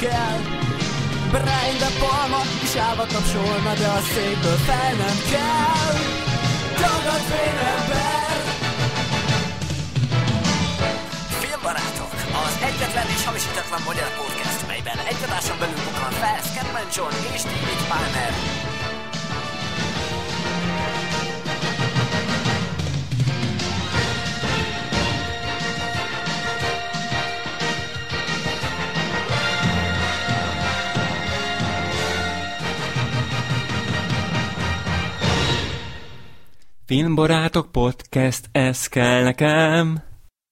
kell. Brian de Palma is állva tapsolna, de a székből fel nem kell. Tagad félreber. Filmbarátok, az egyetlen és hamisítatlan magyar podcast, melyben egy belül bukkan fel Scatman John és David Palmer. Filmbarátok podcast, ez kell nekem.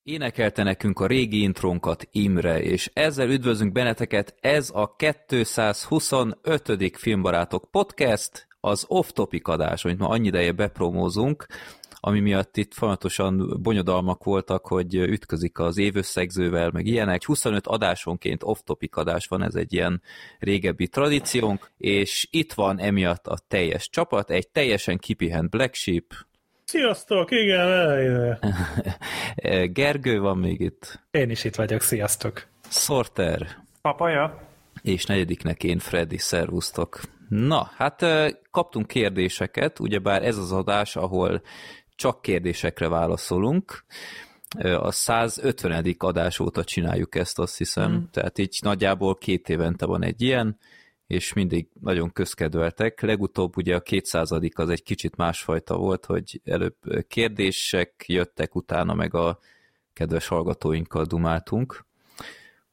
Énekelte nekünk a régi intrónkat Imre, és ezzel üdvözlünk benneteket, ez a 225. Filmbarátok podcast, az off-topic adás, amit ma annyi ideje bepromózunk, ami miatt itt folyamatosan bonyodalmak voltak, hogy ütközik az évösszegzővel, meg ilyenek. 25 adásonként off-topic adás van, ez egy ilyen régebbi tradíciónk, és itt van emiatt a teljes csapat, egy teljesen kipihent Black Sheep, Sziasztok, igen, elejére. Gergő van még itt, Én is itt vagyok, sziasztok! Sorter, Papaja? és negyediknek én Freddy, szervusztok. Na, hát kaptunk kérdéseket, ugyebár ez az adás, ahol csak kérdésekre válaszolunk. A 150. adás óta csináljuk ezt, azt hiszem. Mm. Tehát így nagyjából két évente van egy ilyen, és mindig nagyon közkedveltek. Legutóbb ugye a 200. az egy kicsit másfajta volt, hogy előbb kérdések jöttek, utána meg a kedves hallgatóinkkal dumáltunk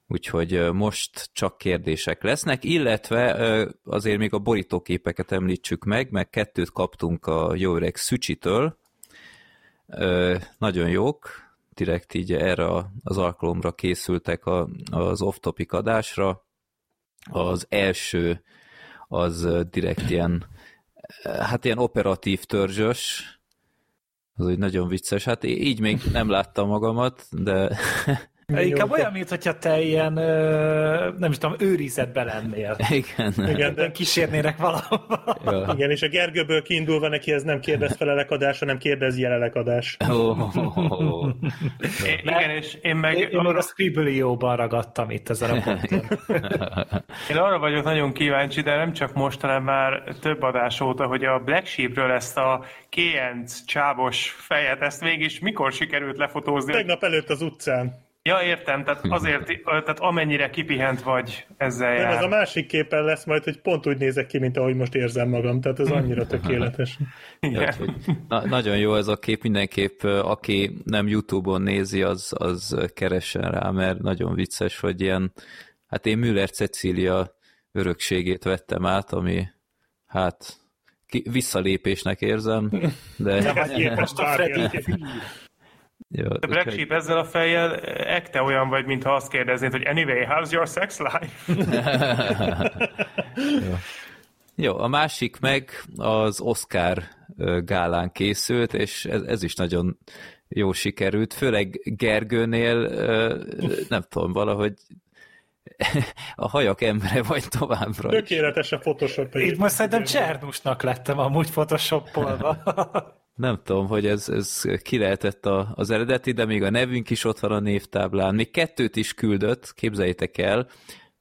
úgyhogy most csak kérdések lesznek, illetve azért még a borítóképeket említsük meg, meg kettőt kaptunk a jó öreg Szücsitől, Ö, nagyon jók, direkt így erre az alkalomra készültek a, az off-topic adásra. Az első az direkt ilyen, hát ilyen operatív törzsös, az úgy nagyon vicces. Hát így még nem láttam magamat, de Inkább olyan, mintha te ilyen, nem is tudom, őrizetben lennél. igen. Igen, de, Kísérnének valahova. Ja. igen, és a Gergőből kiindulva neki ez nem kérdez felelek adás, hanem kérdez jelelek adás. Oh, oh, oh. É, igen, és én meg Én, én még a Scribblio-ban ragadtam itt ezen a ponton. én arra vagyok nagyon kíváncsi, de nem csak most, hanem már több adás óta, hogy a Black Sheepről ezt a kéenc csábos fejet, ezt mégis mikor sikerült lefotózni? Tegnap előtt az utcán. Ja, értem, tehát azért, tehát amennyire kipihent vagy ezzel Nem, jár. ez a másik képen lesz majd, hogy pont úgy nézek ki, mint ahogy most érzem magam, tehát ez annyira tökéletes. Igen. Na, nagyon jó ez a kép, mindenképp aki nem Youtube-on nézi, az, az keressen rá, mert nagyon vicces, hogy ilyen, hát én Müller Cecília örökségét vettem át, ami hát ki, visszalépésnek érzem, de Hát képest a Freddy. Jó, A Black Sheep ezzel a fejjel ekte olyan vagy, mintha azt kérdeznéd, hogy anyway, how's your sex life? Jó, a másik meg az Oscar gálán készült, és ez, ez is nagyon jó sikerült, főleg Gergőnél, nem tudom, valahogy a hajak embere vagy továbbra is. Tökéletes a Photoshop. Itt most szerintem Csernusnak lettem amúgy photoshopolva. Nem tudom, hogy ez, ez ki lehetett a, az eredeti, de még a nevünk is ott van a névtáblán. Még kettőt is küldött, képzeljétek el,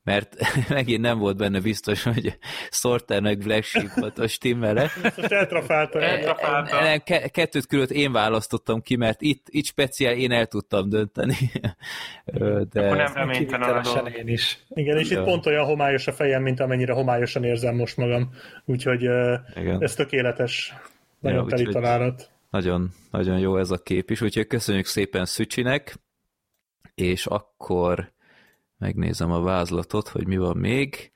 mert megint nem volt benne biztos, hogy Sorter meg Black Sheep volt a stimmele. Eltrafálta. Eltrafálta. Nem, ke- kettőt küldött én választottam ki, mert itt, itt speciál én el tudtam dönteni. De Akkor nem reménytelen a én is. Igen, és itt Ja. pont olyan homályos a fejem, mint amennyire homályosan érzem most magam. Úgyhogy Igen. ez tökéletes. Nagyon Ja, teli találat. nagyon, nagyon jó ez a kép is, úgyhogy köszönjük szépen Szücsinek, és akkor megnézem a vázlatot, hogy mi van még.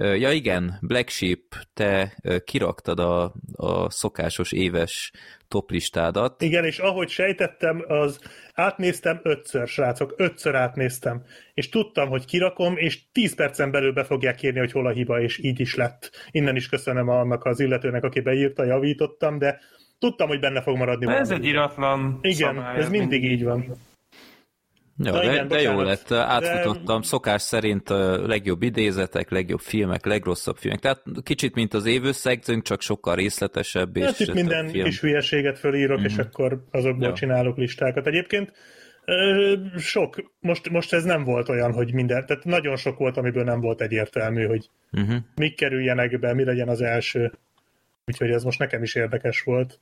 Ja igen, Black Sheep, te kiraktad a, a szokásos éves toplistádat. Igen, és ahogy sejtettem, az átnéztem ötször, srácok, ötször átnéztem, és tudtam, hogy kirakom, és 10 percen belül be fogják írni, hogy hol a hiba, és így is lett. Innen is köszönöm annak az illetőnek, aki beírta, javítottam, de tudtam, hogy benne fog maradni Ez egy iratlan Igen, szabály, ez mindig így van. Ja, Na de, igen, de jó lett, átfutottam. Szokás szerint legjobb idézetek, legjobb filmek, legrosszabb filmek. Tehát kicsit, mint az évösszegzőnk, csak sokkal részletesebb. És Hát itt több minden film. kis hülyeséget fölírok, mm-hmm. és akkor azokból Jó. csinálok listákat. Egyébként sok, most, most ez nem volt olyan, hogy minden, tehát nagyon sok volt, amiből nem volt egyértelmű, hogy Uh-huh. mik kerüljenek be, mi legyen az első. Úgyhogy ez most nekem is érdekes volt.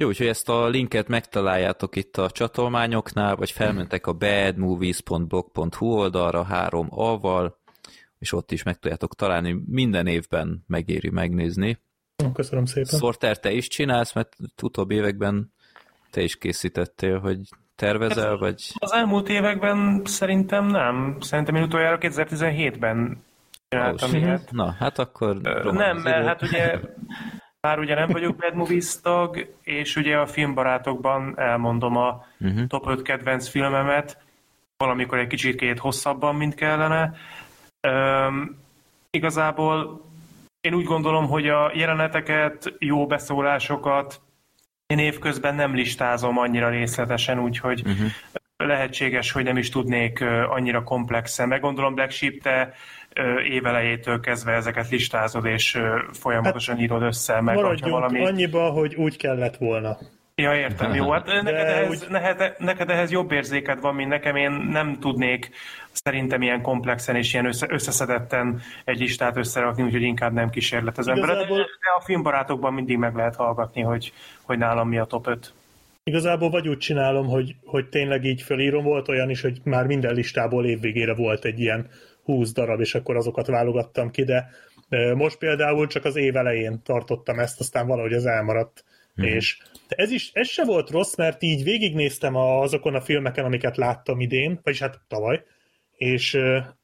Jó, úgyhogy ezt a linket megtaláljátok itt a csatolmányoknál, vagy felmentek a badmovies.blog.hu oldalra három A-val, és ott is meg tudjátok találni. Minden évben megéri megnézni. Köszönöm szépen. Sorter, te is csinálsz, mert utóbbi években te is készítettél, hogy tervezel, vagy... Az elmúlt években szerintem nem. Szerintem én utoljára 2017-ben csináltam Ó, ilyet. Na, hát akkor... Ö, Nem, az mert hát ugye már ugye nem vagyok Bad Movies tag, és ugye a filmbarátokban elmondom a Mhm. top 5 kedvenc filmemet, valamikor egy kicsit két hosszabban, mint kellene. Üm, igazából én úgy gondolom, hogy a jeleneteket, jó beszólásokat én évközben nem listázom annyira részletesen, úgyhogy Mhm. lehetséges, hogy nem is tudnék annyira komplexen. Meggondolom, Black Sheep, te évelejétől kezdve ezeket listázod, és folyamatosan írod össze, meg Maradjunk valami... annyiba, hogy úgy kellett volna. Ja, értem, jó. Hát neked, ehhez, úgy- neked, neked ehhez jobb érzéked van, mint nekem. Én nem tudnék szerintem ilyen komplexen és ilyen össze, összeszedetten egy listát összerakni, úgyhogy inkább nem kísérletezem Igazából- de a filmbarátokban mindig meg lehet hallgatni, hogy, hogy nálam mi a top 5. Igazából vagy úgy csinálom, hogy, hogy tényleg így fölírom, volt olyan is, hogy már minden listából évvégére volt egy ilyen 20 darab, és akkor azokat válogattam ki, de most például csak az év elején tartottam ezt, aztán valahogy ez elmaradt. Mm. És ez is, ez se volt rossz, mert így végignéztem a, azokon a filmeken, amiket láttam idén, vagyis hát tavaly, és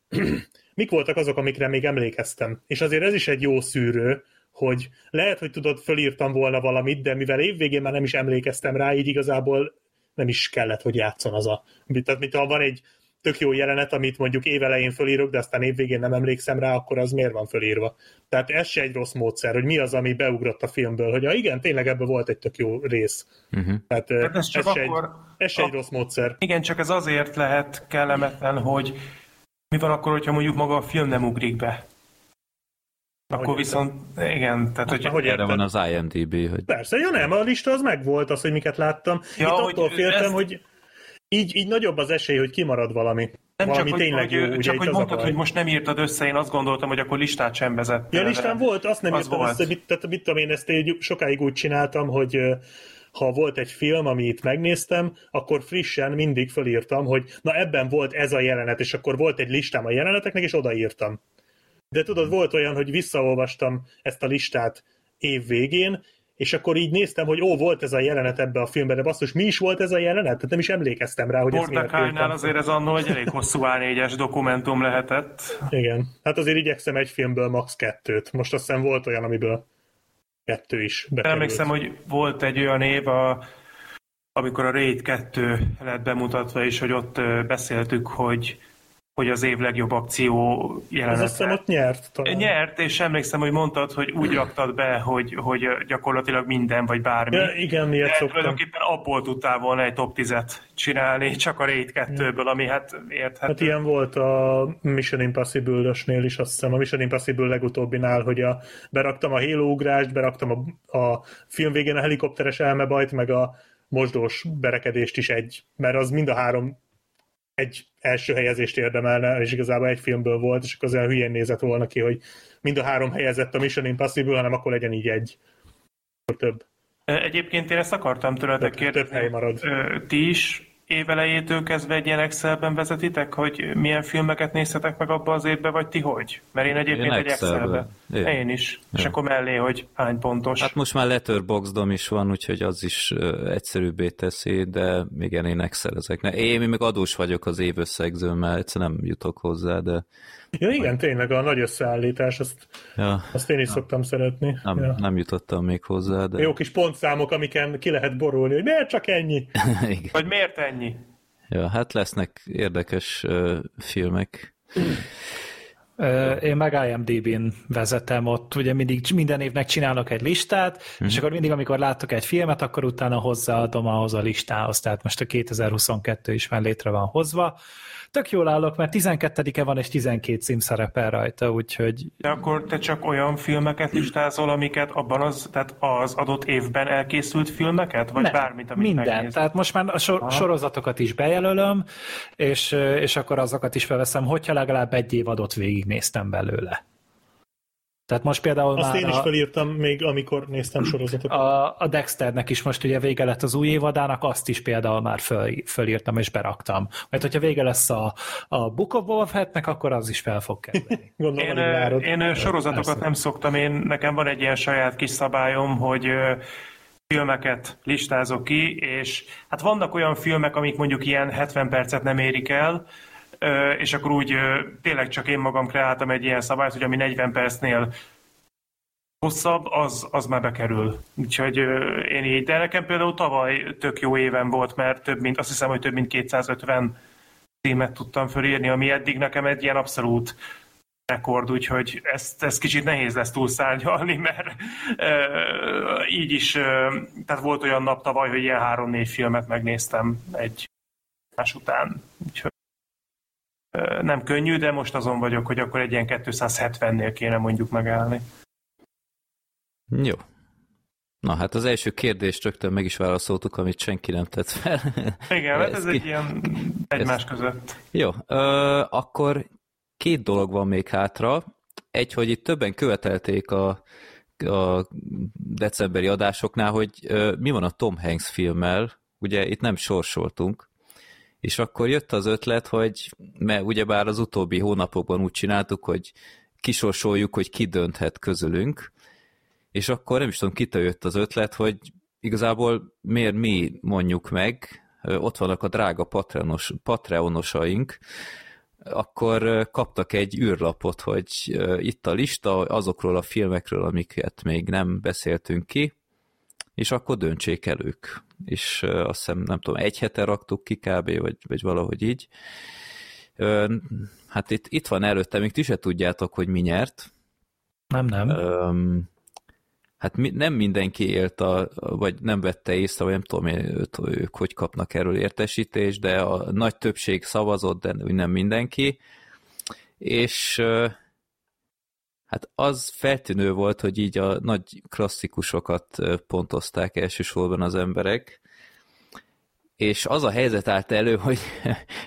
mik voltak azok, amikre még emlékeztem. És azért ez is egy jó szűrő, hogy lehet, hogy tudod, fölírtam volna valamit, de mivel évvégén már nem is emlékeztem rá, így igazából nem is kellett, hogy játszon az a... Tehát, mint ha van egy tök jó jelenet, amit mondjuk évelején fölírok, de aztán évvégén nem emlékszem rá, akkor az miért van fölírva? Tehát ez se egy rossz módszer, hogy mi az, ami beugrott a filmből, hogy ja, igen, tényleg ebből volt egy tök jó rész. Uh-huh. Tehát Hát ez, csak ez, se, egy, akkor- ez se egy rossz módszer. Igen, csak ez azért lehet kellemetlen, hogy mi van akkor, hogyha mondjuk maga a film nem ugrik be? Akkor Ahogy viszont, igen, tehát hogy, ahogy Erre van az IMDB, hogy Persze, ja nem, a lista az megvolt, az, hogy miket láttam. Ja, Itt hogy attól féltem, ezt- hogy így, így nagyobb az esély, hogy kimarad valami. nem valami csak, tényleg hogy, jó, ugye csak hogy mondtad, hogy most nem írtad össze, én azt gondoltam, hogy akkor listát sem vezettél. Ja, listán volt, azt nem az írtam volt. össze, mit, tehát mit tudom én, ezt egy, sokáig úgy csináltam, hogy ha volt egy film, amit megnéztem, akkor frissen mindig fölírtam, hogy na ebben volt ez a jelenet, és akkor volt egy listám a jeleneteknek, és odaírtam. De tudod, volt olyan, hogy visszaolvastam ezt a listát év végén, és akkor így néztem, hogy ó, volt ez a jelenet ebbe a filmben, de basszus, mi is volt ez a jelenet? Tehát nem is emlékeztem rá, hogy Mordecai-nál írtam. azért ez annól egy elég hosszú A4-es dokumentum lehetett. Igen. Hát azért igyekszem egy filmből max. kettőt. Most azt hiszem volt olyan, amiből kettő is bekerült. Emlékszem, hogy volt egy olyan év, a, amikor a Raid 2 lett bemutatva, és hogy ott beszéltük, hogy, hogy az év legjobb akció Az azt hiszem jelenete. ott nyert talán. Nyert, és emlékszem, hogy mondtad, hogy úgy raktad be, hogy, hogy gyakorlatilag minden, vagy bármi. Ja, igen, ilyet De szoktam. tulajdonképpen abból tudtál volna egy top 10-et csinálni, csak a Raid 2-ből, ami hát érthető. Hát ilyen volt a Mission Impossible-ösnél is, azt hiszem, a Mission Impossible legutóbbinál, hogy a, beraktam a Halo ugrást, beraktam a, a film végén a helikopteres elmebajt, meg a mosdós berekedést is egy, mert az mind a három egy első helyezést érdemelne, és igazából egy filmből volt, és akkor az olyan hülyén nézett volna ki, hogy mind a három helyezett a Mission Impossible, hanem akkor legyen így egy. Több. Egyébként én ezt akartam tőletek kérdezni. több hely marad. Ti is évelejétől kezdve egy ilyen Excelben vezetitek, hogy milyen filmeket néztetek meg abba az évbe, vagy ti hogy? Mert én egyébként Én egy Excelbe. Excelbe. Én. Is. És Ja. akkor mellé, hogy hány pontos. Hát most már Letterboxdom is van, úgyhogy az is egyszerűbbé teszi, de igen, én excelezek. Én még adós vagyok az évösszegzőmmel, egyszerűen nem jutok hozzá, de Ja igen, tényleg a nagy összeállítás, azt, ja, azt én is szoktam szeretni. nem, ja. nem jutottam még hozzá, de Jó kis pontszámok, amiken ki lehet borulni, hogy miért csak ennyi? igen. Vagy miért ennyi? Ja, hát lesznek érdekes ö, filmek. Én meg IMDb-n vezetem, ott ugye mindig minden évnek csinálok egy listát, mm. és akkor mindig, amikor látok egy filmet, akkor utána hozzáadom ahhoz a listához, tehát most a 2022 is már létre van hozva. Tök jól állok, mert 12-e van, és 12 cím szerepel rajta, úgyhogy De akkor te csak olyan filmeket listázol, amiket abban az, tehát az adott évben elkészült filmeket? Vagy Nem, bármit, amit minden. megnéz? Tehát most már a sor- sorozatokat is bejelölöm, és, és akkor azokat is felveszem, hogyha legalább egy évadot végignéztem belőle. Tehát most például Azt már én is a, felírtam még, amikor néztem sorozatokat. a, a Dexternek is most ugye vége lett az új évadának, azt is például már föl, fölírtam és beraktam. Mert hogyha vége lesz a, a Book of Boba Fettnek, akkor az is fel fog kerülni. Gondolom, Én, várod. én sorozatokat Persze. nem szoktam, én, nekem van egy ilyen saját kis szabályom, hogy filmeket listázok ki, és hát vannak olyan filmek, amik mondjuk ilyen 70 percet nem érik el, és akkor úgy tényleg csak én magam kreáltam egy ilyen szabályt, hogy ami 40 percnél hosszabb, az, az már bekerül. Úgyhogy én így, de nekem például tavaly tök jó éven volt, mert több mint, azt hiszem, hogy több mint 250 címet tudtam fölírni, ami eddig nekem egy ilyen abszolút rekord, úgyhogy ezt, ezt kicsit nehéz lesz túlszárnyalni, mert ö, így is, ö, tehát volt olyan nap tavaly, hogy ilyen három-négy filmet megnéztem egy más után, úgyhogy nem könnyű, de most azon vagyok, hogy akkor egy ilyen 270-nél kéne mondjuk megállni. Jó. Na hát az első kérdést rögtön meg is válaszoltuk, amit senki nem tett fel. Igen, hát ez Ez egy ki- ilyen egymás között. Jó, ö, akkor két dolog van még hátra. Egy, hogy itt többen követelték a, a decemberi adásoknál, hogy ö, mi van a Tom Hanks filmmel, ugye itt nem sorsoltunk, és akkor jött az ötlet, hogy mert ugyebár az utóbbi hónapokban úgy csináltuk, hogy kisorsoljuk, hogy ki dönthet közülünk, és akkor nem is tudom, kitől jött az ötlet, hogy igazából miért mi mondjuk meg, ott vannak a drága Patreonos, Patreonosaink, akkor kaptak egy űrlapot, hogy itt a lista azokról a filmekről, amiket még nem beszéltünk ki, és akkor döntsék el ők. És azt hiszem, nem tudom, egy hete raktuk ki kb. vagy, vagy valahogy így. Hát itt, itt van előtte, még ti se tudjátok, hogy mi nyert. Nem, nem. Öm, hát mi, nem mindenki élt, a, vagy nem vette észre, vagy nem tudom, őt- ők hogy kapnak erről értesítést, de a nagy többség szavazott, de nem mindenki. És hát az feltűnő volt, hogy így a nagy klasszikusokat pontozták elsősorban az emberek, és az a helyzet állt elő, hogy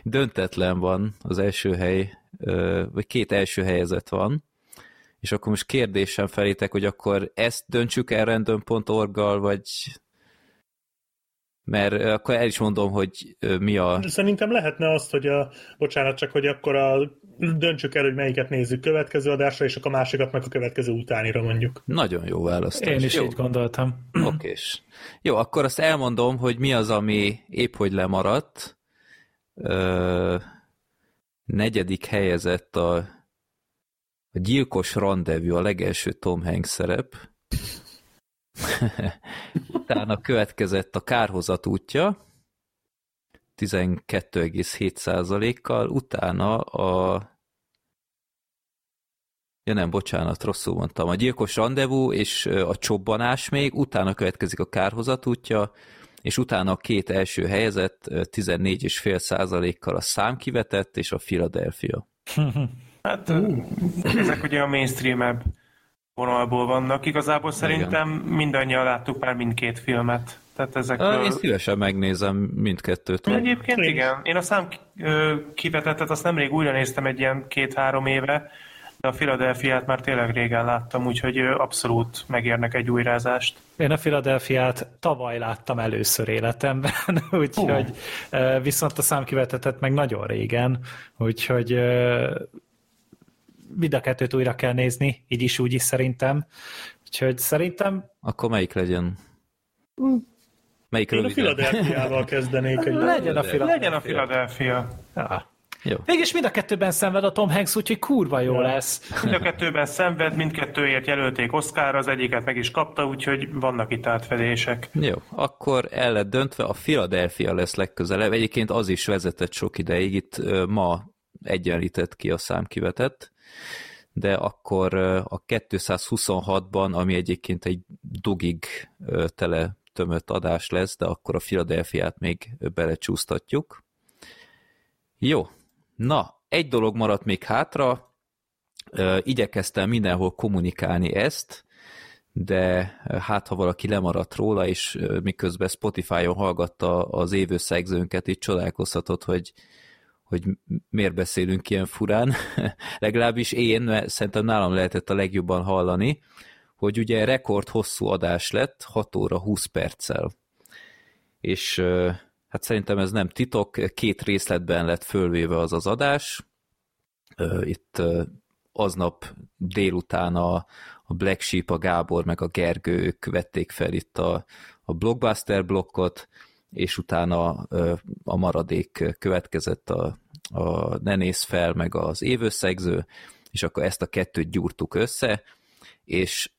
döntetlen van az első hely, vagy két első helyezett van, és akkor most kérdésem felétek, hogy akkor ezt döntsük el random.org-gal, vagy mert akkor el is mondom, hogy mi a... Szerintem lehetne azt, hogy a, bocsánat, csak hogy akkor a, döntsük el, hogy melyiket nézzük következő adásra, és akkor a másikat meg a következő utánira mondjuk. Nagyon jó választás. Én is jó. így gondoltam. Okés. Jó, akkor azt elmondom, hogy mi az, ami épp hogy lemaradt. Ö, negyedik helyezett a, a gyilkos rendezvú, a legelső Tom Hanks szerep. Utána következett a kárhozat útja, 12,7%-kal, utána a Ja nem, bocsánat, rosszul mondtam. A gyilkos rendezvú és a csobbanás még, utána következik a kárhozat útja, és utána a két első helyezett ö, 14,5%-kal a számkivetett és a Philadelphia. Hát uh. ezek ugye a mainstream vonalból vannak. Igazából szerintem mindannyian láttuk már mindkét filmet. Tehát Ö, ezekről... Én szívesen megnézem mindkettőt. Egyébként Én igen. Én a szám ö, kivetettet azt nemrég újra néztem egy ilyen két-három éve, de a Philadelphia-t már tényleg régen láttam, úgyhogy ö, abszolút megérnek egy újrázást. Én a Philadelphiát tavaly láttam először életemben, úgyhogy uh. viszont a számkivetetet meg nagyon régen, úgyhogy mind a kettőt újra kell nézni, így is, úgy is szerintem. Úgyhogy szerintem Akkor melyik legyen? Melyik Én a? Philadelphia-val kezdenék. Egy... legyen a Philadelphia. Legyen a Philadelphia. Ja. Jó. Végülis mind a kettőben szenved a Tom Hanks, úgyhogy kurva jó lesz. Mind a kettőben szenved, mindkettőért jelölték Oscarra, az egyiket meg is kapta, úgyhogy vannak itt átfedések. Jó, akkor el lett döntve, a Philadelphia lesz legközelebb. Egyébként az is vezetett sok ideig, itt ma egyenlített ki a számkivetett. de akkor a 226-ban, ami egyébként egy dugig tele tömött adás lesz, de akkor a Philadelphia-t még belecsúsztatjuk. Jó, na, egy dolog maradt még hátra, igyekeztem mindenhol kommunikálni ezt, de hát ha valaki lemaradt róla, és miközben Spotify-on hallgatta az évőszegzőnket, itt csodálkozhatott, hogy, hogy miért beszélünk ilyen furán. Legalábbis én, mert szerintem nálam lehetett a legjobban hallani, hogy ugye rekord hosszú adás lett, 6 óra 20 perccel. És hát szerintem ez nem titok, két részletben lett fölvéve az az adás. Itt aznap délután a, a Black Sheep, a Gábor meg a Gergő, ők vették fel itt a, a blockbuster blokkot, és utána a maradék következett a, a Ne néz fel, meg az évösszegző, és akkor ezt a kettőt gyúrtuk össze, és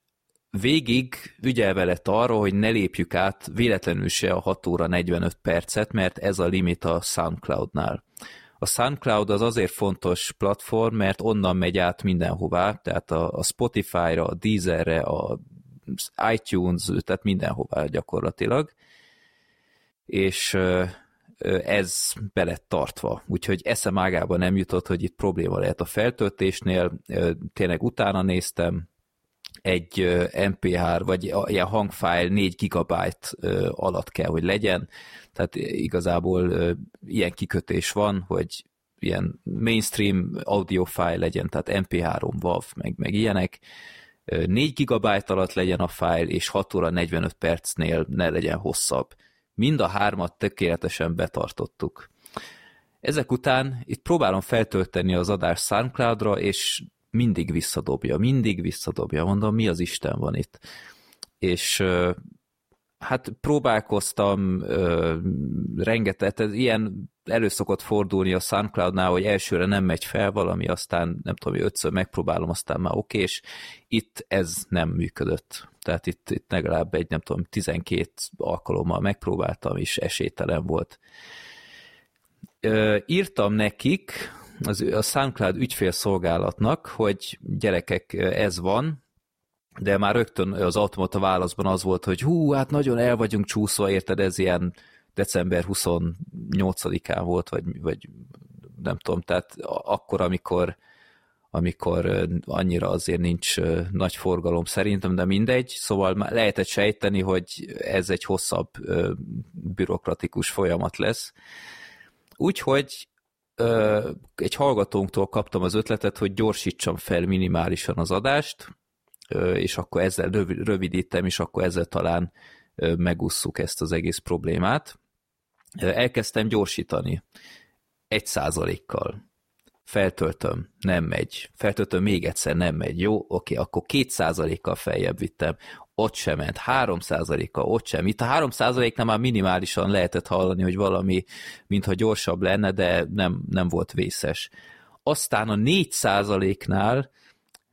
végig ügyelve lett arra, hogy ne lépjük át véletlenül se a 6 óra 45 percet, mert ez a limit a SoundCloud-nál. A SoundCloud az azért fontos platform, mert onnan megy át mindenhová, tehát a, Spotify-ra, a Deezerre, a iTunes, tehát mindenhová gyakorlatilag, és ez be lett tartva. Úgyhogy eszem ágában nem jutott, hogy itt probléma lehet a feltöltésnél, tényleg utána néztem, egy MP3 vagy ilyen hangfájl 4 gigabyte alatt kell, hogy legyen, tehát igazából ilyen kikötés van, hogy ilyen mainstream audio file legyen, tehát MP3, WAV, meg, meg ilyenek, 4 gigabyte alatt legyen a file, és 6 óra 45 percnél ne legyen hosszabb. Mind a hármat tökéletesen betartottuk. Ezek után itt próbálom feltölteni az adást SoundCloud-ra, és mindig visszadobja, mindig visszadobja, mondom, mi az Isten van itt. És hát próbálkoztam rengeteg, ez ilyen elő szokott fordulni a SoundCloud-nál, hogy elsőre nem megy fel valami, aztán nem tudom, hogy ötször megpróbálom, aztán már oké, és itt ez nem működött. Tehát itt, itt legalább egy, nem tudom, 12 alkalommal megpróbáltam, és esélytelen volt. Írtam nekik, az, a SoundCloud ügyfélszolgálatnak, hogy gyerekek, ez van, de már rögtön az automata válaszban az volt, hogy hú, hát nagyon el vagyunk csúszva, érted, ez ilyen december 28-án volt, vagy, vagy nem tudom, tehát akkor, amikor amikor annyira azért nincs nagy forgalom szerintem, de mindegy, szóval lehetett sejteni, hogy ez egy hosszabb bürokratikus folyamat lesz. Úgyhogy egy hallgatónktól kaptam az ötletet, hogy gyorsítsam fel minimálisan az adást, és akkor ezzel rövidítem, és akkor ezzel talán megusszuk ezt az egész problémát. Elkezdtem gyorsítani egy százalékkal. Feltöltöm, nem megy. Feltöltöm még egyszer, nem megy. Jó, oké, akkor két százalékkal feljebb vittem ott sem ment, 3%-a ott sem. Itt a 3%-nál már minimálisan lehetett hallani, hogy valami, mintha gyorsabb lenne, de nem, nem volt vészes. Aztán a 4%-nál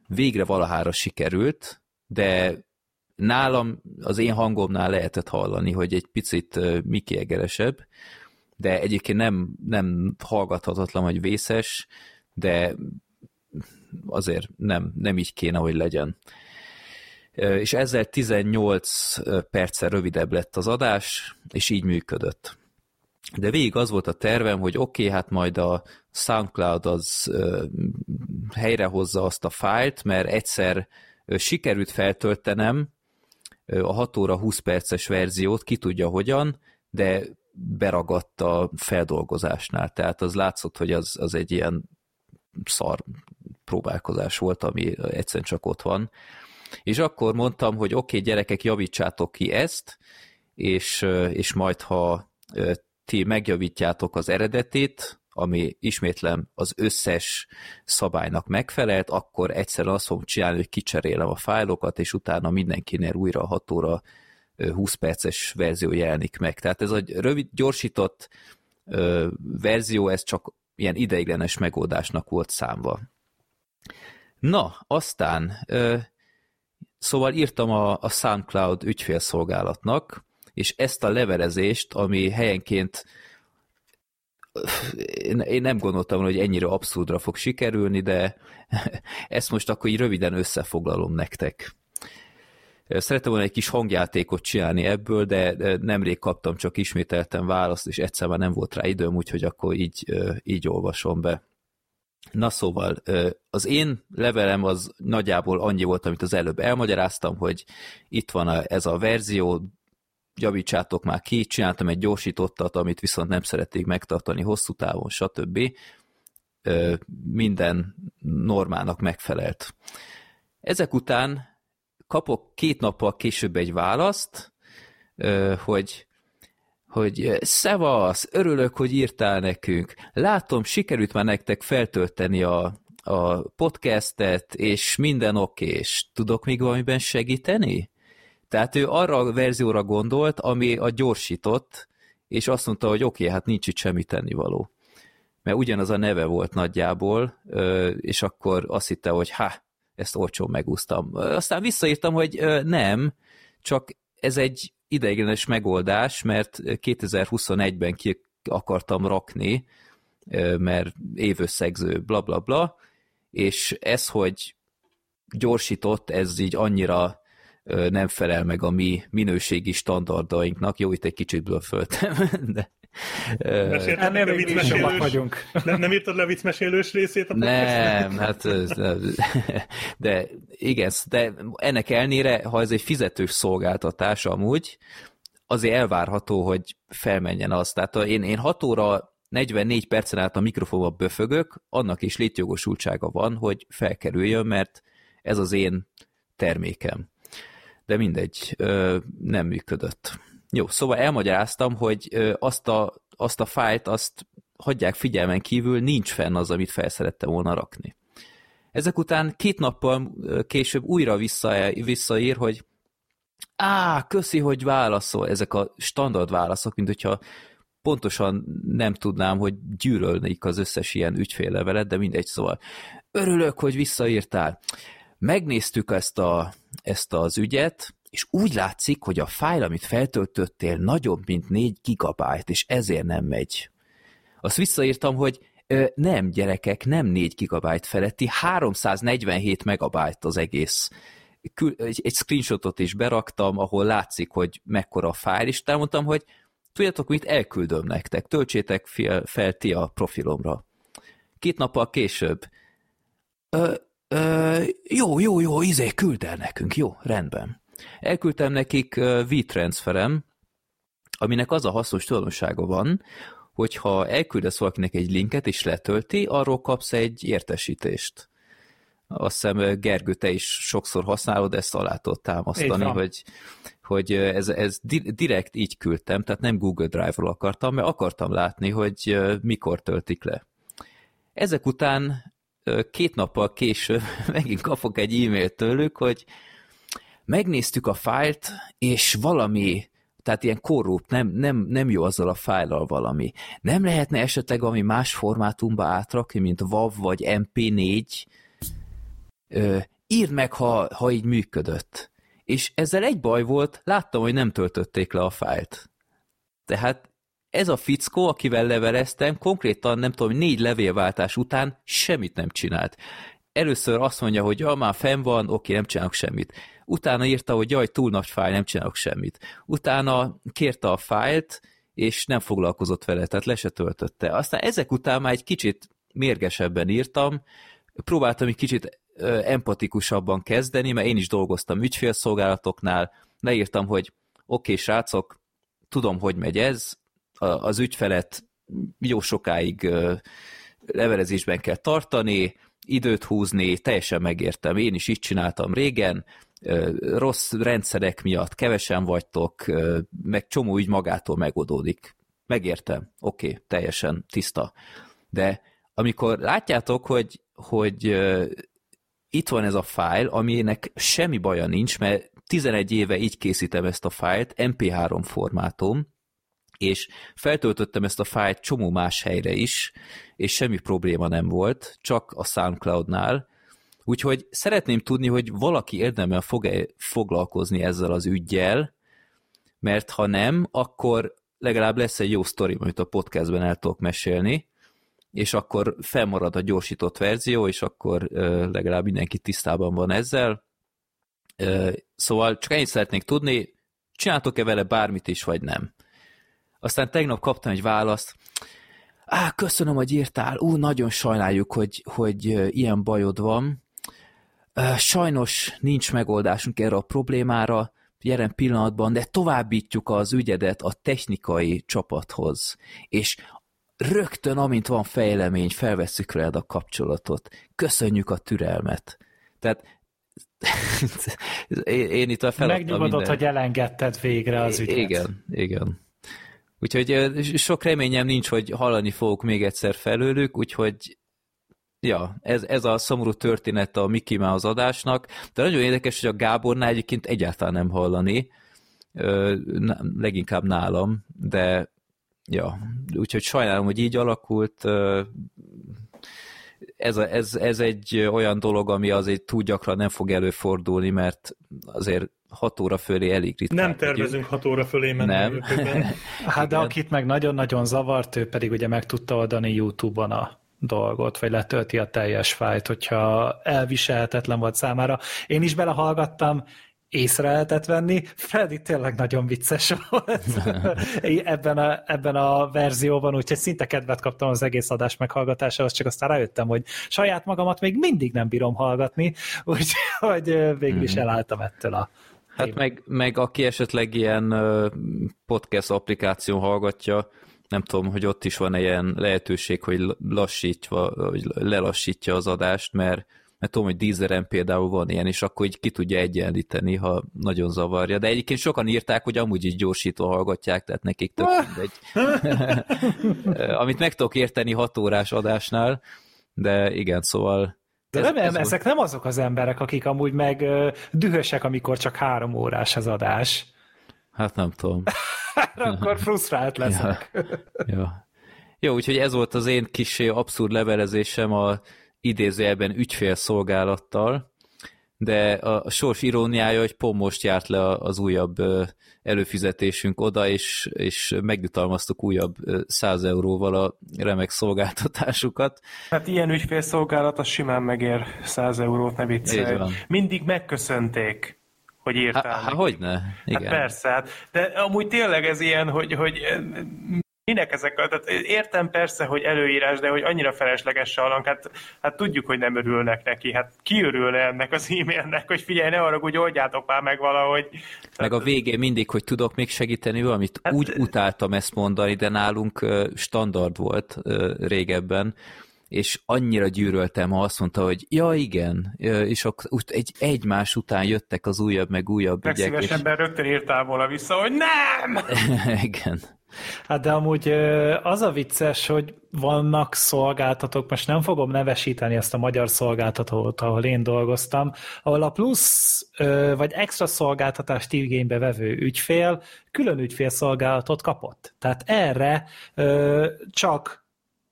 végre valahára sikerült, de nálam, az én hangomnál lehetett hallani, hogy egy picit mikiegeresebb, de egyébként nem, nem hallgathatatlan, hogy vészes, de azért nem, nem így kéne, hogy legyen és ezzel 18 perccel rövidebb lett az adás, és így működött. De végig az volt a tervem, hogy oké, okay, hát majd a SoundCloud az helyrehozza azt a fájlt, mert egyszer sikerült feltöltenem a 6 óra 20 perces verziót, ki tudja hogyan, de beragadt a feldolgozásnál, tehát az látszott, hogy az, az egy ilyen szar próbálkozás volt, ami egyszerűen csak ott van. És akkor mondtam, hogy oké, okay, gyerekek, javítsátok ki ezt, és, és majd, ha ti megjavítjátok az eredetét, ami ismétlem az összes szabálynak megfelelt, akkor egyszerűen azt fogom csinálni, hogy kicserélem a fájlokat, és utána mindenkinél újra a 6 óra 20 perces verzió jelenik meg. Tehát ez a rövid, gyorsított ö, verzió, ez csak ilyen ideiglenes megoldásnak volt számva. Na, aztán ö, Szóval írtam a, a SoundCloud ügyfélszolgálatnak, és ezt a levelezést, ami helyenként én, én nem gondoltam, hogy ennyire abszurdra fog sikerülni, de ezt most akkor így röviden összefoglalom nektek. Szerettem volna egy kis hangjátékot csinálni ebből, de nemrég kaptam csak ismételten választ, és egyszer már nem volt rá időm, úgyhogy akkor így, így olvasom be. Na szóval, az én levelem az nagyjából annyi volt, amit az előbb elmagyaráztam, hogy itt van ez a verzió, javítsátok már ki, csináltam egy gyorsítottat, amit viszont nem szerették megtartani hosszú távon, stb. Minden normának megfelelt. Ezek után kapok két nappal később egy választ, hogy hogy szevasz, örülök, hogy írtál nekünk. Látom, sikerült már nektek feltölteni a, a podcastet, és minden oké, és tudok még valamiben segíteni? Tehát ő arra a verzióra gondolt, ami a gyorsított, és azt mondta, hogy oké, hát nincs itt semmi tennivaló. Mert ugyanaz a neve volt nagyjából, és akkor azt hitte, hogy ha, ezt olcsón megúsztam. Aztán visszaírtam, hogy nem, csak ez egy ideiglenes megoldás, mert 2021-ben ki akartam rakni, mert évösszegző, bla bla bla, és ez, hogy gyorsított, ez így annyira nem felel meg a mi minőségi standardainknak. Jó, itt egy kicsit blöfföltem, de Ennél még viccmesélős, vagyunk. Nem, nem írtad le a viccmesélős részét a Nem, hát de igen, de ennek elnére, ha ez egy fizetős szolgáltatás amúgy, azért elvárható, hogy felmenjen az. Tehát én, én 6 óra 44 percen át a mikrofonba böfögök, annak is létjogosultsága van, hogy felkerüljön, mert ez az én termékem. De mindegy, nem működött. Jó, szóval elmagyaráztam, hogy azt a, azt a fájlt, azt hagyják figyelmen kívül, nincs fenn az, amit felszerettem volna rakni. Ezek után két nappal később újra vissza, visszaír, hogy á, köszi, hogy válaszol, ezek a standard válaszok, mint hogyha pontosan nem tudnám, hogy gyűrölnék az összes ilyen ügyféllevelet, de mindegy, szóval örülök, hogy visszaírtál. Megnéztük ezt, a, ezt az ügyet, és úgy látszik, hogy a fájl, amit feltöltöttél, nagyobb, mint 4 gigabyte, és ezért nem megy. Azt visszaírtam, hogy ö, nem, gyerekek, nem 4 gigabyte feletti, 347 megabyte az egész. Egy, egy screenshotot is beraktam, ahol látszik, hogy mekkora a fájl, és elmondtam, hogy tudjátok mit, elküldöm nektek, töltsétek fel, fel ti a profilomra. Két nappal később. Ö, ö, jó, jó, jó, izé, küld el nekünk, jó, rendben. Elküldtem nekik V-transferem, aminek az a hasznos tulajdonsága van, hogyha elküldesz valakinek egy linket és letölti, arról kapsz egy értesítést. Azt hiszem, Gergő, te is sokszor használod, ezt alá tudod támasztani, hogy, hogy ez, ez direkt így küldtem, tehát nem Google Drive-ról akartam, mert akartam látni, hogy mikor töltik le. Ezek után két nappal később megint kapok egy e-mailt tőlük, hogy megnéztük a fájlt, és valami, tehát ilyen korrupt, nem, nem, nem jó azzal a fájlal valami. Nem lehetne esetleg valami más formátumba átrakni, mint WAV vagy MP4? Ö, írd meg, ha, ha így működött. És ezzel egy baj volt, láttam, hogy nem töltötték le a fájlt. Tehát ez a fickó, akivel leveleztem, konkrétan nem tudom, négy levélváltás után semmit nem csinált. Először azt mondja, hogy ja, már fenn van, oké, nem csinálok semmit utána írta, hogy jaj, túl nagy fájl, nem csinálok semmit. Utána kérte a fájlt, és nem foglalkozott vele, tehát le se töltötte. Aztán ezek után már egy kicsit mérgesebben írtam, próbáltam egy kicsit empatikusabban kezdeni, mert én is dolgoztam ügyfélszolgálatoknál, leírtam, hogy oké, okay, srácok, tudom, hogy megy ez, az ügyfelet jó sokáig levelezésben kell tartani, időt húzni, teljesen megértem, én is így csináltam régen, rossz rendszerek miatt kevesen vagytok, meg csomó úgy magától megoldódik. Megértem, oké, okay, teljesen tiszta. De amikor látjátok, hogy, hogy itt van ez a fájl, aminek semmi baja nincs, mert 11 éve így készítem ezt a fájlt, MP3 formátum, és feltöltöttem ezt a fájlt csomó más helyre is, és semmi probléma nem volt, csak a SoundCloud-nál, Úgyhogy szeretném tudni, hogy valaki érdemel fog-e foglalkozni ezzel az ügyjel, mert ha nem, akkor legalább lesz egy jó sztori, amit a podcastben el tudok mesélni, és akkor felmarad a gyorsított verzió, és akkor legalább mindenki tisztában van ezzel. Szóval csak ennyit szeretnék tudni, csináltok-e vele bármit is, vagy nem. Aztán tegnap kaptam egy választ, Á, köszönöm, hogy írtál, ú, nagyon sajnáljuk, hogy, hogy ilyen bajod van. Sajnos nincs megoldásunk erre a problémára, jelen pillanatban, de továbbítjuk az ügyedet a technikai csapathoz, és rögtön, amint van fejlemény, felvesszük veled a kapcsolatot. Köszönjük a türelmet. Tehát én, én itt a feladtam Megnyugodott, minden. hogy elengedted végre az ügyet. Igen, igen. Úgyhogy sok reményem nincs, hogy hallani fogok még egyszer felőlük, úgyhogy ja, ez, ez a szomorú történet a Mickey Mouse adásnak, de nagyon érdekes, hogy a Gábornál egyébként egyáltalán nem hallani, leginkább nálam, de ja, úgyhogy sajnálom, hogy így alakult, ez, a, ez, ez egy olyan dolog, ami azért túl gyakran nem fog előfordulni, mert azért 6 óra fölé elég ritkán. Nem tervezünk 6 óra fölé menni. Nem. hát de akit meg nagyon-nagyon zavart, ő pedig ugye meg tudta oldani YouTube-on a dolgot, vagy letölti a teljes fájt, hogyha elviselhetetlen volt számára. Én is belehallgattam, észre lehetett venni. Freddy tényleg nagyon vicces volt ebben, a, ebben a verzióban, úgyhogy szinte kedvet kaptam az egész adás meghallgatásához, csak aztán rájöttem, hogy saját magamat még mindig nem bírom hallgatni, úgyhogy végül is mhm. elálltam ettől a Hát meg, meg aki esetleg ilyen podcast applikáció hallgatja, nem tudom, hogy ott is van ilyen lehetőség, hogy lassítva, hogy lelassítja az adást, mert mert tudom, hogy Deezeren például van ilyen, és akkor így ki tudja egyenlíteni, ha nagyon zavarja. De egyébként sokan írták, hogy amúgy is gyorsítva hallgatják, tehát nekik tök mindegy. Amit meg tudok érteni hat órás adásnál, de igen, szóval de ez, nem, ez ezek nem azok az emberek, akik amúgy meg dühösek, amikor csak három órás az adás. Hát nem tudom. Akkor frusztrált leszek. Ja. ja. Jó, úgyhogy ez volt az én kis abszurd levelezésem a idézőjelben ügyfélszolgálattal, de a, a sors iróniája, hogy pont most járt le az újabb előfizetésünk oda, és, és megjutalmaztuk újabb 100 euróval a remek szolgáltatásukat. Hát ilyen ügyfélszolgálat az simán megér 100 eurót, ne viccelj. Mindig megköszönték hogy írtál. Há, hogy ne? Igen. Hát persze, hát, de amúgy tényleg ez ilyen, hogy, hogy minek ezek? Tehát értem persze, hogy előírás, de hogy annyira felesleges hallunk, hát, hát tudjuk, hogy nem örülnek neki. Hát ki örülne ennek az e-mailnek, hogy figyelj, ne arra, hogy oldjátok már meg valahogy. Meg a végén mindig, hogy tudok még segíteni valamit. Hát, Úgy utáltam ezt mondani, de nálunk standard volt régebben, és annyira gyűröltem, ha azt mondta, hogy ja, igen, és akkor egy, egymás után jöttek az újabb, meg újabb ügyek. Legszívesebben és... rögtön írtál volna vissza, hogy nem! igen. Hát de amúgy az a vicces, hogy vannak szolgáltatók, most nem fogom nevesíteni ezt a magyar szolgáltatót, ahol én dolgoztam, ahol a plusz vagy extra szolgáltatást igénybe vevő ügyfél külön ügyfélszolgálatot kapott. Tehát erre csak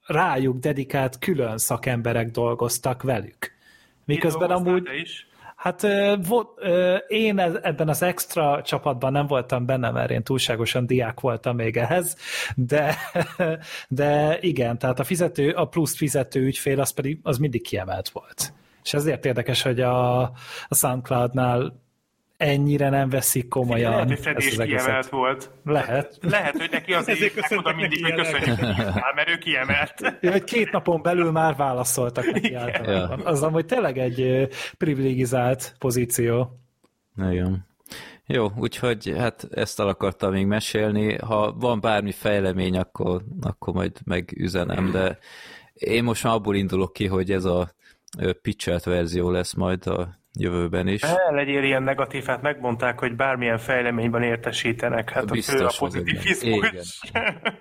rájuk dedikált külön szakemberek dolgoztak velük. Miközben amúgy... Is? Hát én ebben az extra csapatban nem voltam benne, mert én túlságosan diák voltam még ehhez, de, de igen, tehát a fizető, a plusz fizető ügyfél az pedig az mindig kiemelt volt. És ezért érdekes, hogy a, a SoundCloud-nál ennyire nem veszik komolyan. Lehet, hogy Freddy is kiemelt volt. Lehet. Lehet, hogy neki azért írták oda mindig, hogy köszönjük, mert ő kiemelt. Hogy két napon belül már válaszoltak neki általában. Ja. Az amúgy tényleg egy privilegizált pozíció. Nagyon. Jó, úgyhogy hát ezt el akartam még mesélni. Ha van bármi fejlemény, akkor, akkor majd megüzenem, de én most már abból indulok ki, hogy ez a pitchelt verzió lesz majd a jövőben is. Ne legyél ilyen negatív, hát megmondták, hogy bármilyen fejleményben értesítenek. Hát Biztos, a pozitivizmus.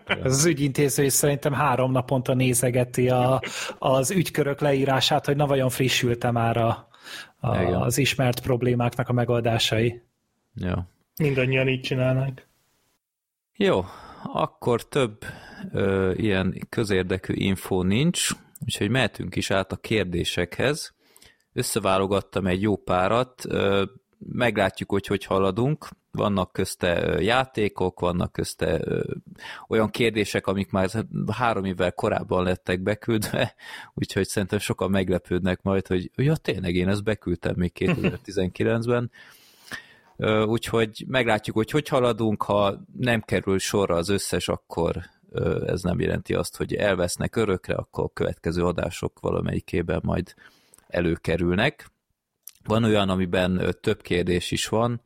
Ez az ügyintéző is szerintem három naponta nézegeti a, az ügykörök leírását, hogy na vajon frissült-e már a, a, az ismert problémáknak a megoldásai. Ja. Mindannyian így csinálnak. Jó, akkor több ö, ilyen közérdekű info nincs, úgyhogy mehetünk is át a kérdésekhez összeválogattam egy jó párat, meglátjuk, hogy hogy haladunk. Vannak közte játékok, vannak közte olyan kérdések, amik már három évvel korábban lettek beküldve, úgyhogy szerintem sokan meglepődnek majd, hogy ja, tényleg én ezt beküldtem még 2019-ben. Úgyhogy meglátjuk, hogy hogy haladunk, ha nem kerül sorra az összes, akkor ez nem jelenti azt, hogy elvesznek örökre, akkor a következő adások valamelyikében majd előkerülnek. Van olyan, amiben több kérdés is van,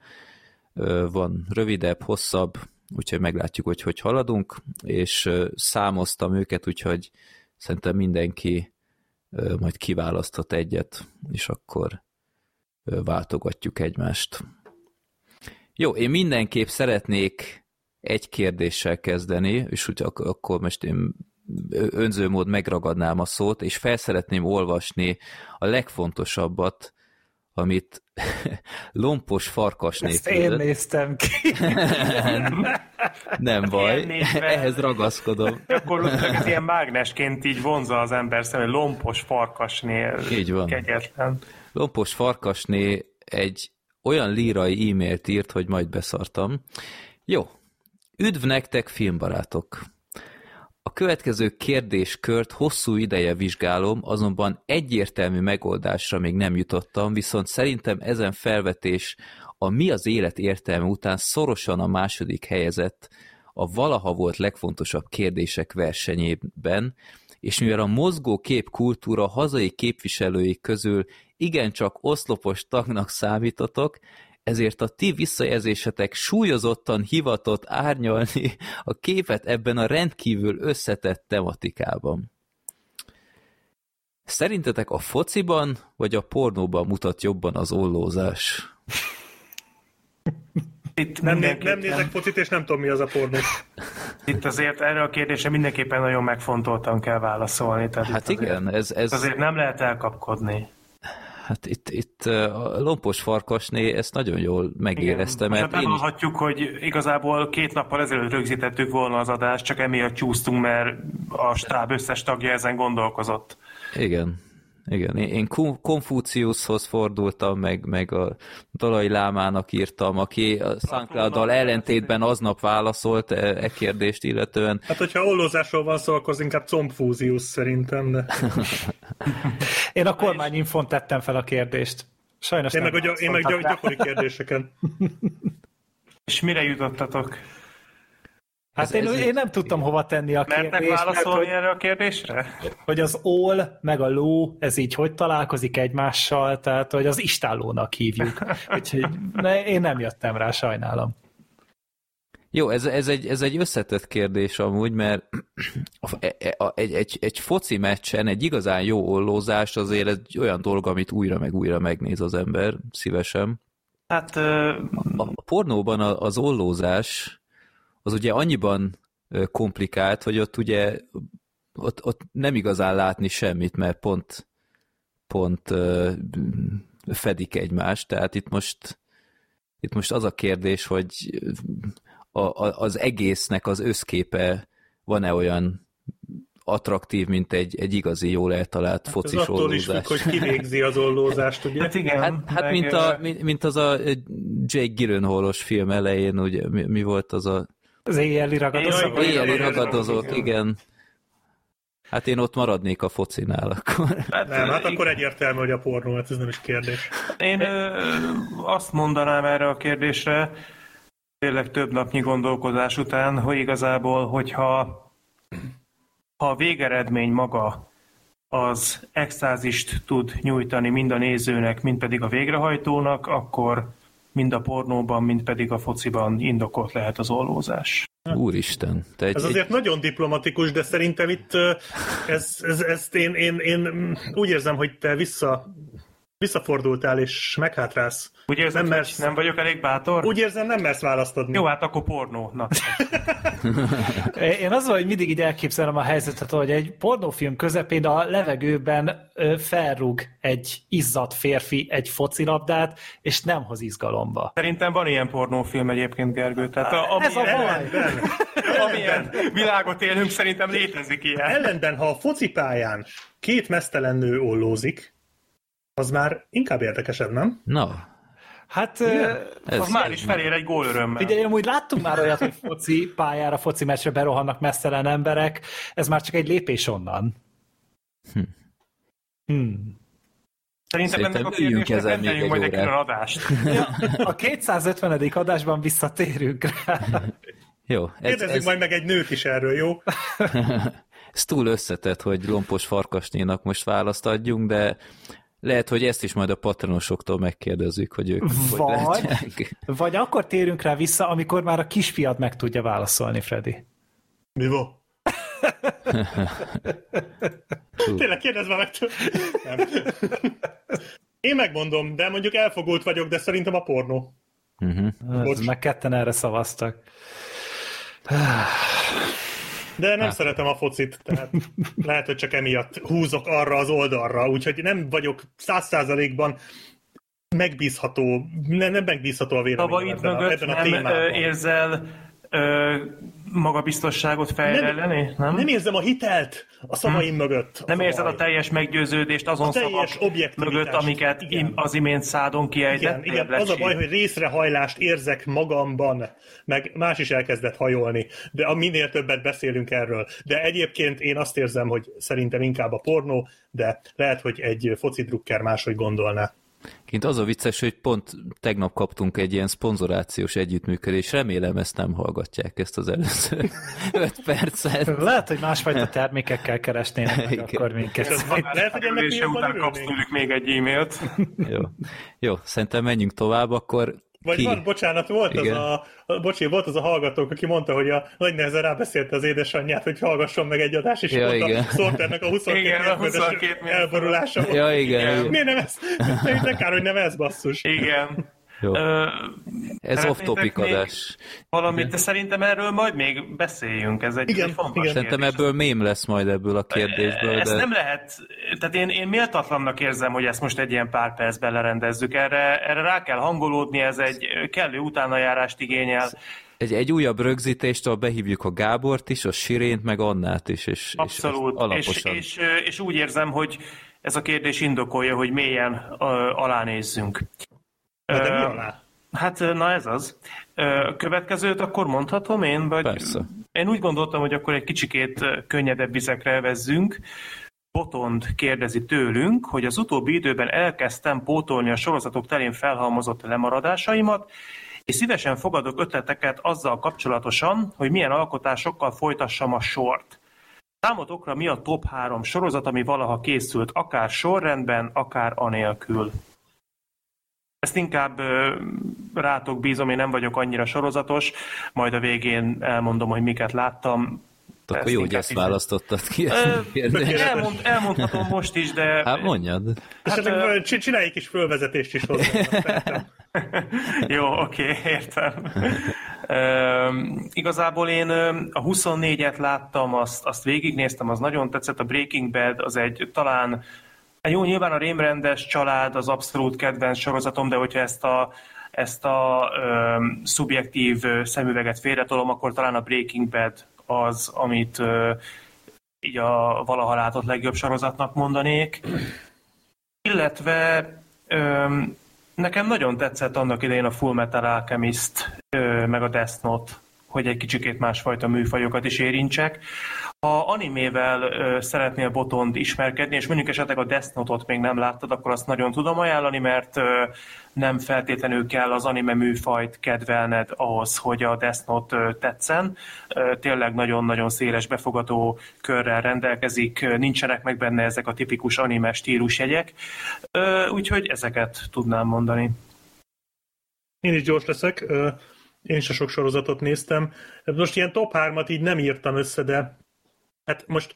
van rövidebb, hosszabb, úgyhogy meglátjuk, hogy hogy haladunk, és számoztam őket, úgyhogy szerintem mindenki majd kiválaszthat egyet, és akkor váltogatjuk egymást. Jó, én mindenképp szeretnék egy kérdéssel kezdeni, és úgy akkor most én önző mód megragadnám a szót, és felszeretném olvasni a legfontosabbat, amit lompos farkasné Ezt én néztem ki. Nem baj, ehhez ragaszkodom. Gyakorlatilag ez ilyen mágnesként így vonza az ember szemben, lompos farkasnél így van. kegyetlen. Lompos farkasné egy olyan lírai e-mailt írt, hogy majd beszartam. Jó, üdv nektek, filmbarátok! A következő kérdéskört hosszú ideje vizsgálom, azonban egyértelmű megoldásra még nem jutottam, viszont szerintem ezen felvetés a mi az élet értelme után szorosan a második helyezett a valaha volt legfontosabb kérdések versenyében, és mivel a mozgó kép kultúra hazai képviselői közül igencsak oszlopos tagnak számítotok, ezért a ti visszajelzésetek súlyozottan hivatott árnyalni a képet ebben a rendkívül összetett tematikában. Szerintetek a fociban vagy a pornóban mutat jobban az ollózás? Itt Nem, né- nem nézek focit, és nem tudom, mi az a pornó. Itt azért erre a kérdésre mindenképpen nagyon megfontoltan kell válaszolni. Tehát Hát igen, ez, Azért, ez azért nem lehet elkapkodni. Hát itt, itt a lompos farkasné ezt nagyon jól megérezte, Most mert hát én bevallhatjuk, hogy igazából két nappal ezelőtt rögzítettük volna az adást, csak emiatt csúsztunk, mert a stáb összes tagja ezen gondolkozott. igen, igen, én, Konfúciuszhoz fordultam, meg, meg a Dalai Lámának írtam, aki a SoundCloud-dal ellentétben aznap válaszolt e, e kérdést illetően. Hát, hogyha ollózásról van szó, akkor az inkább combfúzius szerintem, de Én a kormányinfon tettem fel a kérdést. Sajnos én nem meg, a, én meg gyakori kérdéseken. És mire jutottatok? Hát Ez- én, ez- én nem tudtam hova tenni a Mertek kérdést, mert válaszolni erre a kérdésre? hogy az ól meg a ló, ez így hogy találkozik egymással, tehát hogy az istállónak hívjuk. Úgyhogy ne, én nem jöttem rá, sajnálom. Jó, ez, ez, egy, ez egy összetett kérdés amúgy, mert e- a- egy, egy, egy foci meccsen egy igazán jó ollózás azért egy olyan dolog, amit újra meg újra megnéz az ember szívesen. Hát ö, A, a pornóban a- az ollózás az ugye annyiban komplikált, hogy ott ugye ott, ott nem igazán látni semmit, mert pont pont ö, fedik egymást, tehát itt most itt most az a kérdés, hogy a, a, az egésznek az összképe van-e olyan attraktív, mint egy, egy igazi, jól eltalált Ez focis attól is függ, ollózás. hogy kivégzi az ollózást, ugye? hát igen. Hát, hát meg, mint, a, mint, mint az a Jake Gyllenhaal-os film elején, ugye, mi, mi volt az a Az éjjeli ragadozó. Jaj, éjjeli igen, ragadozók, igen. igen. Hát én ott maradnék a focinál akkor. Hát, Nem, hát akkor egyértelmű, hogy a pornó, hát ez nem is kérdés. Én ö, azt mondanám erre a kérdésre, tényleg több napnyi gondolkodás után, hogy igazából, hogyha ha a végeredmény maga az extázist tud nyújtani mind a nézőnek, mind pedig a végrehajtónak, akkor mind a pornóban, mind pedig a fociban indokolt lehet az ollózás. Úristen. Te egy, Ez egy, azért nagyon diplomatikus, de szerintem itt ez, ez, ezt én, én, én úgy érzem, hogy te vissza, visszafordultál és meghátrálsz. Ugye ez Nem nem, mersz. nem vagyok elég bátor? Úgy érzem, nem mersz választ adni. Jó, hát akkor pornó. Na. Én az, hogy mindig így elképzelem a helyzetet, hogy egy pornófilm közepén a levegőben felrúg egy izzadt férfi egy focilabdát, és nem hoz izgalomba. Szerintem van ilyen pornófilm egyébként, Gergő. Tehát a, Ez a amilyen, baj! amilyen világot élünk, szerintem létezik ilyen. Ellenben, ha a focipályán két mesztelen nő ollózik, az már inkább érdekesebb, nem? na, Hát Ez- Az már is felér egy gól örömmel. Ugye amúgy láttunk már olyat, hogy foci pályára, foci meccsre berohannak messzelen emberek, ez már csak egy lépés onnan. Hm. Hmm. Szerintem Szerintem ennek a kérdésnek rendeljünk egy majd egy külön adást. A 250. adásban visszatérünk rá. Jó, ez, Kérdezzük ez, majd meg egy nőt is erről, jó? ez túl összetett, hogy lompos farkasnénak most választ adjunk, de lehet, hogy ezt is majd a patronosoktól megkérdezzük, hogy ők hogy Vagy- látják. Vagy akkor térünk rá vissza, amikor már a kisfiad meg tudja válaszolni, Freddy. Mi van? Tényleg kérdezd már meg. Nem. Én megmondom, de mondjuk elfogult vagyok, de szerintem a pornó. Uh-huh. Meg ketten erre szavaztak. De nem szeretem a focit, tehát lehet, hogy csak emiatt húzok arra az oldalra, úgyhogy nem vagyok száz százalékban megbízható, nem, nem megbízható a véleményem ebben, a, ebben a nem témában. ö, érzel ö, magabiztosságot fejlelni? Nem? nem érzem a hitelt a szavaim mögött. Nem Az érzed a teljes meggyőződést azon A teljes szavak mögött, amiket igen. az imént szádon Igen, kiejtettél? igen, az a baj, hogy részrehajlást érzek magamban, meg más is elkezdett hajolni, de minél többet beszélünk erről. De egyébként én azt érzem, hogy szerintem inkább a pornó, de lehet, hogy egy foci drukker máshogy gondolná. Kint az a vicces, hogy pont tegnap kaptunk egy ilyen szponzorációs együttműködés, remélem ezt nem hallgatják, ezt az előző 5 percet. Lehet, hogy másfajta termékekkel keresnének meg Igen. akkor minket. Lehet, hogy ennek mi jobban után kapsz tőlük még egy e-mailt. Jó. Jó, szerintem menjünk tovább, akkor Vagy ki? van, bocsánat, volt az Igen. a, a, bocsi, volt az a hallgatók, aki mondta, hogy a nagy nehezen rábeszélte az édesanyját, hogy hallgasson meg egy adást, és Ja, mondta igen. Sorternek a 22 Igen, a mérföldes 22 mérföld. elborulása. volt. Ja, igen, igen. Miért nem ez? De kár, hogy nem ez, basszus. Igen. Jó. Ö, Ez off-topic adás. Valamit, de szerintem erről majd még beszéljünk. Ez egy, Igen, egy fontos igen. Szerintem ebből mém lesz majd ebből a kérdésből, Ezt de nem lehet, tehát én, én méltatlannak érzem, hogy ezt most egy ilyen pár percben lerendezzük. Erre, erre rá kell hangolódni, ez egy kellő utánajárást igényel. egy, egy újabb rögzítéstől behívjuk a Gábort is, a Sirént, meg Annát is, és, és Abszolút. És, alaposan. és, és úgy érzem, hogy ez a kérdés indokolja, hogy mélyen ö, alánézzünk. Na, de mi alá? Hát, na ez az. Következőt akkor mondhatom én? Vagy Persze. Én úgy gondoltam, hogy akkor egy kicsikét könnyedebb vizekre vezzünk. Botond kérdezi tőlünk, hogy az utóbbi időben elkezdtem pótolni a sorozatok terén felhalmozott lemaradásaimat, és szívesen fogadok ötleteket azzal kapcsolatosan, hogy milyen alkotásokkal folytassam a sort. Számotokra mi a top 3 sorozat, ami valaha készült, akár sorrendben, akár anélkül? Ezt inkább rátok bízom, én nem vagyok annyira sorozatos, majd a végén elmondom, hogy miket láttam. Akkor Ezt jó, hogy ezt választottad ki. Ezt. Elmond, elmondhatom most is, de... Hát mondjad. Esetleg ö- hát, csinálj egy kis fölvezetést is hozzá. Jó, oké, értem. Üm, igazából én a 24-et láttam, azt, azt végignéztem, az nagyon tetszett. A Breaking Bad az egy talán, hát jó, nyilván a rémrendes család az abszolút kedvenc sorozatom, de hogyha ezt a ezt a öm, szubjektív ö, szemüveget félretolom, akkor talán a Breaking Bad az, amit ö, így a valaha látott legjobb sorozatnak mondanék. Illetve öm, nekem nagyon tetszett annak idején a Full Metal Alchemist, ö, meg a Death Note, hogy egy kicsikét másfajta műfajokat is érintsek. Ha animével ö, szeretnél Botond ismerkedni, és mondjuk esetleg a Death Note-ot még nem láttad, akkor azt nagyon tudom ajánlani, mert ö, nem feltétlenül kell az anime műfajt kedvelned ahhoz, hogy a Death Note ö, tetszen. Ö, Tényleg nagyon-nagyon széles befogadó körrel rendelkezik, nincsenek meg benne ezek a tipikus anime stílusjegyek, Ö, úgyhogy ezeket tudnám mondani. Én is gyors leszek. Ö, Én is a sok sorozatot néztem. Most ilyen top 3-at így nem írtam össze, de hát most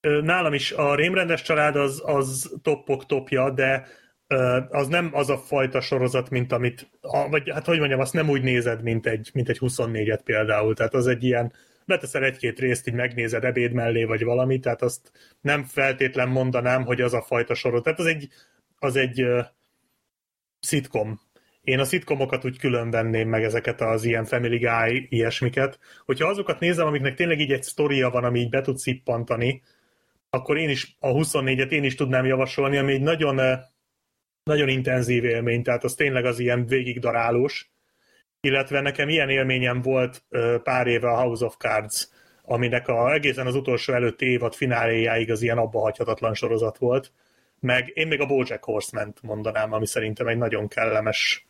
nálam is a rémrendes család az, az toppok topja, de az nem az a fajta sorozat, mint amit, vagy hát hogy mondjam, azt nem úgy nézed, mint egy, mint egy 24-et például. Tehát az egy ilyen, beteszel egy-két részt, így megnézed ebéd mellé, vagy valami, tehát azt nem feltétlen mondanám, hogy az a fajta sorozat. Tehát az egy, az egy ö, szitkom. Én a szitkomokat úgy külön venném meg ezeket az ilyen Family Guy ilyesmiket. Hogyha azokat nézem, amiknek tényleg így egy sztoria van, ami így be tud szippantani, akkor én is a 24-et én is tudnám javasolni, ami egy nagyon, eh, nagyon intenzív élmény, tehát az tényleg az ilyen végigdarálós. Illetve nekem ilyen élményem volt pár éve a House of Cards, aminek a, egészen az utolsó előtti évad fináléjáig az ilyen abba hagyhatatlan sorozat volt. Meg én még a Bojack horseman mondanám, ami szerintem egy nagyon kellemes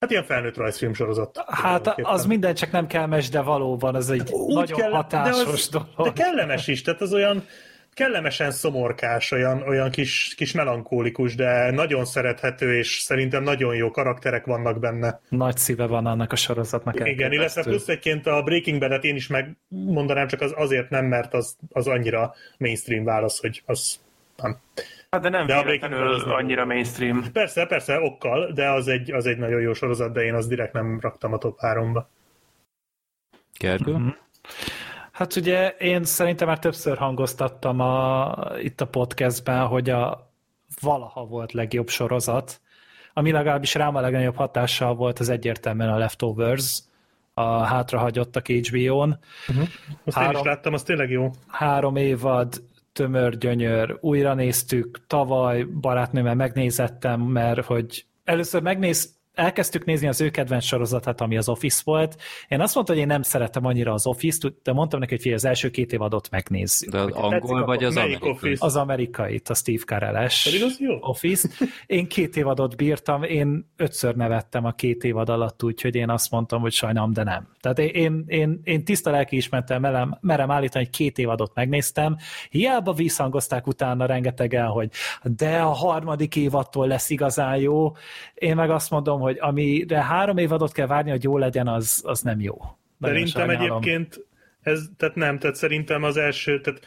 Hát ilyen felnőtt rajzfilm sorozat. Hát az minden csak nem kellemes, de valóban az egy Úgy nagyon kell, hatásos de az, dolog. De kellemes is, tehát az olyan kellemesen szomorkás, olyan, olyan kis, kis melankólikus, de nagyon szerethető, és szerintem nagyon jó karakterek vannak benne. Nagy szíve van annak a sorozatnak. Igen, illetve plusz egyként a Breaking Bad-et én is megmondanám, csak az azért nem, mert az, az annyira mainstream válasz, hogy az nem. Hát de nem de véletlenül az annyira mainstream. Persze, persze, okkal, de az egy, az egy nagyon jó sorozat, de én az direkt nem raktam a top 3-ba. Gergő? Mm-hmm. Hát ugye én szerintem már többször hangoztattam a, itt a podcastben, hogy a valaha volt legjobb sorozat, ami legalábbis rám a legnagyobb hatással volt, az egyértelműen a Leftovers, a hátrahagyottak HBO-n. Uh-huh. Azt három, én is láttam, az tényleg jó. Három évad, tömör, gyönyör, újra néztük, tavaly barátnőmmel megnézettem, mert hogy először megnéz, elkezdtük nézni az ő kedvenc sorozatát, ami az Office volt. Én azt mondtam, hogy én nem szeretem annyira az Office-t, de mondtam neki, hogy az első két évadot megnézzük. De az angol vagy az amerikai? Office? Az amerikait, a Steve Carell-es Pedig az jó. Office. Én két évadot bírtam, én ötször nevettem a két évad alatt, úgyhogy én azt mondtam, hogy sajnálom, de nem. Tehát én, én, én tiszta lelki ismertem, merem, merem állítani, hogy két évadot megnéztem. Hiába visszhangozták utána rengetegen, hogy de a harmadik évattól lesz igazán jó. Én meg azt mondom, hogy amire három évadot kell várni, hogy jó legyen, az, az nem jó. Nagyon szerintem sajnálom. egyébként ez, tehát nem, tehát szerintem az első, tehát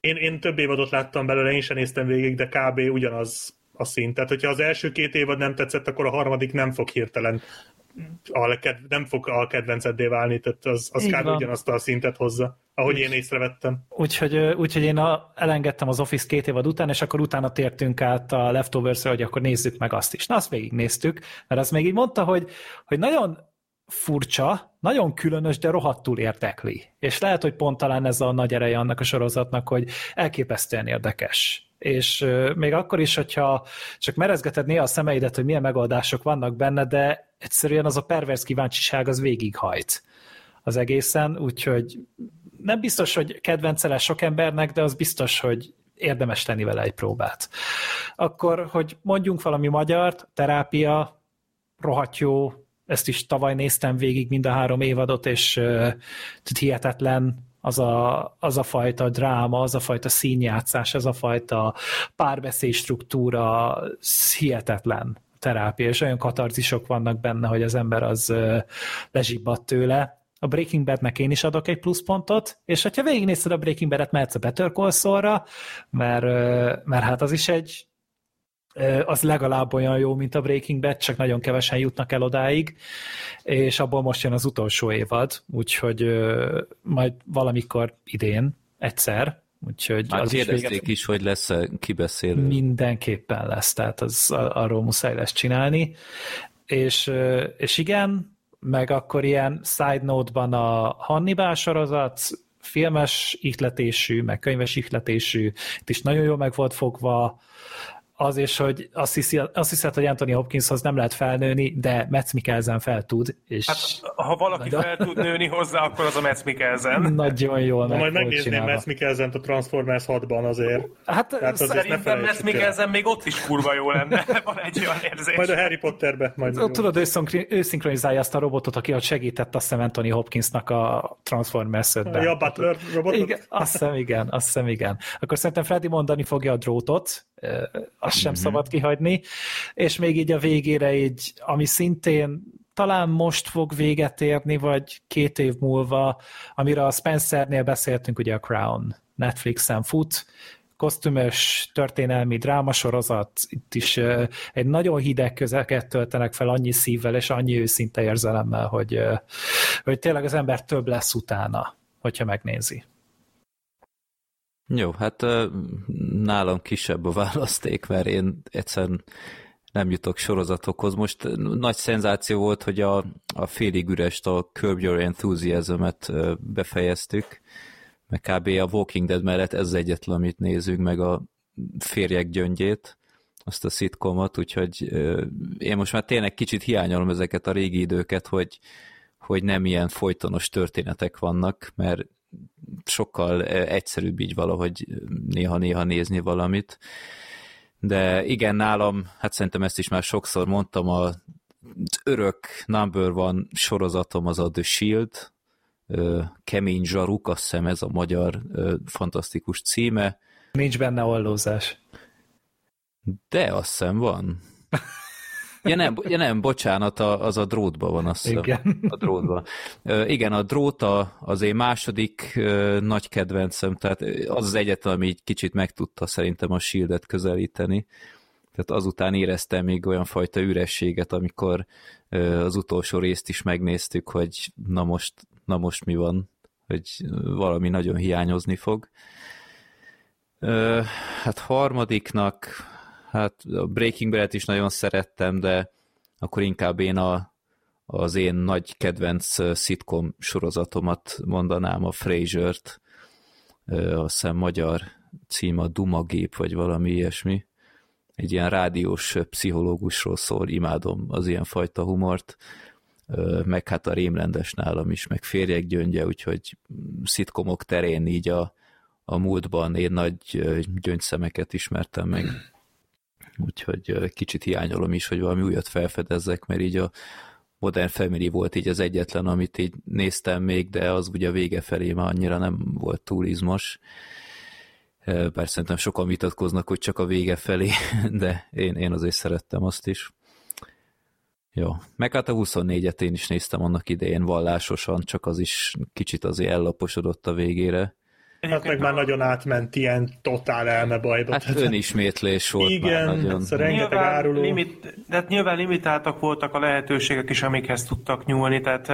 én, én több évadot láttam belőle, én sem néztem végig, de kb. ugyanaz a szint. Tehát, hogyha az első két évad nem tetszett, akkor a harmadik nem fog hirtelen a, nem fog a kedvenceddé válni, tehát az, az kb. ugyanazt a szintet hozza, ahogy úgy, én észrevettem. Úgyhogy, úgyhogy én a, elengedtem az Office két évad után, és akkor utána tértünk át a leftovers hogy akkor nézzük meg azt is. Na, azt végignéztük, mert az még így mondta, hogy, hogy nagyon furcsa, nagyon különös, de rohadtul érdekli. És lehet, hogy pont talán ez a nagy ereje annak a sorozatnak, hogy elképesztően érdekes és még akkor is, hogyha csak merezgeted néha a szemeidet, hogy milyen megoldások vannak benne, de egyszerűen az a pervers kíváncsiság az végighajt az egészen, úgyhogy nem biztos, hogy kedvence lesz sok embernek, de az biztos, hogy érdemes tenni vele egy próbát. Akkor, hogy mondjunk valami magyart, terápia, rohadt jó, ezt is tavaly néztem végig mind a három évadot, és uh, hihetetlen az a, az a fajta dráma, az a fajta színjátszás, az a fajta párbeszéd struktúra hihetetlen terápia, és olyan katarzisok vannak benne, hogy az ember az lezsibbat tőle. A Breaking Badnek én is adok egy pluszpontot, és hogyha végignézted a Breaking Bad-et, mehetsz a Better Call Saul-ra, mert, mert hát az is egy az legalább olyan jó, mint a Breaking Bad, csak nagyon kevesen jutnak el odáig, és abból most jön az utolsó évad, úgyhogy majd valamikor idén, egyszer, úgyhogy Már az kérdezték is, is, hogy lesz -e kibeszélő. Mindenképpen lesz, tehát az, arról muszáj lesz csinálni, és, és igen, meg akkor ilyen side note-ban a Hannibal sorozat, filmes ihletésű, meg könyves ihletésű, itt is nagyon jól meg volt fogva, az is, hogy azt, hiszi, azt hiszed, hogy Anthony Hopkinshoz nem lehet felnőni, de Metz Mikkelsen fel tud. És hát, ha valaki nagyon... fel tud nőni hozzá, akkor az a Metz Mikkelsen. Nagyon jól meg Majd megnézném Metz Mikkelsen a Transformers 6-ban azért. Hát Tehát szerintem Metz Mikkelsen még ott is kurva jó lenne, van egy olyan érzés. Majd a Harry Potterbe. Majd Ott tudod, ő, szinkronizálja azt a robotot, aki ott segített azt hiszem Anthony Hopkinsnak a Transformers 5-ben. Ja, Butler robotot? Igen, azt hiszem igen, azt hiszem igen. Akkor szerintem Freddy mondani fogja a drótot, azt sem mm-hmm. szabad kihagyni, és még így a végére így, ami szintén talán most fog véget érni, vagy két év múlva, amire a Spencernél beszéltünk, ugye a Crown Netflixen fut, kosztümös történelmi drámasorozat, itt is egy nagyon hideg közeket töltenek fel annyi szívvel és annyi őszinte érzelemmel, hogy, hogy tényleg az ember több lesz utána, hogyha megnézi. Jó, hát nálam kisebb a választék, mert én egyszerűen nem jutok sorozatokhoz. Most nagy szenzáció volt, hogy a, a félig ürest, a Curb Your Enthusiasm-et befejeztük, meg kb. a Walking Dead mellett ez egyetlen, amit nézünk, meg a férjek gyöngyét, azt a szitkomot, úgyhogy én most már tényleg kicsit hiányolom ezeket a régi időket, hogy, hogy nem ilyen folytonos történetek vannak, mert sokkal egyszerűbb így valahogy néha-néha nézni valamit. De igen, nálam, hát szerintem ezt is már sokszor mondtam, a örök number van sorozatom az a The Shield, Kemény Zsaruk, azt hiszem ez a magyar fantasztikus címe. Nincs benne ollózás. De azt hiszem van. Ja nem, ja nem, bocsánat, a, az a drótba van, hiszem. Igen. A drótba. Igen, a drót a, az én második nagy kedvencem, tehát az az egyetlen, ami így kicsit meg tudta szerintem a Shieldet közelíteni. Tehát azután éreztem még olyan fajta ürességet, amikor az utolsó részt is megnéztük, hogy na most, na most mi van, hogy valami nagyon hiányozni fog. Hát harmadiknak hát a Breaking Bad-et is nagyon szerettem, de akkor inkább én a, az én nagy kedvenc szitkom sorozatomat mondanám, a Frasier-t, azt hiszem magyar cím a Dumagép, vagy valami ilyesmi. Egy ilyen rádiós pszichológusról szól, imádom az ilyen fajta humort, meg hát a rémlendes nálam is, meg férjek gyöngye, úgyhogy szitkomok terén így a, a múltban én nagy gyöngyszemeket ismertem meg úgyhogy kicsit hiányolom is, hogy valami újat felfedezzek, mert így a Modern Family volt így az egyetlen, amit így néztem még, de az ugye a vége felé már annyira nem volt túl izmos. Bár szerintem sokan vitatkoznak, hogy csak a vége felé, de én, én azért szerettem azt is. Jó, meg hát a 24-et én is néztem annak idején vallásosan, csak az is kicsit azért ellaposodott a végére. Hát meg már nagyon átment ilyen totál elmebajba. Hát önismétlés volt Igen, már nagyon. szóval rengeteg áruló. Limit, de hát nyilván limitáltak voltak a lehetőségek is, amikhez tudtak nyúlni, tehát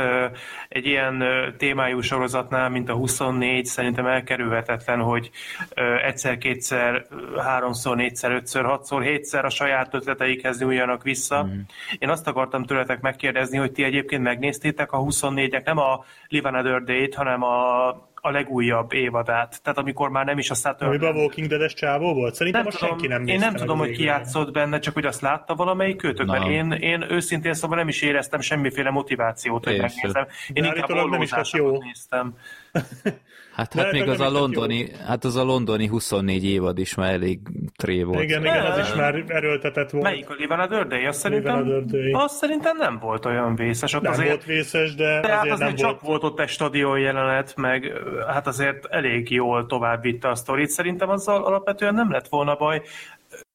egy ilyen témájú sorozatnál, mint a 24, szerintem elkerülhetetlen, hogy ö, egyszer-kétszer, ö, háromszor, négyszer, ötször, hatszor, hétszer a saját ötleteikhez nyúljanak vissza. Mm. Én azt akartam tőletek megkérdezni, hogy ti egyébként megnéztétek a 24-ek, nem a Live Another Day-t, hanem a a legújabb évadát. Tehát amikor már nem is a Saturn. Amiben a Walking Dead-es csávó volt? Szerintem nem most tudom, senki nem nézte Én nem tudom, hogy ki játszott benne, csak hogy azt látta valamelyik kötök, mert én, én őszintén szóval nem is éreztem semmiféle motivációt, hogy Én megnézem. Én De inkább nem is lett jó. néztem. Hát, hát még az a londoni, hát az a londoni 24 évad is már elég tré volt. Igen, igen, az is már erőltetett volt. Melyik a Live Another Day? Azt szerintem, azt szerintem nem volt olyan vészes. Ott Nem azért, volt vészes, de, de hát azért azért nem csak volt. volt ott egy stadion jelenet, meg hát azért elég jól tovább vitte a sztorit. Szerintem azzal alapvetően nem lett volna baj,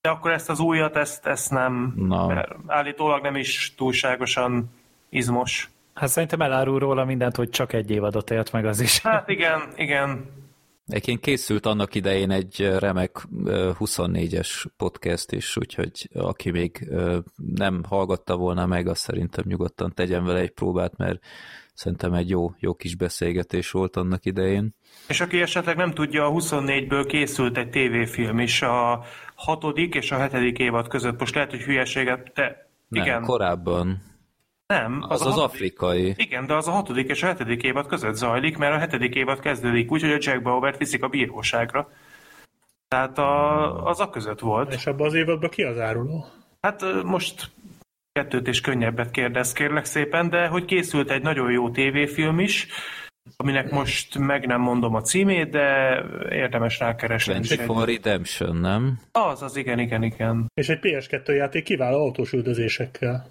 de akkor ezt az újat, ezt, ezt nem, mert állítólag nem is túlságosan izmos. Hát szerintem elárul róla mindent, hogy csak egy évadot élt meg az is. Hát igen, igen. Egyébként készült annak idején egy remek ö, 24-es podcast is, úgyhogy aki még nem hallgatta volna meg, azt szerintem nyugodtan tegyen vele egy próbát, mert szerintem egy jó, jó kis beszélgetés volt annak idején. És aki esetleg nem tudja, a 24-ből készült egy tévéfilm is a hatodik és a hetedik évad között. Most lehet, hogy hülyeséget, de Nem, igen. korábban. Nem, Az a az hatodik- afrikai. Igen, de az a hatodik és a hetedik évad között zajlik, mert a hetedik évad kezdődik úgy, hogy a Jack Bauer viszik a bíróságra. Tehát a, az a között volt. És abban az évadban ki az áruló? Hát most kettőt és könnyebbet kérdez, kérlek szépen, de hogy készült egy nagyon jó tévéfilm is, aminek most meg nem mondom a címét, de érdemes rákeresni. is 24 egy- Redemption, nem? Az, az, igen, igen, igen. És egy PS2 játék kiváló autós üldözésekkel.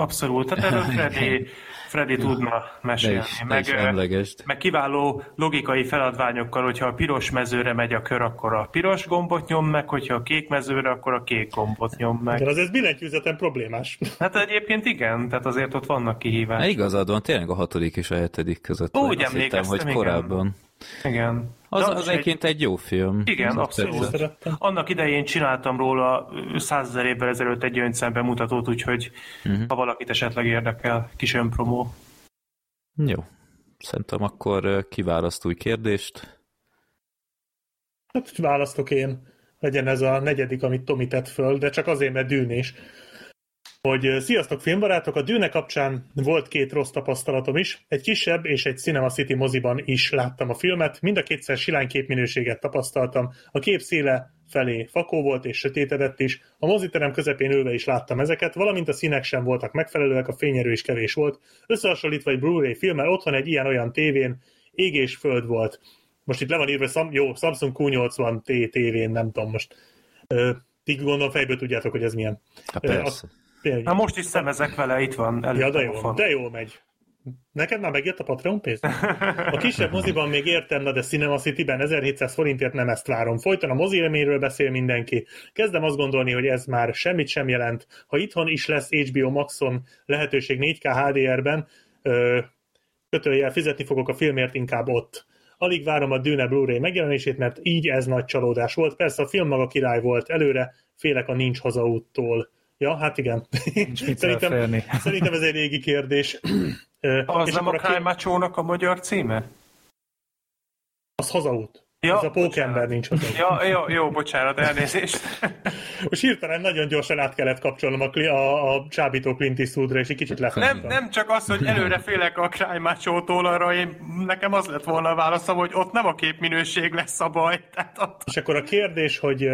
Abszolút, tehát erről Freddy, Freddy tudna mesélni. is, ne Meg, is meg kiváló logikai feladványokkal, hogyha a piros mezőre megy a kör, akkor a piros gombot nyom meg, hogyha a kék mezőre, akkor a kék gombot nyom De meg. az ez billentyűzeten problémás. Hát egyébként igen, tehát azért ott vannak Na, kihívások. igazad van, tényleg a hatodik és a hetedik között. Úgy van. Azt hittem, emlékeztem, hogy igen. korábban. Igen. Az, az egy- egyébként egy jó film. Igen, Az abszolút. Annak idején csináltam róla százezer évvel ezelőtt egy gyöngyszem bemutatót, úgyhogy Mhm. ha valakit esetleg érdekel, kis önpromó. Jó. Szerintem akkor kiválaszt új kérdést. Hát választok én. Legyen ez a negyedik, amit Tomi tett föl, de csak azért, mert dűnés. Hogy sziasztok filmbarátok, a dűne kapcsán volt két rossz tapasztalatom is. Egy kisebb és egy Cinema City moziban is láttam a filmet. Mind a kétszer silány képminőséget tapasztaltam. A kép széle felé fakó volt és sötétedett is. A moziterem közepén ülve is láttam ezeket, valamint a színek sem voltak megfelelőek, a fényerő is kevés volt. Összehasonlítva egy Blu-ray filmmel otthon egy ilyen-olyan tévén ég és föld volt. Most itt le van írva, Sam, jó, Samsung Q80T tévén, nem tudom most. Ö, ti gondolom fejből tudjátok, hogy ez milyen. Hát Ö, persze. a- Na most is szemezek vele, itt van. Ja, de jó, de jól megy. Neked már megjött a Patreon pénz? A kisebb moziban még értem, de Cinema City-ben 1700 forintért nem ezt várom. Folyton a mozi élményről beszél mindenki. Kezdem azt gondolni, hogy ez már semmit sem jelent. Ha itthon is lesz HBO Maxon lehetőség 4K HDR-ben, kötőjel fizetni fogok a filmért inkább ott. Alig várom a Dűne Blu-ray megjelenését, mert így ez nagy csalódás volt. Persze a film maga király volt előre, félek a nincs hazaúttól. Ja, hát igen. Szerintem, elférni. szerintem ez egy régi kérdés. Az és nem a Macho-nak a magyar címe? Az hazaút. Ja, ez a pókember nincs hazaút. Ja, jó, jó, bocsánat, elnézést. Most hirtelen nagyon gyorsan át kellett kapcsolnom a, a, a csábító Clint Eastwoodra, és egy kicsit Nem, lefeküdtem. nem csak az, hogy előre félek a Macho-tól, arra én, nekem az lett volna a válaszom, hogy ott nem a képminőség lesz a baj. Tehát ott... És akkor a kérdés, hogy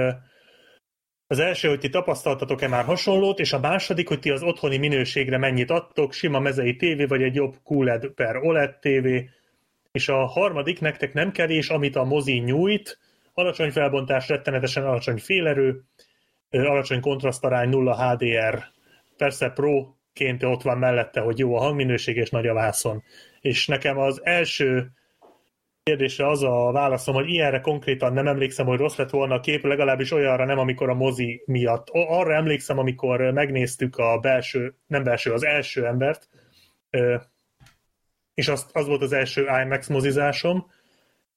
az első, hogy ti tapasztaltatok-e már hasonlót, és a második, hogy ti az otthoni minőségre mennyit adtok, sima mezei tévé, vagy egy jobb QLED per OLED tévé, és a harmadik, nektek nem kevés, amit a mozi nyújt, alacsony felbontás, rettenetesen alacsony félerő, alacsony kontrasztarány, nulla HDR, persze Pro-ként ott van mellette, hogy jó a hangminőség és nagy a vászon. És nekem az első kérdésre az a válaszom, hogy ilyenre konkrétan nem emlékszem, hogy rossz lett volna a kép, legalábbis olyanra nem, amikor a mozi miatt. Arra emlékszem, amikor megnéztük a belső, nem belső, az első embert, és az, az volt az első IMAX mozizásom,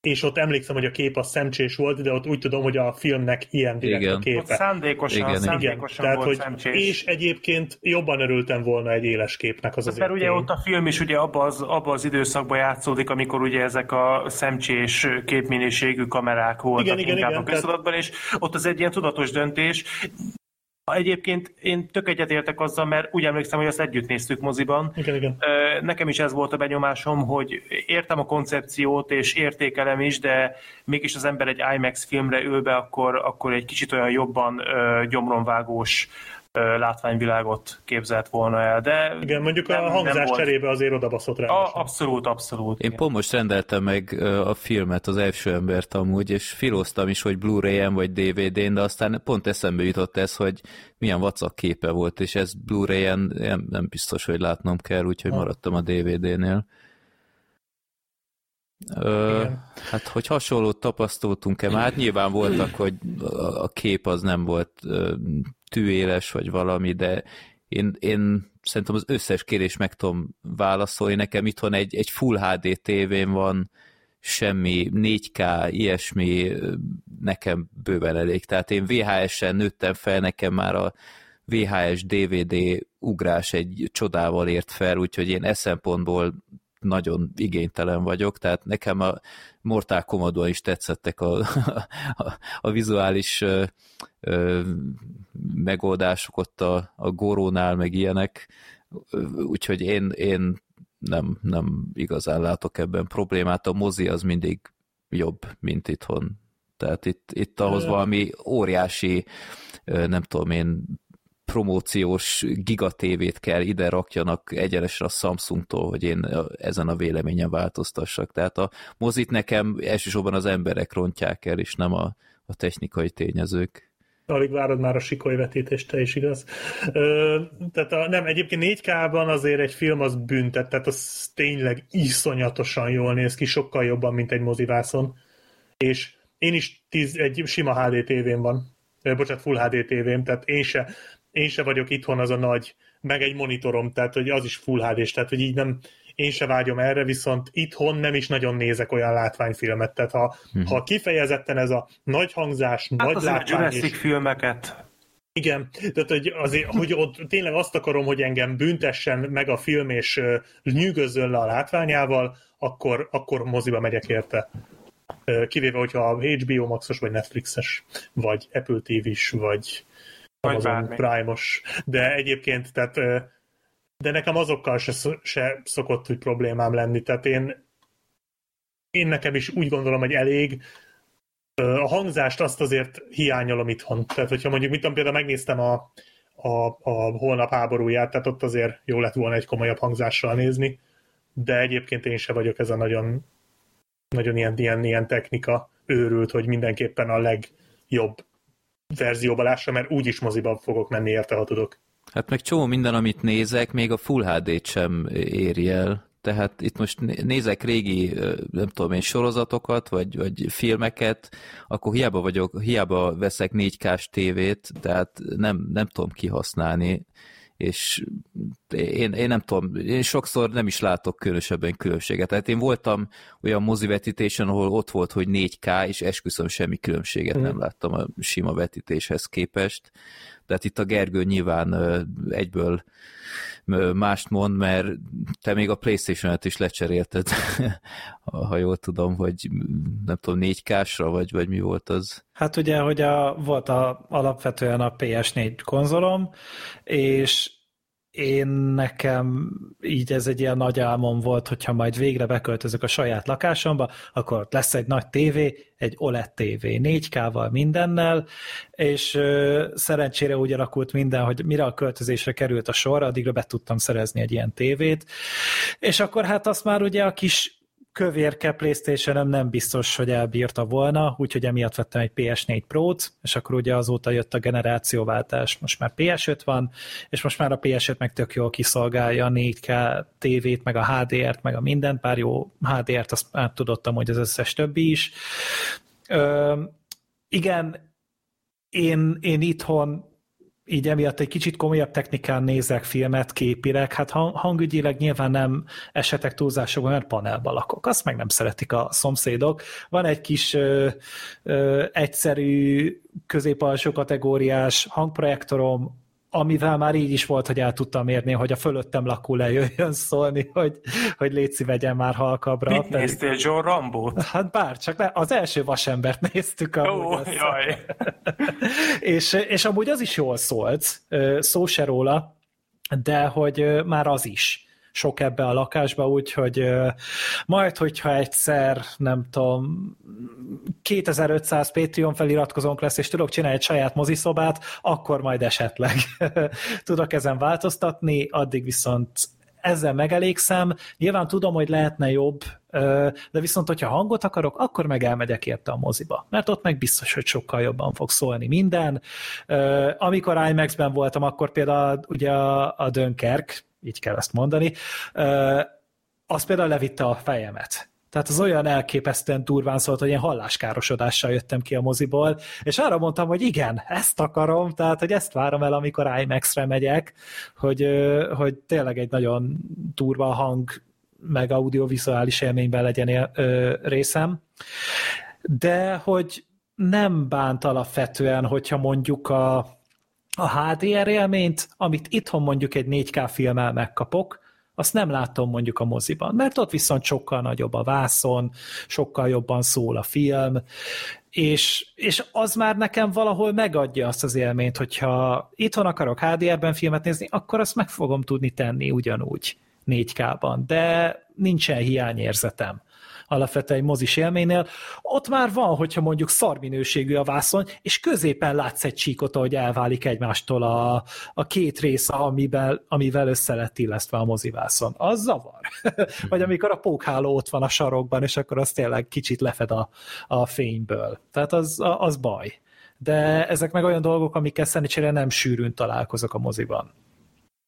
és ott emlékszem, hogy a kép a szemcsés volt, de ott úgy tudom, hogy a filmnek ilyen direkt Igen. a képe. Ott szándékosan, Igen, igen. Igen, szándékosan tehát, volt hogy, szemcsés. és egyébként jobban örültem volna egy éles képnek az azért Mert ugye ott a film is ugye abba az, abba az időszakban játszódik, amikor ugye ezek a szemcsés képminőségű kamerák voltak Igen, igen, inkább igen, a köztudatban, és ott az egy ilyen tudatos döntés. Egyébként én tök egyetértek azzal, mert úgy emlékszem, hogy azt együtt néztük moziban. Igen, igen. Nekem is ez volt a benyomásom, hogy értem a koncepciót, és értékelem is, de mégis az ember egy IMAX filmre ül be, akkor, akkor egy kicsit olyan jobban gyomronvágós látványvilágot képzelt volna el. De Igen, mondjuk nem- a nem hangzás volt. cserébe azért odabaszott rá. Abszolút, abszolút. Én igen. pont most rendeltem meg a filmet, az első embert amúgy, és filoztam is, hogy Blu-ray-en vagy DVD-n, de aztán pont eszembe jutott ez, hogy milyen vacak képe volt, és ez Blu-ray-en nem, biztos, hogy látnom kell, úgyhogy maradtam a DVD-nél. Ö, Igen. hát, hogy hasonlót tapasztaltunk-e, már hát nyilván voltak, hogy a, kép az nem volt tűéles, vagy valami, de én, én szerintem az összes kérés meg tudom válaszolni. Nekem itthon egy, egy Full HD tévén van, semmi 4K, ilyesmi nekem bőven elég. Tehát én VHS-en nőttem fel, nekem már a VHS DVD ugrás egy csodával ért fel, úgyhogy én e szempontból nagyon igénytelen vagyok, tehát nekem a Mortal Kombatban is tetszettek a, a, a vizuális ö, megoldások ott a, a Gorónál, meg ilyenek, úgyhogy én, én nem, nem igazán látok ebben problémát. A mozi az mindig jobb, mint itthon. Tehát itt, itt ahhoz valami óriási, nem tudom én, promóciós gigatévét kell ide rakjanak egyenesre a Samsungtól, hogy én ezen a véleményen változtassak. Tehát a mozit nekem elsősorban az emberek rontják el, és nem a, a technikai tényezők. Alig várod már a sikoly vetítést, te is igaz. Ö, tehát a, nem, egyébként 4K-ban azért egy film az büntet, tehát az tényleg iszonyatosan jól néz ki, sokkal jobban, mint egy mozivászon. És én is tíz, egy sima HD tévém van, Ö, bocsánat, Full HD tévém, tehát én se, én se vagyok itthon az a nagy, meg egy monitorom, tehát hogy az is Full HD-s, tehát hogy így nem, én se vágyom erre, viszont itthon nem is nagyon nézek olyan látványfilmet, tehát ha, hmm. ha kifejezetten ez a nagy hangzás, Hát nagy látvány és filmeket igen, tehát hogy, azért, hogy ott tényleg azt akarom, hogy engem büntessen meg a film, és nyűgözzön le a látványával, akkor, akkor moziba megyek érte. Kivéve, hogyha HBO Maxos, vagy Netflixes, vagy Apple TV-s, vagy Vagy Amazon bármi. Prime-os. De egyébként, tehát de nekem azokkal se, se szokott hogy problémám lenni. Tehát én, én nekem is úgy gondolom, hogy elég, a hangzást azt azért hiányolom itthon. Tehát, hogyha mondjuk, mit tudom, például megnéztem a, a, a holnap háborúját, tehát ott azért jó lett volna egy komolyabb hangzással nézni, de egyébként én se vagyok ez a nagyon, nagyon ilyen, ilyen, ilyen technika őrült, hogy mindenképpen a legjobb verzióba lássa, mert úgyis moziba fogok menni érte, ha tudok. Hát meg csomó minden, amit nézek, még a Full HD-t sem éri el. Tehát itt most nézek régi, nem tudom én, sorozatokat, vagy, vagy filmeket, akkor hiába vagyok, hiába veszek 4K-s tévét, tehát nem, nem tudom kihasználni és én, én nem tudom, én sokszor nem is látok különösebben különbséget. Tehát én voltam olyan mozivetítésen, ahol ott volt, hogy 4K, és esküszöm semmi különbséget mm. nem láttam a sima vetítéshez képest. De hát itt a Gergő nyilván egyből mást mond, mert te még a Playstation-et is lecserélted, ha jól tudom, hogy nem tudom, 4K-sra, vagy, vagy mi volt az? Hát ugye, hogy a, volt a, alapvetően a PS4 konzolom, és én nekem így ez egy ilyen nagy álmom volt, hogyha majd végre beköltözök a saját lakásomba, akkor lesz egy nagy tévé, egy OLED tévé, 4K-val mindennel, és ö, szerencsére úgy alakult minden, hogy mire a költözésre került a sor, addigra be tudtam szerezni egy ilyen tévét, és akkor hát azt már ugye a kis kövérke playstation nem biztos, hogy elbírta volna, úgyhogy emiatt vettem egy PS4 Pro-t, és akkor ugye azóta jött a generációváltás. Most már PS5 van, és most már a PS5 meg tök jól kiszolgálja a 4K tévét, meg a HDR-t, meg a mindent, bár jó HDR-t azt már tudottam, hogy az összes többi is. Ö, igen, én, én itthon így emiatt egy kicsit komolyabb technikán nézek filmet, képirek, hát hangügyileg nyilván nem esetek túlzásokban, mert panelban lakok, azt meg nem szeretik a szomszédok. Van egy kis ö, ö, egyszerű, középalsó kategóriás hangprojektorom, amivel már így is volt, hogy el tudtam érni, hogy a fölöttem lakó lejöjjön szólni, hogy, hogy létszi vegyen már halkabra. Mit pedig... néztél, John Rambo? Hát bár, csak ne, az első vasembert néztük. Ó, jaj. és, és amúgy az is jól szólt, szó se róla, de hogy már az is sok ebbe a lakásba, úgyhogy majd, hogyha egyszer, nem tudom, 2500 Patreon feliratkozónk lesz, és tudok csinálni egy saját moziszobát, akkor majd esetleg tudok ezen változtatni, addig viszont ezzel megelégszem. Nyilván tudom, hogy lehetne jobb, de viszont, hogyha hangot akarok, akkor meg elmegyek érte a moziba. Mert ott meg biztos, hogy sokkal jobban fog szólni minden. Amikor IMAX-ben voltam, akkor például ugye a, Dönkerk, így kell ezt mondani, az például levitte a fejemet. Tehát az olyan elképesztően durván szólt, hogy én halláskárosodással jöttem ki a moziból, és arra mondtam, hogy igen, ezt akarom, tehát hogy ezt várom el, amikor IMAX-re megyek, hogy, hogy tényleg egy nagyon durva hang, meg audiovizuális élményben legyen él, részem. De hogy nem bánt alapvetően, hogyha mondjuk a, a HDR élményt, amit itthon mondjuk egy 4K filmmel megkapok, azt nem látom mondjuk a moziban, mert ott viszont sokkal nagyobb a vászon, sokkal jobban szól a film, és, és az már nekem valahol megadja azt az élményt, hogyha itthon akarok HDR-ben filmet nézni, akkor azt meg fogom tudni tenni ugyanúgy 4K-ban, de nincsen hiányérzetem alapvetően egy mozis élménynél, ott már van, hogyha mondjuk szarminőségű a vászon, és középen látsz egy csíkot, ahogy elválik egymástól a, a két rész, amivel, amivel össze lett illesztve a mozivászon. Az zavar. Vagy amikor a pókháló ott van a sarokban, és akkor az tényleg kicsit lefed a, a fényből. Tehát az, az baj. De ezek meg olyan dolgok, amikkel szerencsére nem sűrűn találkozok a moziban.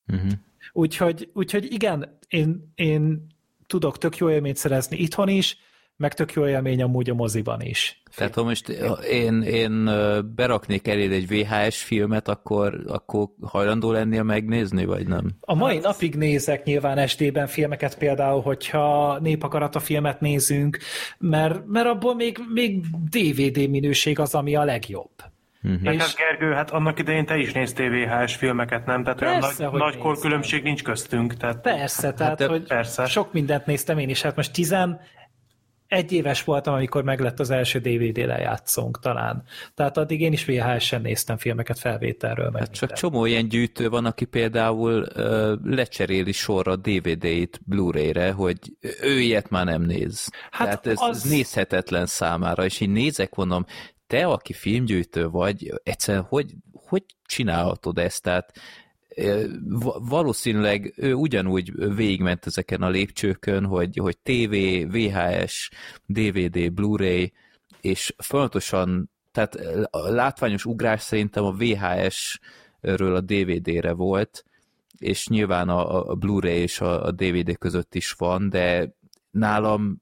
Uh-huh. Úgyhogy, úgyhogy igen, én, én tudok tök jó élményt szerezni itthon is, meg tök jó élmény amúgy a moziban is. Tehát ha most én, én beraknék eléd egy VHS filmet, akkor, akkor hajlandó lennél megnézni, vagy nem? A mai hát... napig nézek nyilván SD-ben filmeket például, hogyha népakarata filmet nézünk, mert, mert abból még, még DVD minőség az, ami a legjobb. Uh-huh. És... Gergő, hát annak idején te is néztél VHS filmeket, nem? Tehát persze, olyan nagy, nagy korkülönbség nincs köztünk. Tehát... Persze, tehát hát, hogy persze. sok mindent néztem én is. Hát most 11 egy éves voltam, amikor meglett az első DVD lejátszónk talán. Tehát addig én is VHS-en néztem filmeket felvételről. Meg hát csak csomó ilyen gyűjtő van, aki például uh, lecseréli sorra DVD-t Blu-ray-re, hogy ő ilyet már nem néz. Hát Tehát ez, az... ez nézhetetlen számára, és így nézek, mondom, te, aki filmgyűjtő vagy, egyszerűen hogy, hogy csinálhatod ezt? Tehát valószínűleg ő ugyanúgy végigment ezeken a lépcsőkön, hogy, hogy TV, VHS, DVD, Blu-ray, és folyamatosan, tehát a látványos ugrás szerintem a VHS-ről a DVD-re volt, és nyilván a, a Blu-ray és a, a DVD között is van, de nálam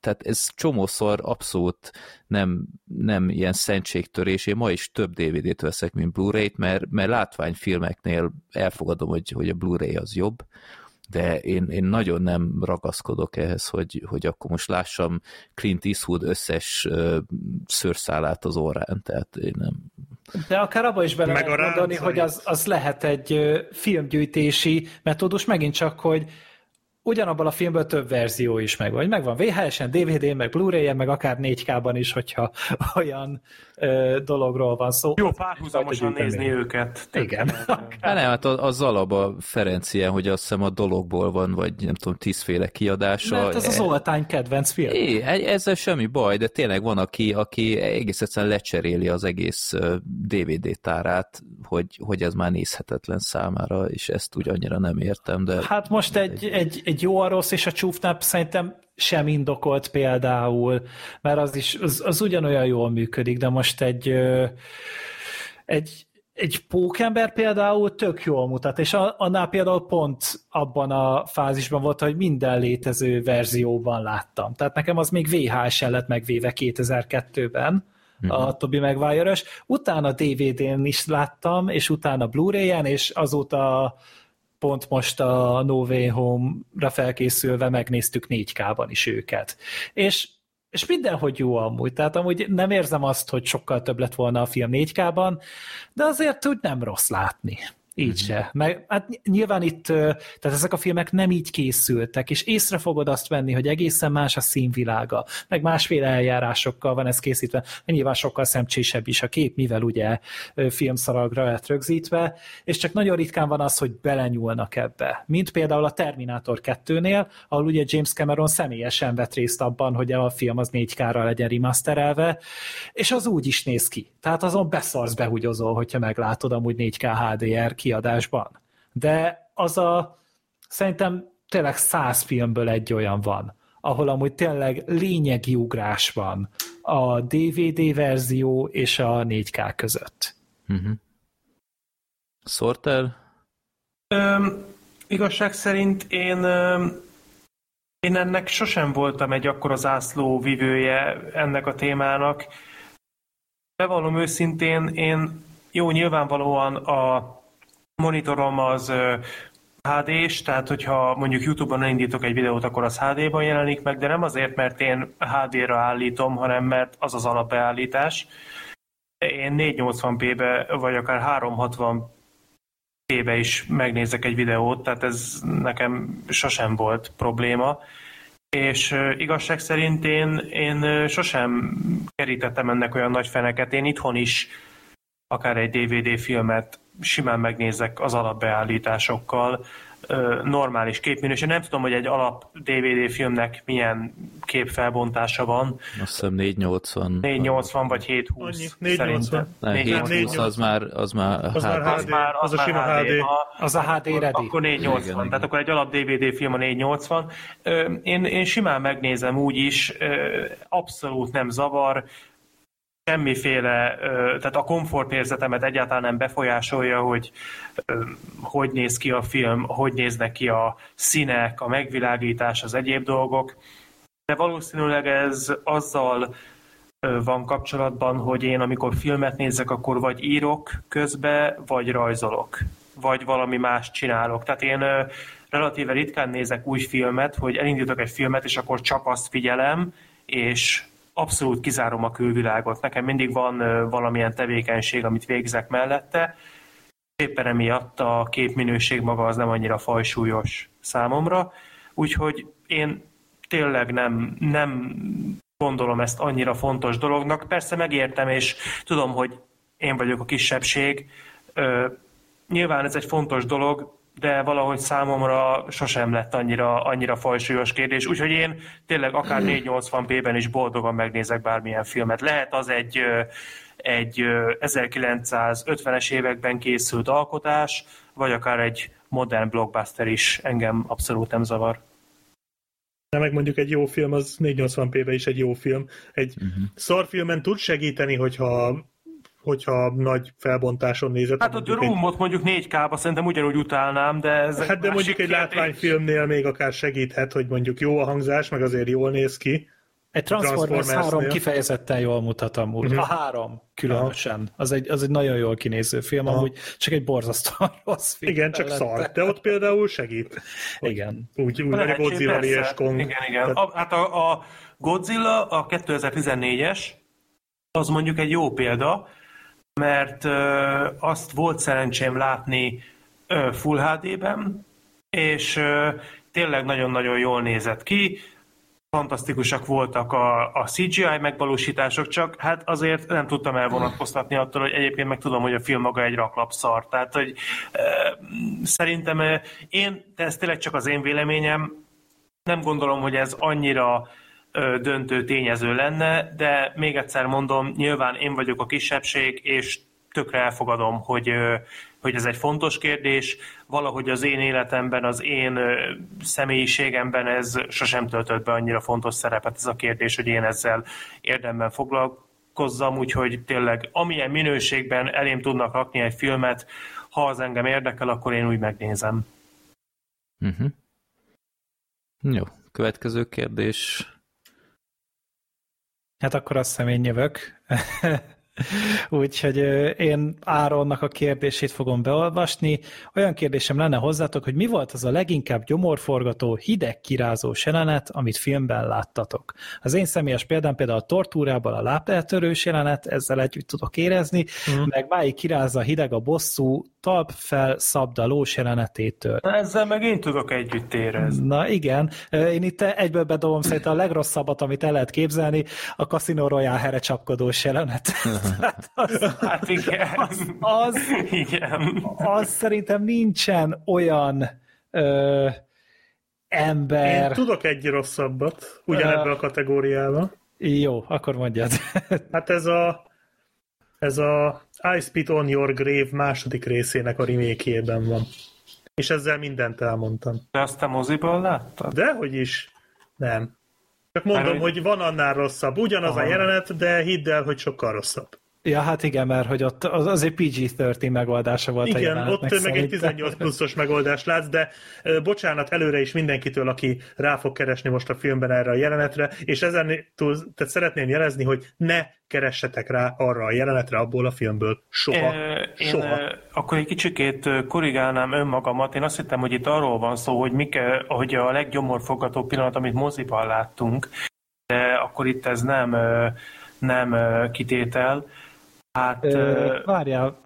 tehát ez csomószor abszolút nem, nem ilyen szentségtörés. Én ma is több DVD-t veszek, mint Blu-ray-t, mert, mert látványfilmeknél elfogadom, hogy, hogy a Blu-ray az jobb, de én, én nagyon nem ragaszkodok ehhez, hogy, hogy akkor most lássam Clint Eastwood összes uh, szőrszálát az órán, tehát én nem... De akár abba is bele lehet mondani, hogy az, az lehet egy filmgyűjtési metódus, megint csak, hogy ugyanabban a filmből több verzió is meg, vagy megvan VHS-en, DVD-n, meg Blu-ray-en, meg akár 4K-ban is, hogyha olyan ö, dologról van szó. Jó, párhuzamosan nézni én. őket. Igen. Nem, hát az alap Ferenc ilyen, hogy azt hiszem a dologból van, vagy nem tudom, tízféle kiadása. Mert ez az e- oltány kedvenc film. É, ezzel semmi baj, de tényleg van, aki, aki egész egyszerűen lecseréli az egész DVD tárát, hogy, hogy ez már nézhetetlen számára, és ezt úgy annyira nem értem, de... Hát most egy, egy, egy jó, a rossz és a csúfnap szerintem sem indokolt például, mert az is, az, az ugyanolyan jól működik, de most egy, egy, egy pókember például tök jól mutat, és annál például pont abban a fázisban volt, hogy minden létező verzióban láttam. Tehát nekem az még VHS-en lett megvéve 2002-ben, a mhm. Tobi maguire Utána DVD-n is láttam, és utána Blu-ray-en, és azóta pont most a No Way Home-ra felkészülve megnéztük 4K-ban is őket. És és mindenhogy jó amúgy, tehát amúgy nem érzem azt, hogy sokkal több lett volna a film 4K-ban, de azért úgy nem rossz látni. Így mm-hmm. se. Meg, hát nyilván itt, tehát ezek a filmek nem így készültek, és észre fogod azt venni, hogy egészen más a színvilága, meg másféle eljárásokkal van ez készítve, nyilván sokkal szemcsésebb is a kép, mivel ugye filmszalagra lett rögzítve, és csak nagyon ritkán van az, hogy belenyúlnak ebbe. Mint például a Terminator 2-nél, ahol ugye James Cameron személyesen vett részt abban, hogy a film az 4K-ra legyen remasterelve, és az úgy is néz ki. Tehát azon beszarsz behugyozol, hogyha meglátod amúgy 4K HDR ki kiadásban. De az a, szerintem tényleg száz filmből egy olyan van, ahol amúgy tényleg lényegi ugrás van a DVD verzió és a 4K között. Uh-huh. Sorter? Öm, igazság szerint én öm, én ennek sosem voltam egy akkora zászló vivője ennek a témának. Bevallom őszintén, én jó, nyilvánvalóan a monitorom az HD-s, tehát hogyha mondjuk YouTube-on indítok egy videót, akkor az HD-ban jelenik meg, de nem azért, mert én HD-ra állítom, hanem mert az az alapbeállítás. Én 480p-be, vagy akár 360 p-be is megnézek egy videót, tehát ez nekem sosem volt probléma. És igazság szerint én, én sosem kerítettem ennek olyan nagy feneket. Én itthon is akár egy DVD filmet simán megnézek az alapbeállításokkal, normális képminőség. Nem tudom, hogy egy alap DVD filmnek milyen képfelbontása van. Azt hiszem 480. 480 vagy 720 Annyi, 480. Nem, 720 az már az már az, HD, az, már, az, az a sima HD. HD. Az a HD ready. Akkor 480, igen, tehát igen. akkor egy alap DVD film a 480. Én, én simán megnézem úgy is, abszolút nem zavar, semmiféle, tehát a komfortérzetemet egyáltalán nem befolyásolja, hogy hogy néz ki a film, hogy néznek ki a színek, a megvilágítás, az egyéb dolgok. De valószínűleg ez azzal van kapcsolatban, hogy én amikor filmet nézek, akkor vagy írok közbe, vagy rajzolok, vagy valami más csinálok. Tehát én relatíve ritkán nézek új filmet, hogy elindítok egy filmet, és akkor csak azt figyelem, és abszolút kizárom a külvilágot. Nekem mindig van valamilyen tevékenység, amit végzek mellette. Éppen emiatt a képminőség maga az nem annyira fajsúlyos számomra. Úgyhogy én tényleg nem, nem gondolom ezt annyira fontos dolognak. Persze megértem, és tudom, hogy én vagyok a kisebbség. Nyilván ez egy fontos dolog, de valahogy számomra sosem lett annyira, annyira fajsúlyos kérdés, úgyhogy én tényleg akár 480p-ben is boldogan megnézek bármilyen filmet. Lehet az egy, egy 1950-es években készült alkotás, vagy akár egy modern blockbuster is engem abszolút nem zavar. De meg mondjuk egy jó film, az 480p-ben is egy jó film. Egy uh-huh. szarfilmen tud segíteni, hogyha hogyha nagy felbontáson nézed. Hát a The Room-ot mondjuk 4K-ba szerintem ugyanúgy utálnám, de ez Hát de mondjuk egy kérdés. látványfilmnél még akár segíthet, hogy mondjuk jó a hangzás, meg azért jól néz ki. Egy Transformers, Transformers 3 kifejezetten jól mutat amúgy. Uh-huh. A 3 különösen. Az egy, az egy nagyon jól kinéző film, Aha. amúgy csak egy borzasztóan rossz film. Igen, csak szar. De ott például segít. Igen. Úgy, úgy meg a Godzilla és Kong. Igen, igen. Tehát... A, hát a, a Godzilla, a 2014-es, az mondjuk egy jó példa, mert azt volt szerencsém látni Full HD-ben, és tényleg nagyon-nagyon jól nézett ki, fantasztikusak voltak a, a CGI megvalósítások, csak hát azért nem tudtam elvonatkoztatni attól, hogy egyébként meg tudom, hogy a film maga egy raklapszar. Tehát, hogy e, szerintem én, de ez tényleg csak az én véleményem, nem gondolom, hogy ez annyira döntő tényező lenne, de még egyszer mondom, nyilván én vagyok a kisebbség, és tökre elfogadom, hogy, hogy ez egy fontos kérdés. Valahogy az én életemben, az én személyiségemben ez sosem töltött be annyira fontos szerepet ez a kérdés, hogy én ezzel érdemben foglalkozzam, úgyhogy tényleg amilyen minőségben elém tudnak rakni egy filmet, ha az engem érdekel, akkor én úgy megnézem. Uh-huh. Jó, következő kérdés. Hát akkor azt hiszem én jövök. Úgyhogy én Áronnak a kérdését fogom beolvasni. Olyan kérdésem lenne hozzátok, hogy mi volt az a leginkább gyomorforgató, hideg kirázó jelenet, amit filmben láttatok. Az én személyes példám például a tortúrában a lábeltörős jelenet, ezzel együtt tudok érezni, mm. meg máig kirázza hideg a bosszú, talp fel szabdalós jelenetétől. Na, ezzel meg én tudok együtt érezni. Na igen, én itt egyből bedobom szerintem a legrosszabbat, amit el lehet képzelni, a Casino Royale csapkodós jelenet. hát, az, hát igen. Az, az, igen. az szerintem nincsen olyan ö, ember... Én tudok egy rosszabbat, ugyanebben a kategóriában. Jó, akkor mondjad. hát ez a ez a I Spit on Your Grave második részének a remake van. És ezzel mindent elmondtam. De azt te moziban láttad? Dehogy is. Nem. Csak mondom, Már, hogy van annál rosszabb. Ugyanaz Aha. a jelenet, de hidd el, hogy sokkal rosszabb. Ja, hát igen, mert hogy ott az, az egy PG-13 megoldása volt igen, a ott meg egy 18 pluszos megoldást látsz, de ö, bocsánat előre is mindenkitől, aki rá fog keresni most a filmben erre a jelenetre, és ezen túl, tehát szeretném jelezni, hogy ne keressetek rá arra a jelenetre abból a filmből. Soha. Én, Soha. Én, akkor egy kicsikét korrigálnám önmagamat. Én azt hittem, hogy itt arról van szó, hogy, mik, hogy a leggyomorfogató pillanat, amit moziban láttunk, de akkor itt ez nem, nem kitétel Hát... Ö, várjál,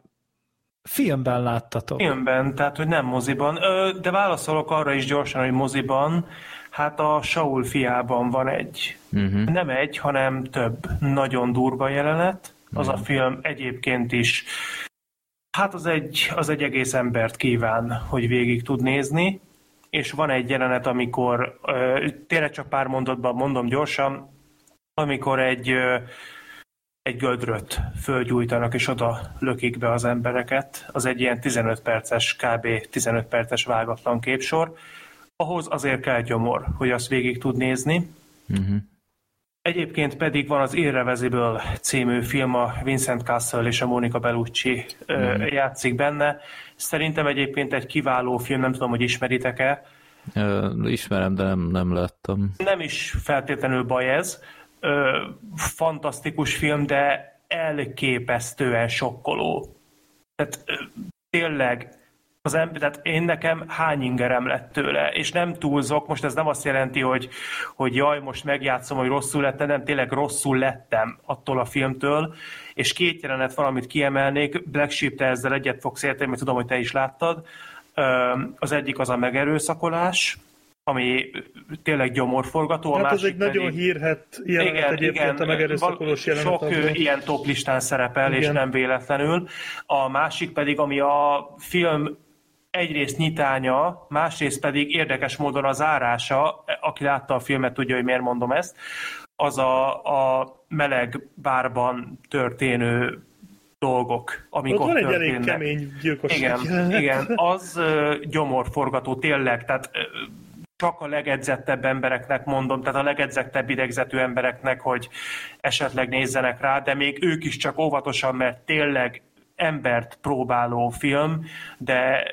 filmben láttatok. Filmben, tehát hogy nem moziban. Ö, de válaszolok arra is gyorsan, hogy moziban. Hát a Saul fiában van egy, uh-huh. nem egy, hanem több nagyon durva jelenet. Az uh-huh. a film egyébként is, hát az egy, az egy egész embert kíván, hogy végig tud nézni. És van egy jelenet, amikor, ö, tényleg csak pár mondatban mondom gyorsan, amikor egy ö, egy gödröt fölgyújtanak, és oda lökik be az embereket. Az egy ilyen 15 perces, kb. 15 perces vágatlan képsor. Ahhoz azért kell gyomor, hogy azt végig tud nézni. Uh-huh. Egyébként pedig van az Irreversible című film, a Vincent Castle és a Monica Bellucci uh-huh. játszik benne. Szerintem egyébként egy kiváló film, nem tudom, hogy ismeritek-e. Uh, ismerem, de nem, nem láttam. Nem is feltétlenül baj ez ö, fantasztikus film, de elképesztően sokkoló. Tehát ö, tényleg az ember, tehát én nekem hány ingerem lett tőle, és nem túlzok, most ez nem azt jelenti, hogy, hogy jaj, most megjátszom, hogy rosszul lettem, nem, tényleg rosszul lettem attól a filmtől, és két jelenet van, amit kiemelnék, Black Sheep, te ezzel egyet fogsz érteni, mert tudom, hogy te is láttad. Az egyik az a megerőszakolás, ami tényleg gyomorforgató. A hát ez egy nagyon hírhet jelenet igen, egyébként igen, a megerőszakolós jelenet. Sok az ilyen top listán szerepel, igen. és nem véletlenül. A másik pedig, ami a film egyrészt nyitánya, másrészt pedig érdekes módon az árása, aki látta a filmet tudja, hogy miért mondom ezt, az a, a meleg bárban történő dolgok, amik ott, ott van egy elég kemény gyilkosság Igen, igen, az gyomorforgató tényleg, tehát csak a legedzettebb embereknek mondom, tehát a legedzettebb idegzetű embereknek, hogy esetleg nézzenek rá, de még ők is csak óvatosan, mert tényleg embert próbáló film, de,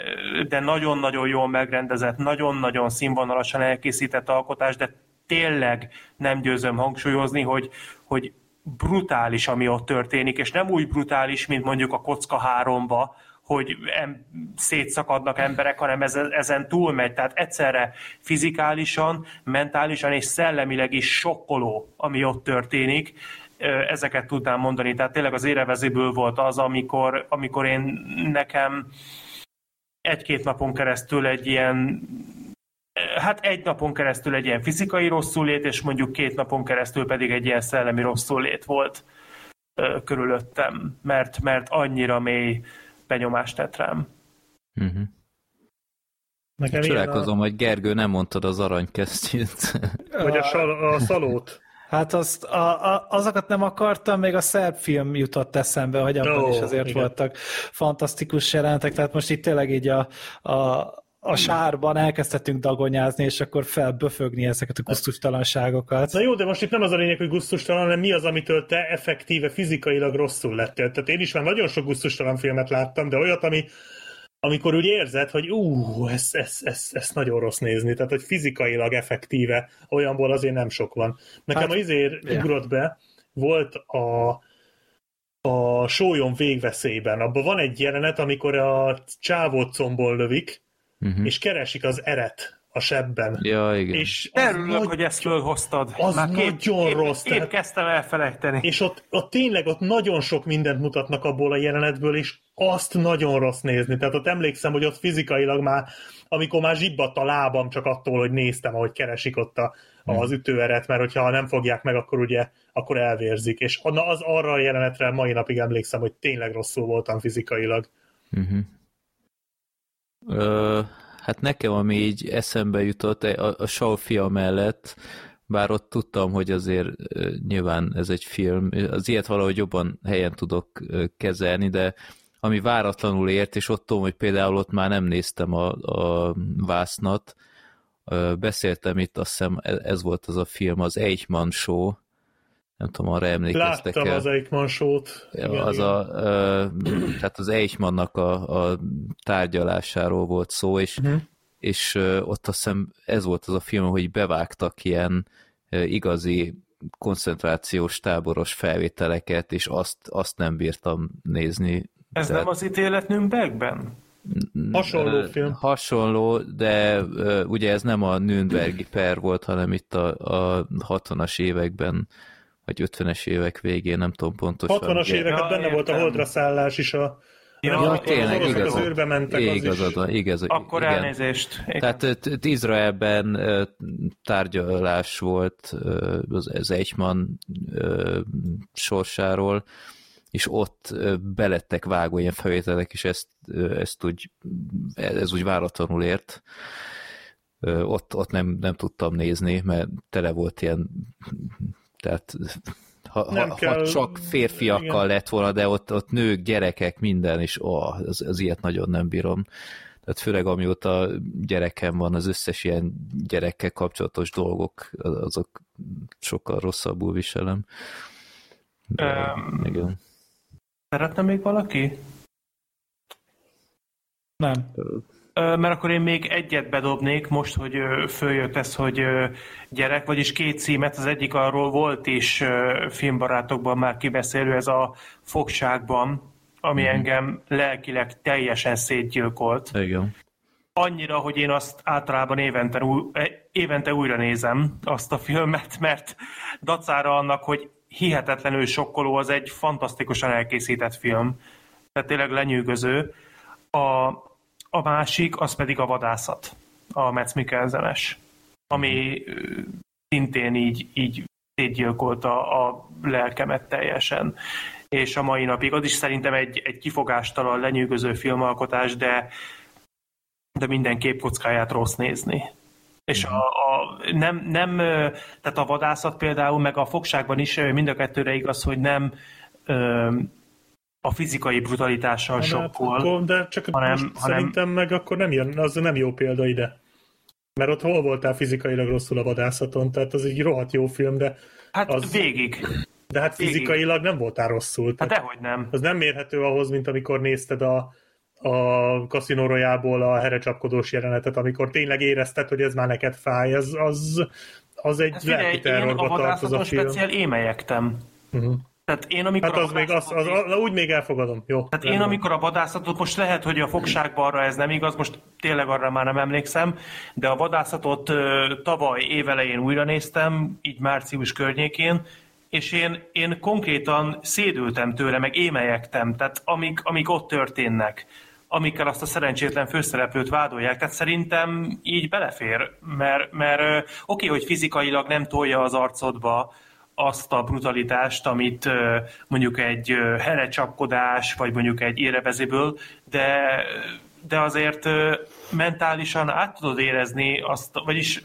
de nagyon-nagyon jól megrendezett, nagyon-nagyon színvonalasan elkészített alkotás, de tényleg nem győzöm hangsúlyozni, hogy, hogy brutális, ami ott történik, és nem úgy brutális, mint mondjuk a Kocka háromba, hogy em, szétszakadnak emberek, hanem ez, ezen túlmegy. Tehát egyszerre fizikálisan, mentálisan és szellemileg is sokkoló, ami ott történik. Ezeket tudnám mondani. Tehát tényleg az érevezéből volt az, amikor, amikor én nekem egy-két napon keresztül egy ilyen hát egy napon keresztül egy ilyen fizikai rosszulét, és mondjuk két napon keresztül pedig egy ilyen szellemi rosszulét volt körülöttem, mert, mert annyira mély benyomást tett rám. Uh-huh. Nekem Csodálkozom, a... hogy Gergő nem mondtad az aranykesztyűt. Vagy a, sal- a szalót. Hát azt, a, a, azokat nem akartam, még a szerb film jutott eszembe, hogy abban oh, is azért igen. voltak fantasztikus jelenetek, tehát most itt tényleg így a, a, a sárban elkezdhetünk dagonyázni, és akkor felböfögni ezeket a gusztustalanságokat. Na jó, de most itt nem az a lényeg, hogy gusztustalan, hanem mi az, amitől te effektíve fizikailag rosszul lettél. Tehát én is már nagyon sok gusztustalan filmet láttam, de olyat, ami, amikor úgy érzed, hogy ú, ez, ez, ez, ez nagyon rossz nézni, tehát hogy fizikailag effektíve olyanból azért nem sok van. Nekem hát, a izér yeah. ugrott be, volt a, a sólyom végveszélyben. Abban van egy jelenet, amikor a csávót combol lövik, uh-huh. és keresik az eret a sebben. Ja, igen. És Örülök, nagy... hogy ezt fölhoztad. Az Már kép, nagyon épp, rossz. Épp, épp kezdtem elfelejteni. És ott, ott tényleg ott nagyon sok mindent mutatnak abból a jelenetből, és azt nagyon rossz nézni. Tehát ott emlékszem, hogy ott fizikailag már, amikor már zsibbadt a lábam csak attól, hogy néztem, ahogy keresik ott a, hmm. az ütőeret, mert hogyha nem fogják meg, akkor ugye akkor elvérzik. És az arra a jelenetre mai napig emlékszem, hogy tényleg rosszul voltam fizikailag. Uh-huh. Ö, hát nekem, ami így eszembe jutott a, a Shaw fia mellett, bár ott tudtam, hogy azért nyilván ez egy film, az ilyet valahogy jobban helyen tudok kezelni, de ami váratlanul ért, és ott tudom, hogy például ott már nem néztem a, a vásznat, beszéltem itt, azt hiszem e, ez volt az a film, az Eichmann Show, nem tudom, arra emlékeztek Láttam el. az Eichmann sót. Igen, az igen. A, tehát az Eichmannnak a, a tárgyalásáról volt szó, és, uh-huh. és ott azt hiszem ez volt az a film, hogy bevágtak ilyen igazi koncentrációs táboros felvételeket, és azt, azt nem bírtam nézni. Ez Tehát... nem az ítélet Nürnbergben? Hasonló film. Hasonló, de ugye ez nem a Nürnbergi per volt, hanem itt a, a 60-as években vagy 50-es évek végén, nem tudom pontosan. 60-as éveket ja, benne volt a holdra szállás is a Ja, ja tényleg, igaz, az űrbe mentek, igazad van, igaz, Akkor igen. elnézést. Tehát itt Izraelben tárgyalás volt az Eichmann sorsáról, és ott belettek vágó ilyen felvételek, és ezt, ezt úgy, ez úgy váratlanul ért. Ott, ott nem, nem tudtam nézni, mert tele volt ilyen tehát ha, nem ha, kell, ha csak férfiakkal igen. lett volna, de ott, ott nők, gyerekek, minden, és oh, az, az ilyet nagyon nem bírom. Tehát főleg amióta gyerekem van, az összes ilyen gyerekkel kapcsolatos dolgok, azok sokkal rosszabbul viselem. De, um, igen. Szeretne még valaki? Nem mert akkor én még egyet bedobnék, most, hogy följött ez, hogy gyerek, vagyis két címet, az egyik arról volt is filmbarátokban már kibeszélő, ez a fogságban, ami mm-hmm. engem lelkileg teljesen szétgyilkolt. Igen. Annyira, hogy én azt általában évente, e, évente újra nézem azt a filmet, mert dacára annak, hogy hihetetlenül sokkoló, az egy fantasztikusan elkészített film. Tehát tényleg lenyűgöző. A, a másik, az pedig a vadászat, a Metz Mikkelzenes. ami szintén így, így szétgyilkolta a lelkemet teljesen. És a mai napig az is szerintem egy, egy kifogástalan, lenyűgöző filmalkotás, de, de minden képkockáját rossz nézni. És a, a, nem, nem, tehát a vadászat például, meg a fogságban is mind a kettőre igaz, hogy nem a fizikai brutalitással Hát sokkol. akkor- De csak hanem- most hanem- szerintem meg akkor nem jön, az nem jó példa ide. Mert ott hol voltál fizikailag rosszul a vadászaton, tehát az egy rohadt jó film, de, Hát az- végig. de hát Végig. fizikailag nem voltál rosszul. Hát dehogy nem. az nem mérhető ahhoz, mint amikor nézted a, a Casino Royale-ból a herecsapkodós jelenetet, amikor tényleg érezted, hogy ez már neked fáj, ez, az, az egy Hát lelki a terrorba tartoz a vadászaton film. speciál émelyektem. Uh-huh. Tehát én amikor Hát a az még, az, az, az, úgy még elfogadom. Jó. Tehát én amikor a vadászatot, most lehet, hogy a fogságban arra ez nem igaz, most tényleg arra már nem emlékszem, de a vadászatot ö, tavaly évelején újra néztem, így március környékén, és én, én konkrétan szédültem tőle, meg émelyektem, tehát amik, amik ott történnek, amikkel azt a szerencsétlen főszereplőt vádolják, tehát szerintem így belefér, mert, mert oké, hogy fizikailag nem tolja az arcodba, azt a brutalitást, amit mondjuk egy herecsapkodás, vagy mondjuk egy érevezéből, de, de azért mentálisan át tudod érezni azt, vagyis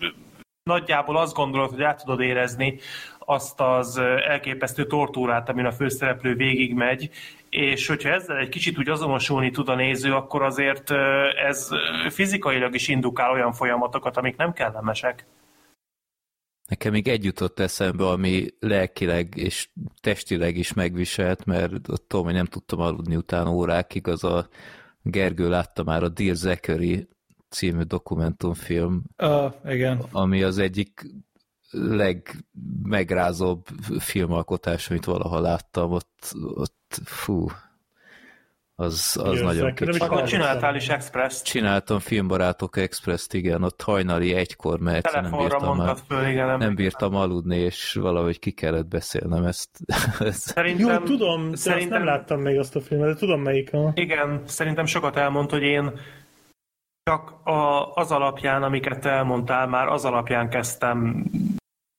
nagyjából azt gondolod, hogy át tudod érezni azt az elképesztő tortúrát, amin a főszereplő végigmegy, és hogyha ezzel egy kicsit úgy azonosulni tud a néző, akkor azért ez fizikailag is indukál olyan folyamatokat, amik nem kellemesek. Nekem még egy jutott eszembe, ami lelkileg és testileg is megviselt, mert ott tudom, hogy nem tudtam aludni utána órákig, az a Gergő látta már a Dear Zachary című dokumentumfilm, Uh, igen. ami az egyik legmegrázóbb filmalkotás, amit valaha láttam, ott, ott fú, az, az nagyon nem kicsi. Akkor csináltál is Express-t. Csináltam Filmbarátok Express-t, igen, ott hajnali egykor, mert egyszerűen nem Telefonra bírtam, már, föl, igen. nem emlékszem. bírtam aludni, és valahogy ki kellett beszélnem ezt. Ez- Szerintem, Jó, tudom, de szerintem, azt nem láttam még azt a filmet, de tudom melyik. A... Igen, szerintem sokat elmond, hogy én csak a, az alapján, amiket elmondtál, már az alapján kezdtem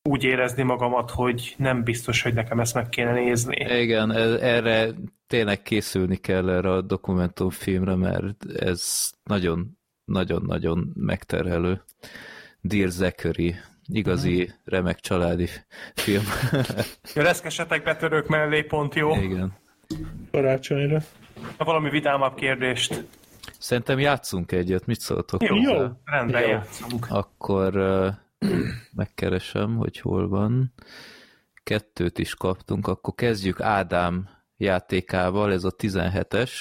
úgy érezni magamat, hogy nem biztos, hogy nekem ezt meg kéne nézni. Igen, e- erre tényleg készülni kell erre a dokumentumfilmre, mert ez nagyon, nagyon-nagyon megterhelő. Dear Zachary, igazi remek családi film. Reszkesetek betörők mellé, pont jó. Igen. Karácsonyra. Valami vidámabb kérdést. Szerintem játszunk egyet, mit szóltok? Jó, Jó. jó. rendben Jó. játszunk. Akkor uh, megkeresem, hogy hol van. Kettőt is kaptunk, akkor kezdjük Ádám játékával, ez a 17-es.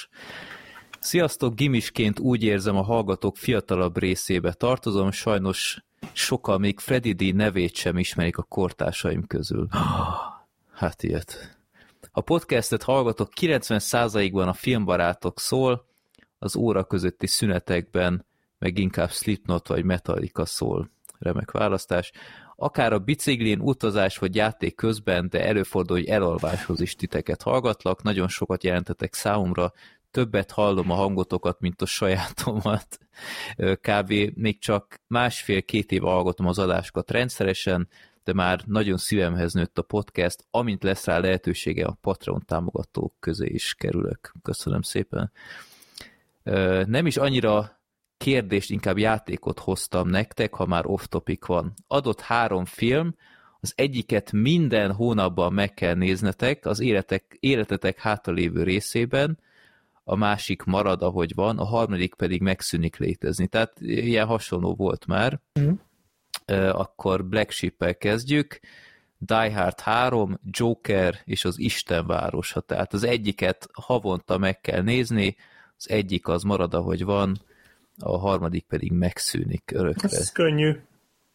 Sziasztok, gimisként úgy érzem a hallgatók fiatalabb részébe tartozom, sajnos sokan még Freddy D nevét sem ismerik a kortársaim közül. Hát ilyet. A podcastet hallgatok 90%-ban a filmbarátok szól, az óra közötti szünetekben meg inkább Slipknot vagy Metallica szól. Remek választás. Akár a biciklin, utazás vagy játék közben, de előfordul, hogy elalváshoz is titeket hallgatlak. Nagyon sokat jelentetek számomra, többet hallom a hangotokat, mint a sajátomat. Kb. még csak másfél-két év hallgatom az adásokat rendszeresen, de már nagyon szívemhez nőtt a podcast, amint lesz rá lehetősége, a Patreon támogatók közé is kerülök. Köszönöm szépen. Nem is annyira kérdést, inkább játékot hoztam nektek, ha már off-topic van. Adott három film, az egyiket minden hónapban meg kell néznetek, az életek, életetek hátralévő részében, a másik marad, ahogy van, a harmadik pedig megszűnik létezni. Tehát ilyen hasonló volt már. Ö, Akkor Black Sheep-el kezdjük. Die Hard 3, Joker és az Istenvárosa. Tehát az egyiket havonta meg kell nézni, az egyik az marad, ahogy van, a harmadik pedig megszűnik örökre. Ez könnyű.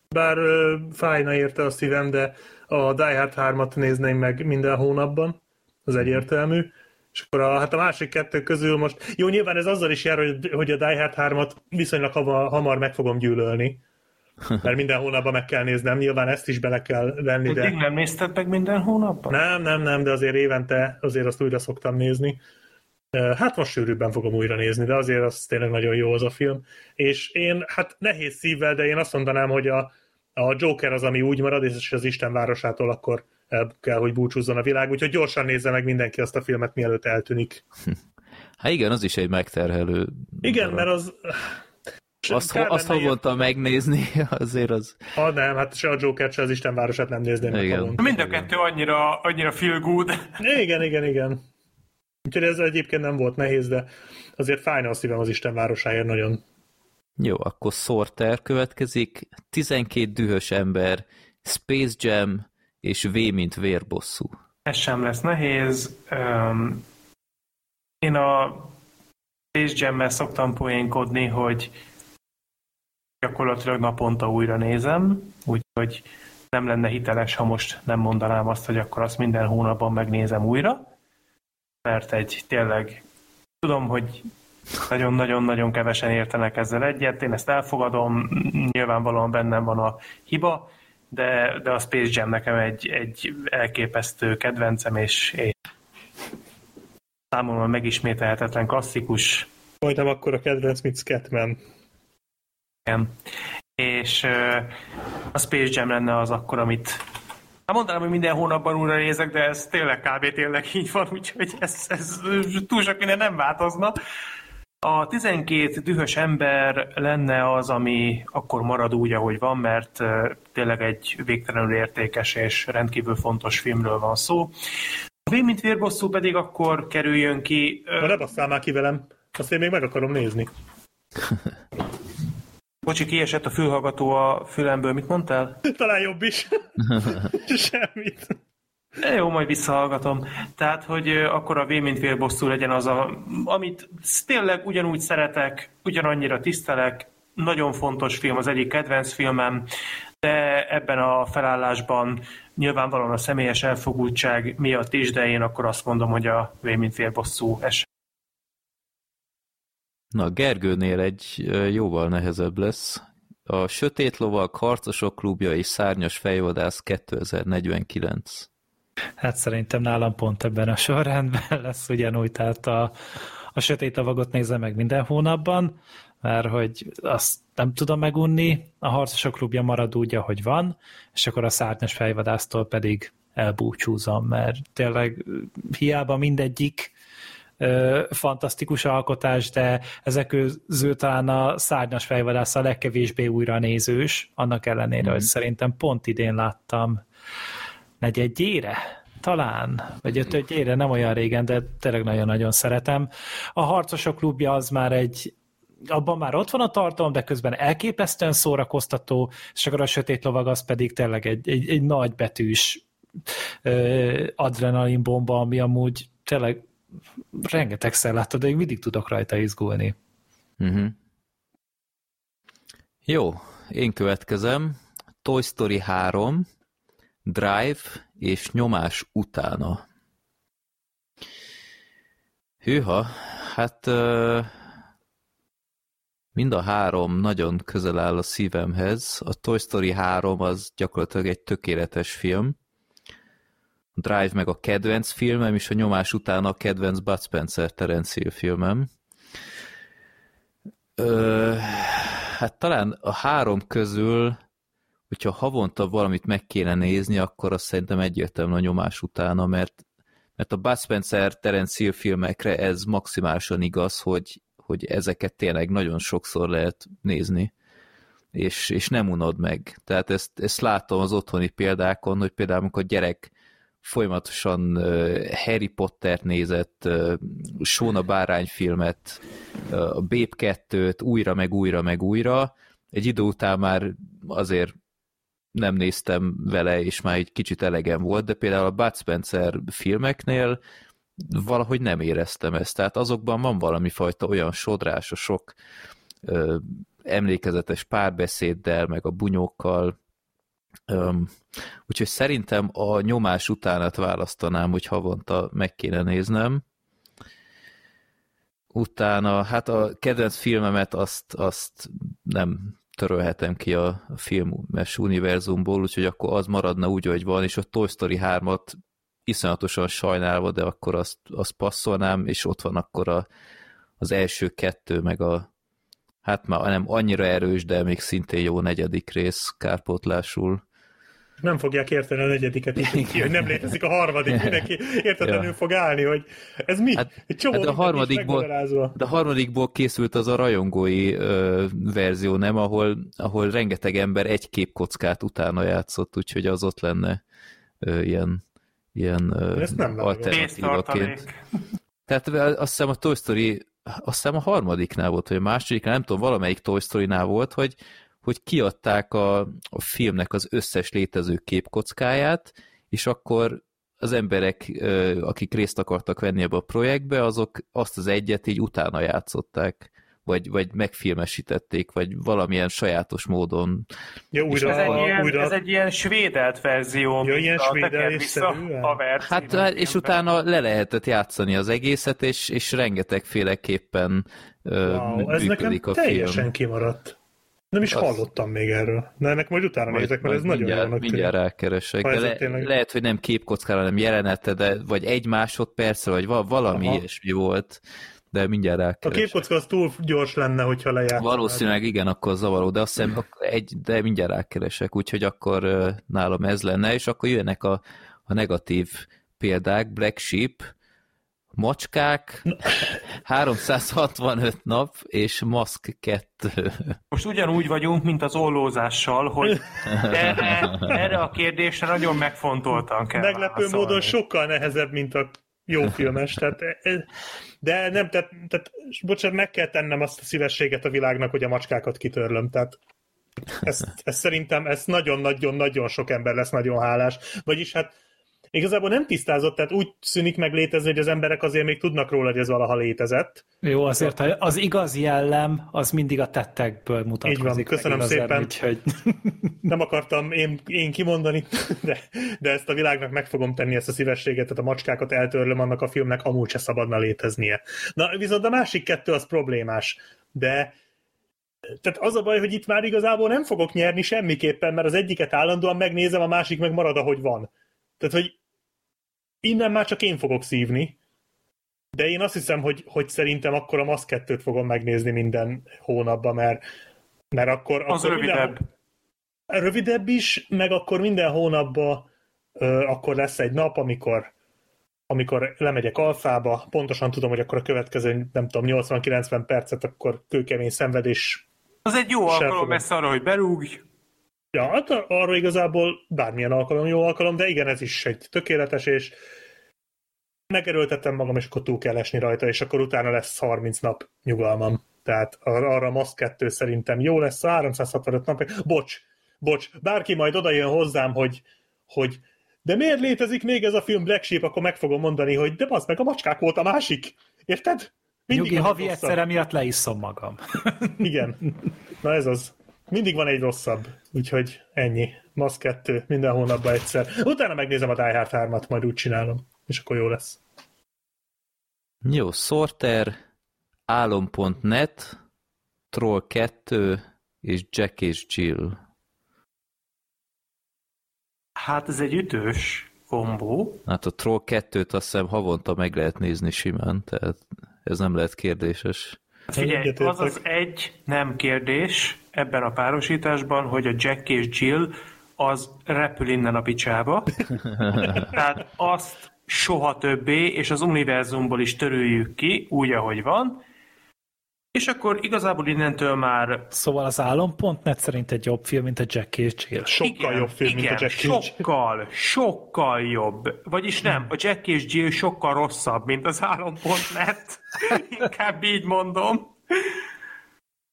Bár ö, fájna érte a szívem, de a Die Hard 3-at nézném meg minden hónapban. Az egyértelmű. És akkor a, hát a másik kettő közül most... Jó, nyilván ez azzal is jár, hogy, hogy a Die Hard 3-at viszonylag hamar, hamar meg fogom gyűlölni. Mert minden hónapban meg kell néznem. Nyilván ezt is bele kell venni, Eddig de... nem nézted meg minden hónapban? Nem, nem, nem, de azért évente azért azt újra szoktam nézni. Hát most sűrűbben fogom újra nézni, de azért az tényleg nagyon jó az a film. És én, hát nehéz szívvel, de én azt mondanám, hogy a, A Joker az, ami úgy marad, és az Isten városától akkor el kell, hogy búcsúzzon a világ, úgyhogy gyorsan nézze meg mindenki azt a filmet, mielőtt eltűnik. Hát igen, az is egy megterhelő. Igen, darab. mert az... Azt, ho, azt havonta megnézni, azért az... Ha nem, hát se a Joker, se az Isten városát nem nézném. Igen. Mind a kettő annyira, annyira feel good. Igen, igen, igen. Úgyhogy ez egyébként nem volt nehéz, de azért fájna a szívem az Isten városáért nagyon. Jó, akkor Sorter következik. 12 dühös ember, Space Jam és V, mint vérbosszú. Ez sem lesz nehéz. Um, én a Space Jam-mel szoktam poénkodni, hogy gyakorlatilag naponta újra nézem, úgyhogy nem lenne hiteles, ha most nem mondanám azt, hogy akkor azt minden hónapban megnézem újra, mert egy tényleg tudom, hogy nagyon-nagyon-nagyon kevesen értenek ezzel egyet, én ezt elfogadom, nyilvánvalóan bennem van a hiba, de, de a Space Jam nekem egy, egy elképesztő kedvencem, és, és számomra megismételhetetlen klasszikus. Majdnem akkor a kedvenc, mint Scatman. Igen. És uh, a Space Jam lenne az akkor, amit Hát mondanám, hogy minden hónapban újra nézek, de ez tényleg kb. tényleg így van, úgyhogy ez, ez túl sok minden nem változna. A 12 dühös ember lenne az, ami akkor marad úgy, ahogy van, mert tényleg egy végtelenül értékes és rendkívül fontos filmről van szó. A V mint vérbosszú pedig akkor kerüljön ki... Na ne basszál már ki velem, azt én még meg akarom nézni. Bocsi, kiesett a fülhallgató a fülemből, mit mondtál? Talán jobb is. Semmit. Jó, majd visszahallgatom. Tehát, hogy akkor a V mint vérbosszú legyen az, a, amit tényleg ugyanúgy szeretek, ugyanannyira tisztelek, nagyon fontos film, az egyik kedvenc filmem, de ebben a felállásban nyilvánvalóan a személyes elfogultság miatt is, de én akkor azt mondom, hogy a V mint vérbosszú eset. Na, Gergőnél egy jóval nehezebb lesz. A Sötét Lovak, Harcosok klubja és Szárnyas fejvadász 2049. Hát szerintem nálam pont ebben a sorrendben lesz ugyanúgy, tehát a, a sötét avagot nézem meg minden hónapban, mert hogy azt nem tudom megunni, a harcosok klubja marad úgy, ahogy van, és akkor a szárnyas fejvadásztól pedig elbúcsúzom, mert tényleg hiába mindegyik ö, fantasztikus alkotás, de ezek közül talán a szárnyas fejvadász a legkevésbé újra nézős, annak ellenére, mm. hogy szerintem pont idén láttam negyedjére, talán, vagy ötödjére, nem olyan régen, de tényleg nagyon-nagyon szeretem. A Harcosok klubja az már egy abban már ott van a tartalom, de közben elképesztően szórakoztató, és akkor a Sötét Lovag az pedig tényleg egy, egy, egy nagy betűs adrenalin bomba, ami amúgy tényleg rengetegszer láttad, de én mindig tudok rajta izgulni. Uh-huh. Jó, én következem. Toy Story 3, Drive és nyomás utána. Hűha, hát mind a három nagyon közel áll a szívemhez. A Toy Story 3 az gyakorlatilag egy tökéletes film. Drive meg a kedvenc filmem, és a nyomás után a kedvenc Bud Spencer Terence filmem. Ö, hát talán a három közül hogyha havonta valamit meg kéne nézni, akkor azt szerintem egyértelmű a nyomás utána, mert, mert a Bud Spencer Terence filmekre ez maximálisan igaz, hogy, hogy ezeket tényleg nagyon sokszor lehet nézni, és, és nem unod meg. Tehát ezt, ezt látom az otthoni példákon, hogy például amikor gyerek folyamatosan Harry Pottert nézett, Sóna Bárány filmet, a Bép 2-t újra, meg újra, meg újra, egy idő után már azért nem néztem vele, és már egy kicsit elegem volt, de például a Bud Spencer filmeknél valahogy nem éreztem ezt. Tehát azokban van valami fajta olyan sodrás, a sok ö, emlékezetes párbeszéddel, meg a bunyókkal. Öm, úgyhogy szerintem a nyomás utánat választanám, hogy havonta meg kéne néznem. Utána, hát a kedvenc filmemet azt, azt nem törölhetem ki a filmes univerzumból, úgyhogy akkor az maradna úgy, hogy van, és a Toy Story 3-at iszonyatosan sajnálva, de akkor azt, azt passzolnám, és ott van akkor a, az első kettő, meg a hát már nem annyira erős, de még szintén jó negyedik rész kárpótlásul. Nem fogják érteni a negyediket, így, hogy nem létezik a harmadik, mindenki értetlenül ja. fog állni, hogy ez mi? Hát, Egy csomó hát a harmadikból, de a harmadikból készült az a rajongói ö, verzió, nem? Ahol, ahol rengeteg ember egy képkockát utána játszott, úgyhogy az ott lenne ö, ilyen, ilyen ö, alternatívaként. Tehát azt hiszem a Toy Story azt hiszem a harmadiknál volt, vagy a másodiknál, nem tudom, valamelyik Toy Story-nál volt, hogy, hogy kiadták a, a filmnek az összes létező képkockáját, és akkor az emberek, akik részt akartak venni ebbe a projektbe, azok azt az egyet így utána játszották, vagy, vagy megfilmesítették, vagy valamilyen sajátos módon. Ja, újra, ez, egy ilyen, újra... ez egy ilyen svédelt verzió, ja, ilyen vissza a Hát, hát és utána le lehetett játszani az egészet, és, és rengetegféleképpen wow, működik ez nekem a teljesen film. kimaradt. Nem is az... hallottam még erről. De ennek majd utána majd, nézek, mert ez nagyon jónak Mindjárt rákeresek. Le, tényleg... Lehet, hogy nem képkockára, hanem jelenete, de vagy egy másodpercre, vagy valami Aha. ilyesmi volt de mindjárt rákeresek. A képkocka az túl gyors lenne, hogyha lejárt. Valószínűleg igen, akkor zavaró, de azt hiszem, egy, de mindjárt rákeresek, úgyhogy akkor nálam ez lenne, és akkor jönnek a, a negatív példák, Black Sheep, Macskák, 365 nap, és Maszk 2. Most ugyanúgy vagyunk, mint az ollózással, hogy erre, erre a kérdésre nagyon megfontoltan kell Meglepő válaszolni. módon sokkal nehezebb, mint a jó filmes, tehát, de nem, tehát, tehát bocsánat, meg kell tennem azt a szívességet a világnak, hogy a macskákat kitörlöm, tehát ez, ez szerintem ez nagyon-nagyon-nagyon sok ember lesz nagyon hálás, vagyis hát igazából nem tisztázott, tehát úgy szűnik meg létezni, hogy az emberek azért még tudnak róla, hogy ez valaha létezett. Jó, azért az igaz jellem, az mindig a tettekből mutatkozik. Így van, köszönöm igazán, szépen. Úgyhogy... Nem akartam én, én kimondani, de, de ezt a világnak meg fogom tenni, ezt a szívességet, tehát a macskákat eltörlöm, annak a filmnek amúgy se szabadna léteznie. Na, viszont a másik kettő az problémás, de tehát az a baj, hogy itt már igazából nem fogok nyerni semmiképpen, mert az egyiket állandóan megnézem, a másik meg marad, ahogy van. Tehát, hogy innen már csak én fogok szívni, de én azt hiszem, hogy, hogy szerintem akkor a Masz 2 fogom megnézni minden hónapban, mert, mert akkor... Az akkor rövidebb. Minden, rövidebb is, meg akkor minden hónapban ö, akkor lesz egy nap, amikor amikor lemegyek alfába, pontosan tudom, hogy akkor a következő, nem tudom, 80-90 percet, akkor kőkemény szenvedés. Az egy jó alkalom lesz arra, hogy berúgj, Ja, hát arra igazából bármilyen alkalom jó alkalom, de igen, ez is egy tökéletes, és megerőltettem magam, és akkor túl kell esni rajta, és akkor utána lesz 30 nap nyugalmam. Tehát arra a Masz 2 szerintem jó lesz, 365 nap. Bocs, bocs, bárki majd oda jön hozzám, hogy, hogy de miért létezik még ez a film Black Sheep, akkor meg fogom mondani, hogy de az meg a macskák volt a másik. Érted? Mindig Nyugi, havi egyszer miatt leisszom magam. Igen. Na ez az. Mindig van egy rosszabb, úgyhogy ennyi. Masz kettő, minden hónapban egyszer. Utána megnézem a Die Hard 3-at, majd úgy csinálom, és akkor jó lesz. Jó, Sorter, álom.net, Troll 2 és Jack és Jill. Hát ez egy ütős kombó. Hát a Troll 2-t azt hiszem havonta meg lehet nézni simán, tehát ez nem lehet kérdéses. Figyelj, az az egy nem kérdés ebben a párosításban, hogy a Jack és Jill az repül innen a picsába. Tehát azt soha többé, és az univerzumból is törüljük ki, úgy, ahogy van, és akkor igazából innentől már... Szóval az álom.net szerint egy jobb film, mint a Jack és Jill. Sokkal igen, jobb film, igen, mint a Jack és. Sokkal, sokkal jobb. Vagyis nem, a Jack és Jill sokkal rosszabb, mint az álom.net. Inkább így mondom.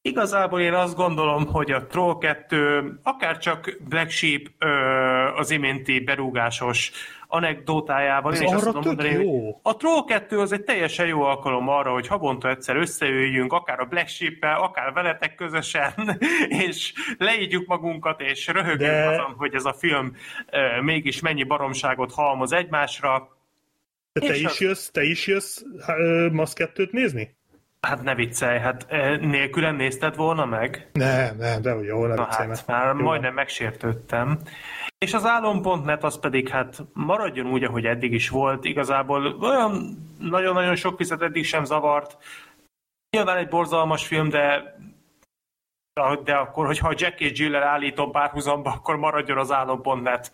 Igazából én azt gondolom, hogy a Troll 2, akár csak Black Sheep az iménti berúgásos anekdótájával, én is azt tudom mondani, jó. a Troll 2 az egy teljesen jó alkalom arra, hogy havonta egyszer összeüljünk, akár a Black sheep akár veletek közösen, és leígyük magunkat, és röhögjünk De... azon, hogy ez a film mégis mennyi baromságot halmoz egymásra. De te, is jössz, te is jössz uh, Masz 2-t nézni? Hát ne viccelj, hát nélkülem nézted volna meg? Nem, nem, de jó, ne Na hát, már jó. majdnem megsértődtem. És az álom.net az pedig hát maradjon úgy, ahogy eddig is volt. Igazából olyan nagyon-nagyon sok vizet eddig sem zavart. Nyilván egy borzalmas film, de de akkor, hogyha Jack és Jill-el állítom párhuzamba, akkor maradjon az álom.net.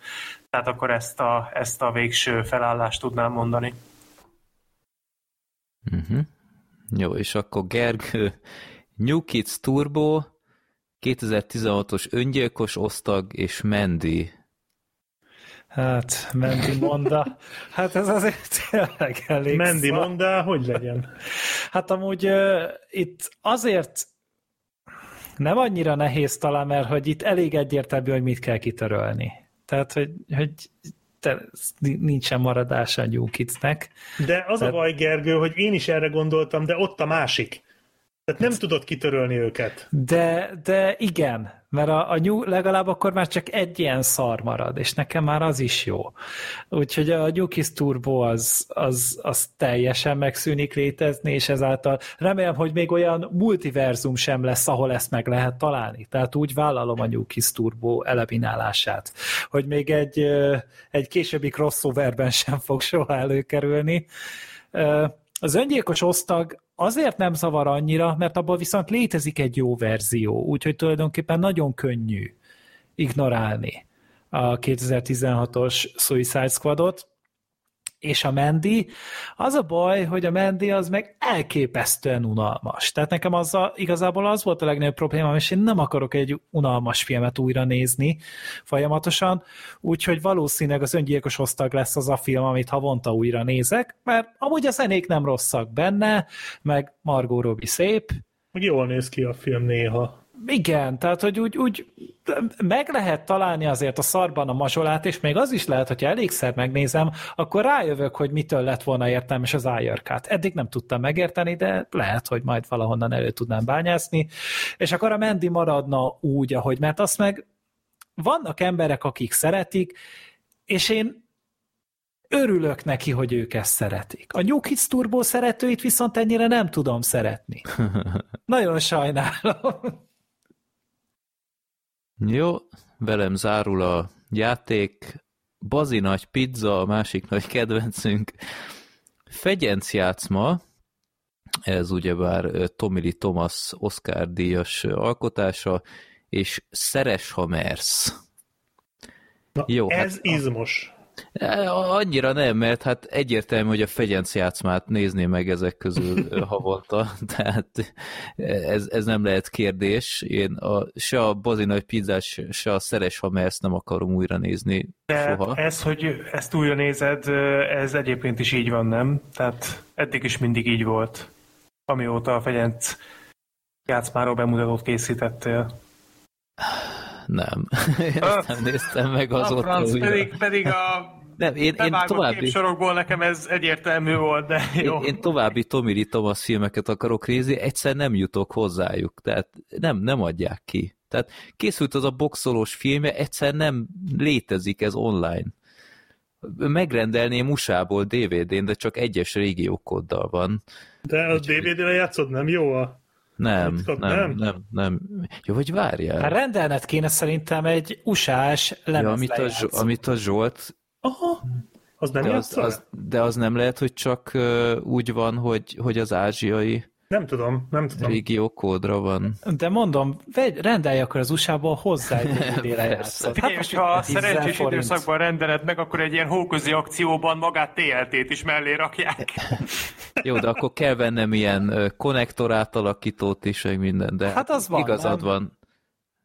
Tehát akkor ezt a, ezt a végső felállást tudnám mondani. Uh-huh. Jó, és akkor Gergő, New Kids Turbo, 2016-os öngyilkos osztag és Mendi. Hát, Mendi Monda. Hát ez azért tényleg elég Mendi szar. Monda, hogy legyen? Hát amúgy uh, itt azért nem annyira nehéz talán, mert hogy itt elég egyértelmű, hogy mit kell kitörölni. Tehát, hogy, hogy te, nincsen maradása a New Kids-nek. De az a baj, Gergő, hogy én is erre gondoltam, de ott a másik. Tehát nem tudod kitörölni őket. De, de igen, mert a, a New, legalább akkor már csak egy ilyen szar marad, és nekem már az is jó. Úgyhogy a New Kiss Turbo az, az, az teljesen megszűnik létezni, és ezáltal remélem, hogy még olyan multiverzum sem lesz, ahol ezt meg lehet találni. Tehát úgy vállalom a New Kiss Turbo eliminálását, hogy még egy, egy későbbi crossoverben sem fog soha előkerülni. Az öngyilkos osztag azért nem zavar annyira, mert abban viszont létezik egy jó verzió, úgyhogy tulajdonképpen nagyon könnyű ignorálni a 2016-os Suicide Squadot, és a Mandy, az a baj, hogy a Mandy az meg elképesztően unalmas. Tehát nekem azzal igazából az volt a legnagyobb problémám, és én nem akarok egy unalmas filmet újra nézni folyamatosan, úgyhogy valószínűleg az öngyilkos osztag lesz az a film, amit havonta újra nézek, mert amúgy a zenék nem rosszak benne, meg Margot Robbie szép, Meg jól néz ki a film néha. Igen, tehát hogy úgy, úgy meg lehet találni azért a szarban a mazsolát, és még az is lehet, hogyha elégszer megnézem, akkor rájövök, hogy mitől lett volna értelmes az ájörkát. Eddig nem tudtam megérteni, de lehet, hogy majd valahonnan elő tudnám bányászni, és akkor a Mendi maradna úgy, ahogy, mert azt meg vannak emberek, akik szeretik, és én örülök neki, hogy ők ezt szeretik. A New Kids Turbo szeretőit viszont ennyire nem tudom szeretni. Nagyon sajnálom. Jó, velem zárul a játék, Bazi nagy pizza, a másik nagy kedvencünk, Fegyenc játszma, ez ugyebár Lee Thomas Oscar díjas alkotása, és Szeres, ha mersz. Na, Jó, ez hát- izmos. E, Annyira nem, mert hát egyértelmű, hogy a Fegyenc játszmát nézné meg ezek közül havonta, tehát ez, ez nem lehet kérdés. Én a, se a Bazi nagy pizzás, se a Szeres, ha mersz nem akarom újra nézni De soha. ez, hogy ezt újra nézed, ez egyébként is így van, nem? Tehát eddig is mindig így volt, amióta a Fegyenc játszmáról bemutatót készítettél. Nem. Én ezt nem néztem meg A azóta franc, újra. pedig, pedig a Nem, én, én további, képsorokból nekem ez egyértelmű volt, de jó. én, én további Lee Thomas filmeket akarok nézni, egyszer nem jutok hozzájuk, tehát nem, nem adják ki. Tehát készült az a boxolós filmje, egyszer nem létezik ez online. Megrendelném USA-ból DVD-n, de csak egyes régiókoddal van. De a DVD-re játszod, nem jó a... Nem, nem, nem? nem, nem. Jó, hogy várjál. Hát rendelned kéne szerintem egy USA-s ja, amit, a, Zso- amit a Zsolt Aha, az nem De az, az, de az nem lehet, hogy csak uh, úgy van, hogy, hogy az ázsiai Nem tudom, nem tudom. régió kódra van. De mondom, vegy, rendelj akkor az USA-ból hozzá egy DVD-re Persze. játszat. Figyelj, most ha a 10 szerencsés forint. időszakban rendeled meg, akkor egy ilyen hóközi akcióban magát TLT-t is mellé rakják. Jó, de akkor kell vennem ilyen konnektor átalakítót is, meg minden, de Hát az van, igazad nem? van.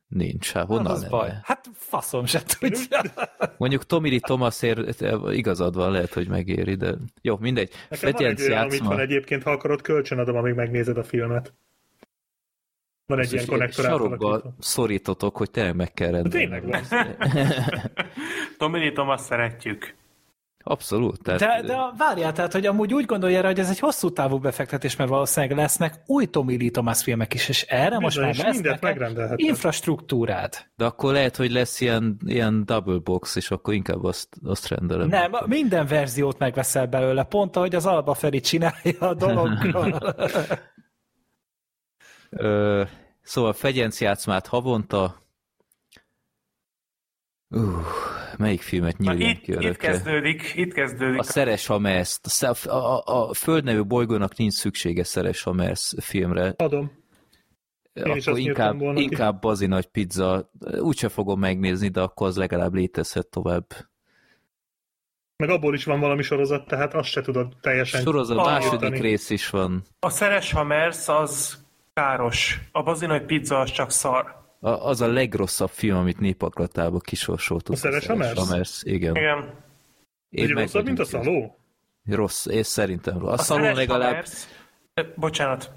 Nincs, hát honnan az lenne? baj. Hát faszom se tudja. Mondjuk Lee Thomasért eh, igazad van, lehet, hogy megéri, de jó, mindegy. Nekem van egy olyan, amit van egyébként, ha akarod, kölcsönadom, amíg megnézed a filmet. Van egy ilyen konnektor Sarokba szorítotok, hogy tényleg meg kell rendelni. Tényleg van. Lee Thomas szeretjük. Abszolút. Tehát, De, de várjál, tehát, hogy amúgy úgy gondolja rá, hogy ez egy hosszú távú befektetés, mert valószínűleg lesznek új Tommy Lee Thomas filmek is, és erre most Bizony, már és lesz mindent megrendelheted. infrastruktúrád. De akkor lehet, hogy lesz ilyen, ilyen double box, és akkor inkább azt, azt rendelem. Nem, minden verziót megveszel belőle, pont ahogy az Alba Feri csinálja a dologról. Ö, szóval Fegyenc játszmát havonta. Uh, melyik filmet nyíljon itt, ki itt örökre? kezdődik, itt kezdődik. A Szeres Hamersz. A, a, a, a Föld nevű bolygónak nincs szüksége Szeres Hamersz filmre. Adom. Én akkor inkább, inkább bazi nagy pizza. Úgyse fogom megnézni, de akkor az legalább létezhet tovább. Meg abból is van valami sorozat, tehát azt se tudod teljesen Sorozat Ah, második rész is van. A Szeres Hammers az káros. A bazinai pizza az csak szar. A, az a legrosszabb film, amit népaklatába kisorsoltuk. A Szeres Hammers? Hammers, igen. Igen. Én Ugye meg rosszabb, mint a szaló? Rossz, és szerintem rossz. A, A szaló legalább, Hammers... Ö, Bocsánat.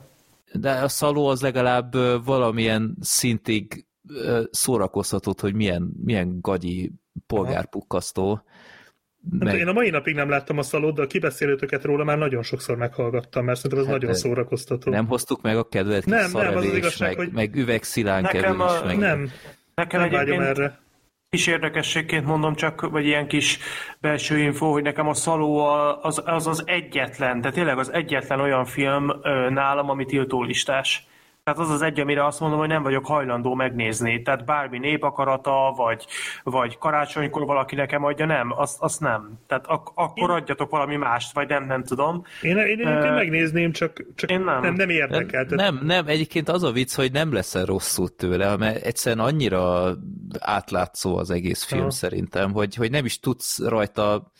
de a szaló az legalább valamilyen szintig szórakoztatott, hogy milyen, milyen gagyi polgárpukkasztó. Hát Meg, én a mai napig nem láttam a szalót, de a kibeszélőtöket róla már nagyon sokszor meghallgattam, mert szerintem az Hát, nagyon szórakoztató. nem hoztuk meg a kedvet Nem, nem, az az igazság, meg, hogy- meg üvegszilánkerül Nekem a- is, meg nem, Nekem nem vágyom egyébként erre. kis érdekességként mondom csak, vagy ilyen kis belső info, hogy nekem a Szaló a- az az, az egyetlen, de tényleg az egyetlen olyan film nálam, ami tiltólistás. Tehát az az egy, amire azt mondom, hogy nem vagyok hajlandó megnézni. Tehát bármi népakarata, vagy, vagy karácsonykor valaki nekem adja, nem, azt, azt nem. Tehát ak- akkor adjatok valami mást, vagy nem, nem tudom. Én, én, én, Ö, én megnézném, csak, csak én nem. nem, nem érdekel. Tehát Nem, nem, egyébként az a vicc, hogy nem leszel rosszul tőle, mert egyszerűen annyira átlátszó az egész film Aha. szerintem, hogy, hogy nem is tudsz rajta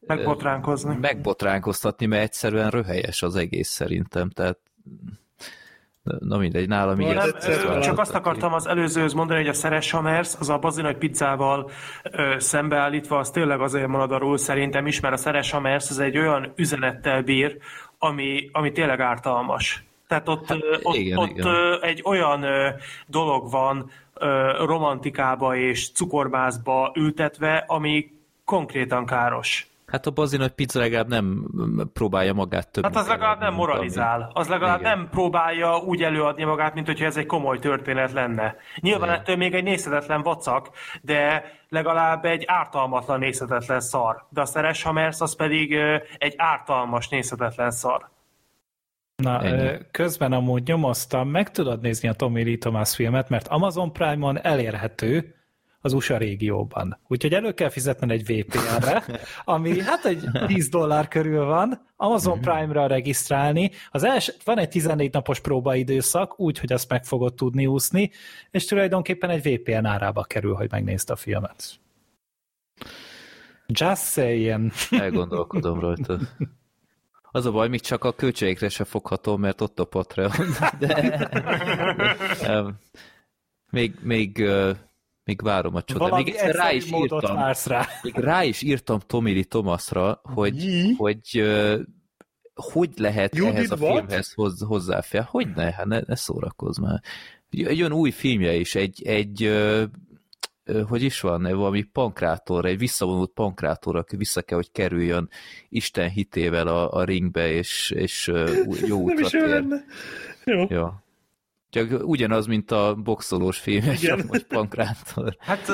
Megbotránkozni. megbotránkoztatni, mert egyszerűen röhelyes az egész szerintem, tehát na mindegy, nálam így Nem, ezt- ezt csak azt akartam az előzőhöz mondani, hogy a Szeres Hammers, az a bazi nagy pizzával ö, szembeállítva, az tényleg azért marad arról szerintem is, mert a Szeres Hammers az egy olyan üzenettel bír, ami, ami tényleg ártalmas. Tehát ott, ö, ott, igen, ott igen. egy olyan dolog van ö, romantikába és cukorbázba ültetve, ami konkrétan káros. Hát a bazi nagy pizza legalább nem próbálja magát több. Hát az legalább nem moralizál, az legalább Igen. nem próbálja úgy előadni magát, mint hogyha ez egy komoly történet lenne. Nyilván Igen. ettől még egy nézhetetlen vacak, de legalább egy ártalmatlan nézhetetlen szar. De a Szeres Hammers az pedig egy ártalmas nézhetetlen szar. Na, Ennyi. közben amúgy nyomoztam, meg tudod nézni a Tommy Lee Thomas filmet, mert Amazon Prime-on elérhető az USA régióban. Úgyhogy elő kell fizetned egy VPN-re, ami hát egy 10 dollár körül van, Amazon Prime-ra regisztrálni. Az els, van egy 14 napos próbaidőszak, úgy, hogy azt meg fogod tudni úszni, és tulajdonképpen egy VPN árába kerül, hogy megnézd a filmet. Just saying. Elgondolkodom rajta. Az a baj, még csak a költségekre se fogható, mert ott a Patreon. De, de még, még, még várom a csodát. Valami Még rá is írtam, rá. még rá is írtam Tommy Lee Thomasra, hogy, Mi? hogy hogy lehet You ehhez a what? filmhez hoz, hozzáfér. Hogy ne, hát ne, ne szórakozz már. Jön új filmje is, egy, egy hogy is van, valami pankrátor, egy visszavonult pankrátor, aki vissza kell, hogy kerüljön Isten hitével a, a ringbe, és, és jó Nem útra is ő tér. lenne. Jó. Csak ugyanaz, mint a boxolós film, Igen. most pankrátor. Hát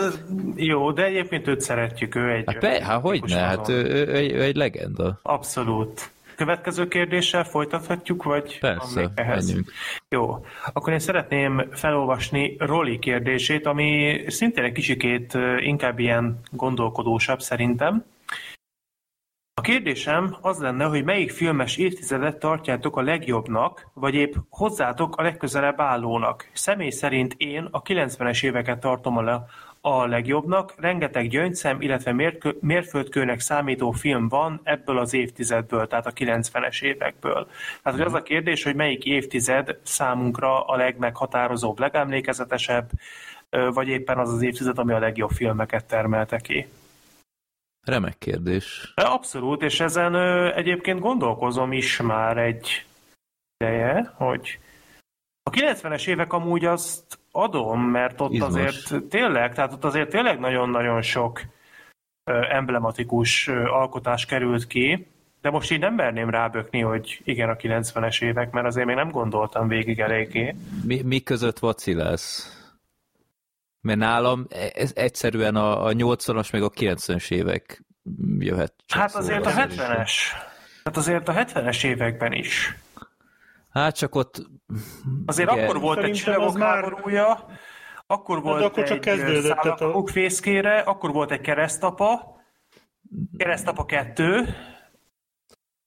jó, de egyébként őt szeretjük, ő egy... Hát, be, hát hogy ne, hát ő, ő, ő, ő egy legenda. Abszolút. Következő kérdéssel folytathatjuk, vagy Persze, ehhez? menjünk. Jó, akkor én szeretném felolvasni Roli kérdését, ami szintén egy kicsikét inkább ilyen gondolkodósabb szerintem. A kérdésem az lenne, hogy melyik filmes évtizedet tartjátok a legjobbnak, vagy épp hozzátok a legközelebb állónak. Személy szerint én a 90-es éveket tartom a, a legjobbnak, rengeteg gyöngyszem, illetve mérkő, mérföldkőnek számító film van ebből az évtizedből, tehát a 90-es évekből. Tehát hogy az a kérdés, hogy melyik évtized számunkra a legmeghatározóbb, legemlékezetesebb, vagy éppen az az évtized, ami a legjobb filmeket termelte ki. Remek kérdés. Abszolút, és ezen ö, egyébként gondolkozom is már egy ideje, hogy a 90-es évek amúgy azt adom, mert ott Izmos. azért tényleg, tehát ott azért tényleg nagyon-nagyon sok ö, emblematikus ö, alkotás került ki, de most így nem merném rábökni, hogy igen, a 90-es évek, mert azért még nem gondoltam végig eléggé. Mi, mi között vacilálsz? Mert nálam ez egyszerűen a, a 80-as meg a 90-es évek jöhet. csak Hát azért a szóra 70-es. Hát azért a 70-es években is. Hát csak ott... Azért igen, akkor volt egy Szerintem csillagok az már- háborúja, akkor volt akkor csak egy tehát a- fészkére, akkor volt egy keresztapa, keresztapa 2, Nem, Csak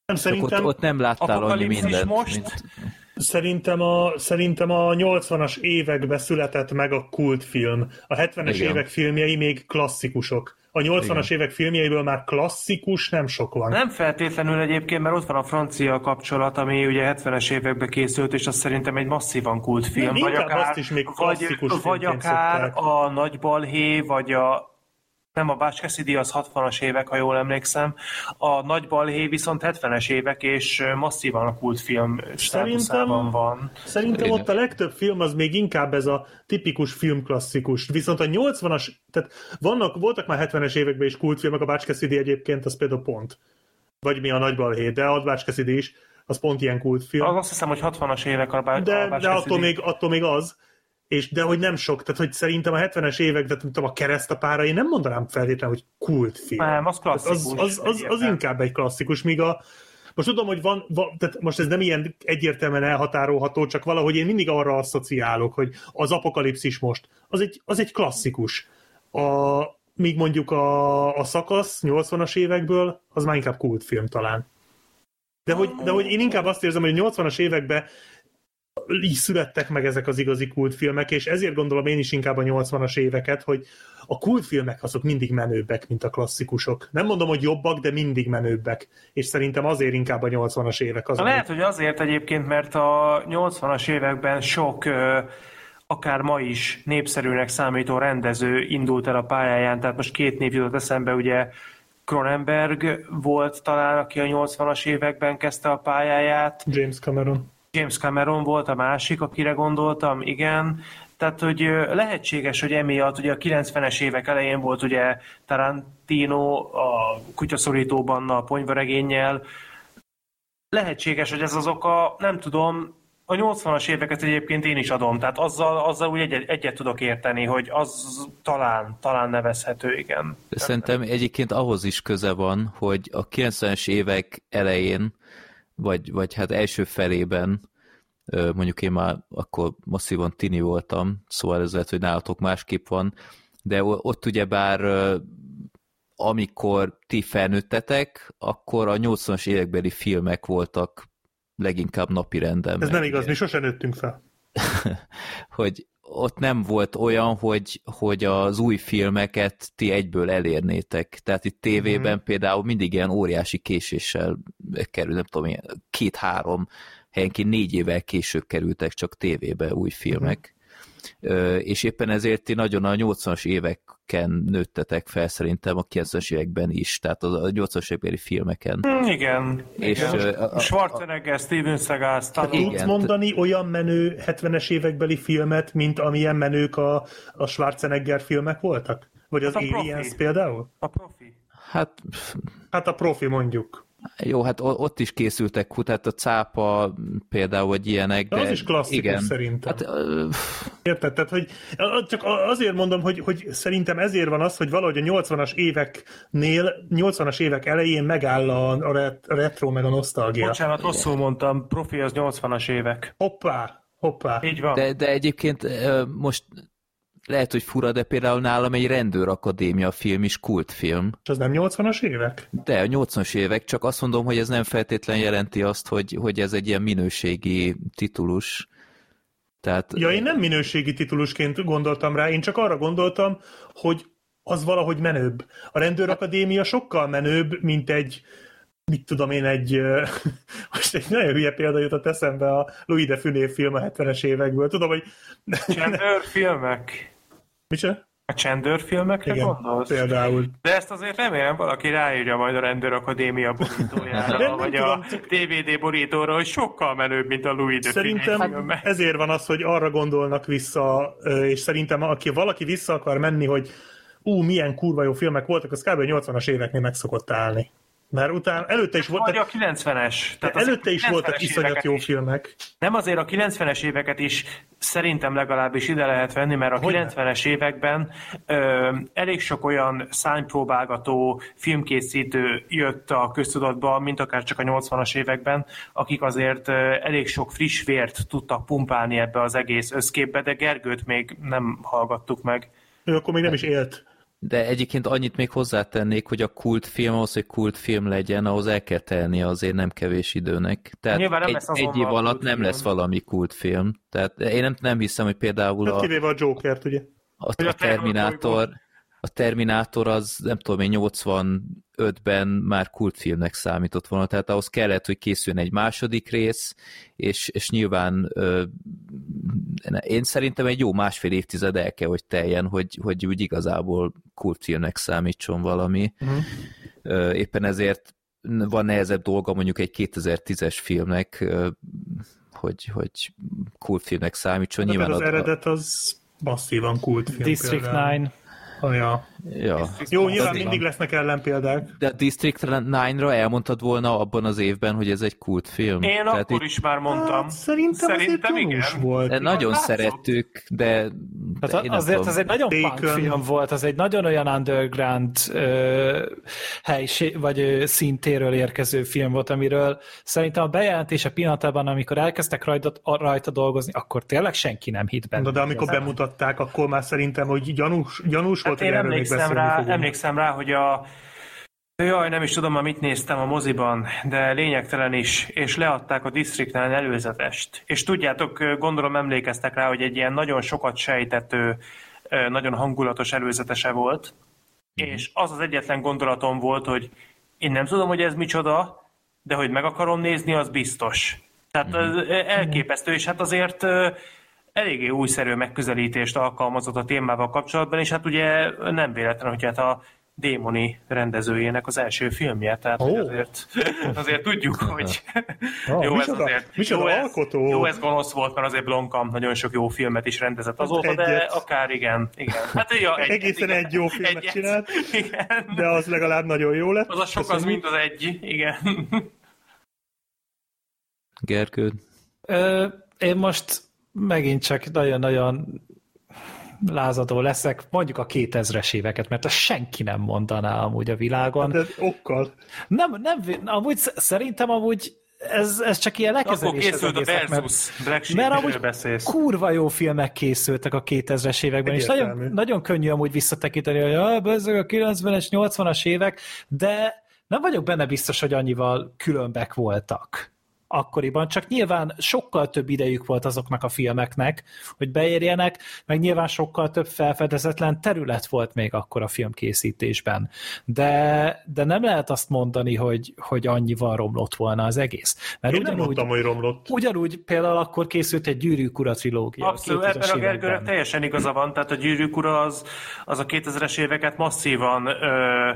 ott, szerintem ott nem láttál annyi mindent. most. Mint, Szerintem a, szerintem a 80-as években született meg a kultfilm. A 70-es Igen. évek filmjei még klasszikusok. A 80-as évek filmjeiből már klasszikus nem sok van. Nem feltétlenül egyébként, mert ott van a francia kapcsolat, ami ugye 70-es években készült, és az szerintem egy masszívan kultfilm. Nem, inkább azt is még vagy, klasszikus vagy filmként akár szokták. a Nagy Balhé, vagy a nem a Bács Cassidy az 60-as évek, ha jól emlékszem. A Nagy Balhé viszont 70-es évek, és masszívan a kultfilm státuszában van. Szerintem ott a legtöbb film az még inkább ez a tipikus filmklasszikus. Viszont a 80-as, tehát vannak, voltak már 70-es években is kultfilmek, a Bács Cassidy egyébként, az például pont. Vagy mi a Nagy Balhé, de a Bács Cassidy is, az pont ilyen kultfilm. Az azt hiszem, hogy 60-as évek a, Bá- de, a Bács de attól, még, attól még az, és de hogy nem sok, tehát hogy szerintem a 70-es évek, de tudom, a keresztapára, én nem mondanám feltétlenül, hogy kultfilm. Nem, az klasszikus. Az, az, az, az inkább egy klasszikus, míg a most tudom, hogy van, van, tehát most ez nem ilyen egyértelműen elhatárolható, csak valahogy én mindig arra asszociálok, hogy az apokalipszis most, az egy, az egy klasszikus. A, míg mondjuk a, a szakasz 80-as évekből, az már inkább kultfilm talán. De hogy, de hogy én inkább azt érzem, hogy a 80-as években így születtek meg ezek az igazi kultfilmek, és ezért gondolom én is inkább a 80-as éveket, hogy a kultfilmek azok mindig menőbbek, mint a klasszikusok. Nem mondom, hogy jobbak, de mindig menőbbek. És szerintem azért inkább a 80-as évek az. Lehet, hogy azért egyébként, mert a 80-as években sok, akár ma is népszerűnek számító rendező indult el a pályáján, tehát most két név jutott eszembe, ugye Cronenberg volt talán, aki a 80-as években kezdte a pályáját, James Cameron. James Cameron volt a másik, akire gondoltam, igen. Tehát, hogy lehetséges, hogy emiatt ugye a 90-es évek elején volt ugye Tarantino a kutyaszorítóban a ponyvaregénnyel. Lehetséges, hogy ez az oka, nem tudom, a 80-as éveket egyébként én is adom, tehát azzal, azzal úgy egyet, egyet tudok érteni, hogy az talán, talán nevezhető, igen. Szerintem egyébként ahhoz is köze van, hogy a 90-es évek elején, vagy, vagy hát első felében, mondjuk én már akkor masszívan tini voltam, szóval ez lehet, hogy nálatok másképp van, de ott ugyebár amikor ti felnőttetek, akkor a 80-as évekbeli filmek voltak leginkább napi renden. Ez nem igaz, mi sosem nőttünk fel. hogy ott nem volt olyan, hogy, hogy az új filmeket ti egyből elérnétek. Tehát itt tévében mm. például mindig ilyen óriási késéssel kerül, nem tudom, két-három, helyenként négy évvel később kerültek csak tévébe új filmek. Ö, és éppen ezért ti nagyon a 80-as éveken nőttetek fel szerintem a 90-es években is, tehát a 80-as évekbeli filmeken. Mm, Igen. És, igen. a- a- Schwarzenegger, Steven Seagal, Stallone. Tudsz mondani olyan menő 70-es évekbeli filmet, mint amilyen menők a, a Schwarzenegger filmek voltak? Vagy az Hát a profi. Aliens például? A profi. Hát Hát a profi mondjuk. Jó, hát ott is készültek, tehát a cápa például, vagy ilyenek. De az is klasszikus igen. szerintem. Hát, ö, Érted? Tehát, hogy csak azért mondom, hogy, hogy szerintem ezért van az, hogy valahogy a 80-as éveknél, 80-as évek elején megáll a, a ret- a retro meg a nosztalgia. Bocsánat, rosszul mondtam, profi az 80-as évek. Hoppá, hoppá. Így van. de, de egyébként most lehet, hogy fura, de például nálam egy rendőrakadémia film is kultfilm. És az nem 80-as évek? De a 80-as évek, csak azt mondom, hogy ez nem feltétlen jelenti azt, hogy, hogy ez egy ilyen minőségi titulus. Tehát Ja, én nem minőségi titulusként gondoltam rá, én csak arra gondoltam, hogy az valahogy menőbb. A rendőrakadémia sokkal menőbb, mint egy mit tudom én, egy, most egy nagyon hülye példa jutott eszembe a Louis de Funé film a 70-es évekből. Tudom, hogy... Csendőrfilmek. Micsoda? A csendőrfilmekre Igen, gondolsz? például. De ezt azért remélem valaki ráírja majd a rendőrakadémia borítójára, vagy tudom, a DVD borítóra, hogy sokkal menőbb, mint a Louis de Szerintem filmek. ezért van az, hogy arra gondolnak vissza, és szerintem aki valaki vissza akar menni, hogy ú, milyen kurva jó filmek voltak, az kb. 80-as éveknél meg szokott állni. Mert utána előtte is volt, Vagy a tehát 90-es. Tehát előtte is 90-es voltak iszonyat jó is. filmek. Nem azért a 90-es éveket is szerintem legalábbis ide lehet venni, mert a Hogyne? 90-es években ö, elég sok olyan szánypróbálgató filmkészítő jött a köztudatba, mint akár csak a 80-as években, akik azért ö, elég sok friss vért tudtak pumpálni ebbe az egész összképbe, de Gergőt még nem hallgattuk meg. Ő akkor még nem is élt. De egyébként annyit még hozzátennék, hogy a kultfilm, ahhoz, hogy kultfilm legyen, ahhoz el kell tennie azért nem kevés időnek. Tehát Nyilván nem egy, lesz egy év alatt nem lesz valami kultfilm. Tehát én nem, nem hiszem, hogy például Hát a, kivéve a Jokert, ugye? a, a a Terminátor, a Terminátor az nem tudom én 85-ben már kultfilmnek számított volna, tehát ahhoz kellett, hogy készüljön egy második rész, és, és nyilván ö, én szerintem egy jó másfél évtized el kell, hogy teljen, hogy, hogy úgy igazából kultfilmnek számítson valami. Uh-huh. Ö, éppen ezért van nehezebb dolga mondjuk egy 2010-es filmnek, ö, hogy, hogy kultfilmnek számítson. De Nyilván az a- eredet az masszívan kultfilm. District például. 9. Ah, ja. Ja. Jó, De nyilván mindig lesznek ellenpéldák. De a District 9-ra elmondtad volna abban az évben, hogy ez egy kultfilm. Én Tehát akkor itt- is már mondtam. Hát, szerintem, Szerintem igen. volt. de nagyon látszott. szerettük, de, de Hát én nem azért tudom. az egy nagyon punk film volt, az egy nagyon olyan underground ö, helység, vagy ö, szintéről érkező film volt, amiről szerintem a bejelentése pillanatában, amikor elkezdtek rajta, rajta dolgozni, akkor tényleg senki nem hitt benne. Na, de amikor bemutatták, akkor már szerintem, hogy gyanús, gyanús volt, Hát hogy én erről még emlékszem rá, fogunk. emlékszem rá, hogy a Jaj, nem is tudom, már mit néztem a moziban, de lényegtelen is, és leadták a District 9 előzetest. És tudjátok, gondolom emlékeztek rá, hogy egy ilyen nagyon sokat sejtető, nagyon hangulatos előzetese volt, és az az egyetlen gondolatom volt, hogy én nem tudom, hogy ez micsoda, de hogy meg akarom nézni, az biztos. Tehát az elképesztő, és hát azért eléggé újszerű megközelítést alkalmazott a témával kapcsolatban, és hát ugye nem véletlen, hogy hát a Démoni rendezőjének az első filmje, tehát Ó. azért, azért tudjuk, hogy Ah, jó, ez micsoda- azért micsoda jó, ez, alkotó. jó, ez gonosz volt, mert azért Blomkamp nagyon sok jó filmet is rendezett azóta, de egyet. akár igen, igen. Hát ja, egyet, Egészen igen. egy jó filmet Egyet. csinált. Igen. De az legalább nagyon jó lett. Az a sok, az Köszönjük. mind az egy, igen. Gergő, Ö, én most megint csak nagyon-nagyon lázadó leszek, mondjuk a 2000-es éveket, mert azt senki nem mondaná amúgy a világon. De okkal. Nem, nem, amúgy sz- szerintem amúgy ez, ez csak ilyen Akkor lekezelés az készült a egésznek, mert- Versus, Black Sheep, mert amúgy beszélsz. kurva jó filmek készültek a 2000-es években, és Egyértelmű. nagyon, nagyon könnyű amúgy visszatekinteni, hogy ah, a 90-es, 80-as évek, de nem vagyok benne biztos, hogy annyival különbek voltak akkoriban, csak nyilván sokkal több idejük volt azoknak a filmeknek, hogy beérjenek, meg nyilván sokkal több felfedezetlen terület volt még akkor a filmkészítésben. De, de nem lehet azt mondani, hogy, hogy annyival romlott volna az egész. Mert Én nem ugyanúgy, mondtam, hogy romlott. Ugyanúgy például akkor készült egy gyűrűk ura trilógia. Abszolút, 2000-es ebben a Gergőnek teljesen igaza van, tehát a gyűrűk ura az, az a 2000-es éveket masszívan ö,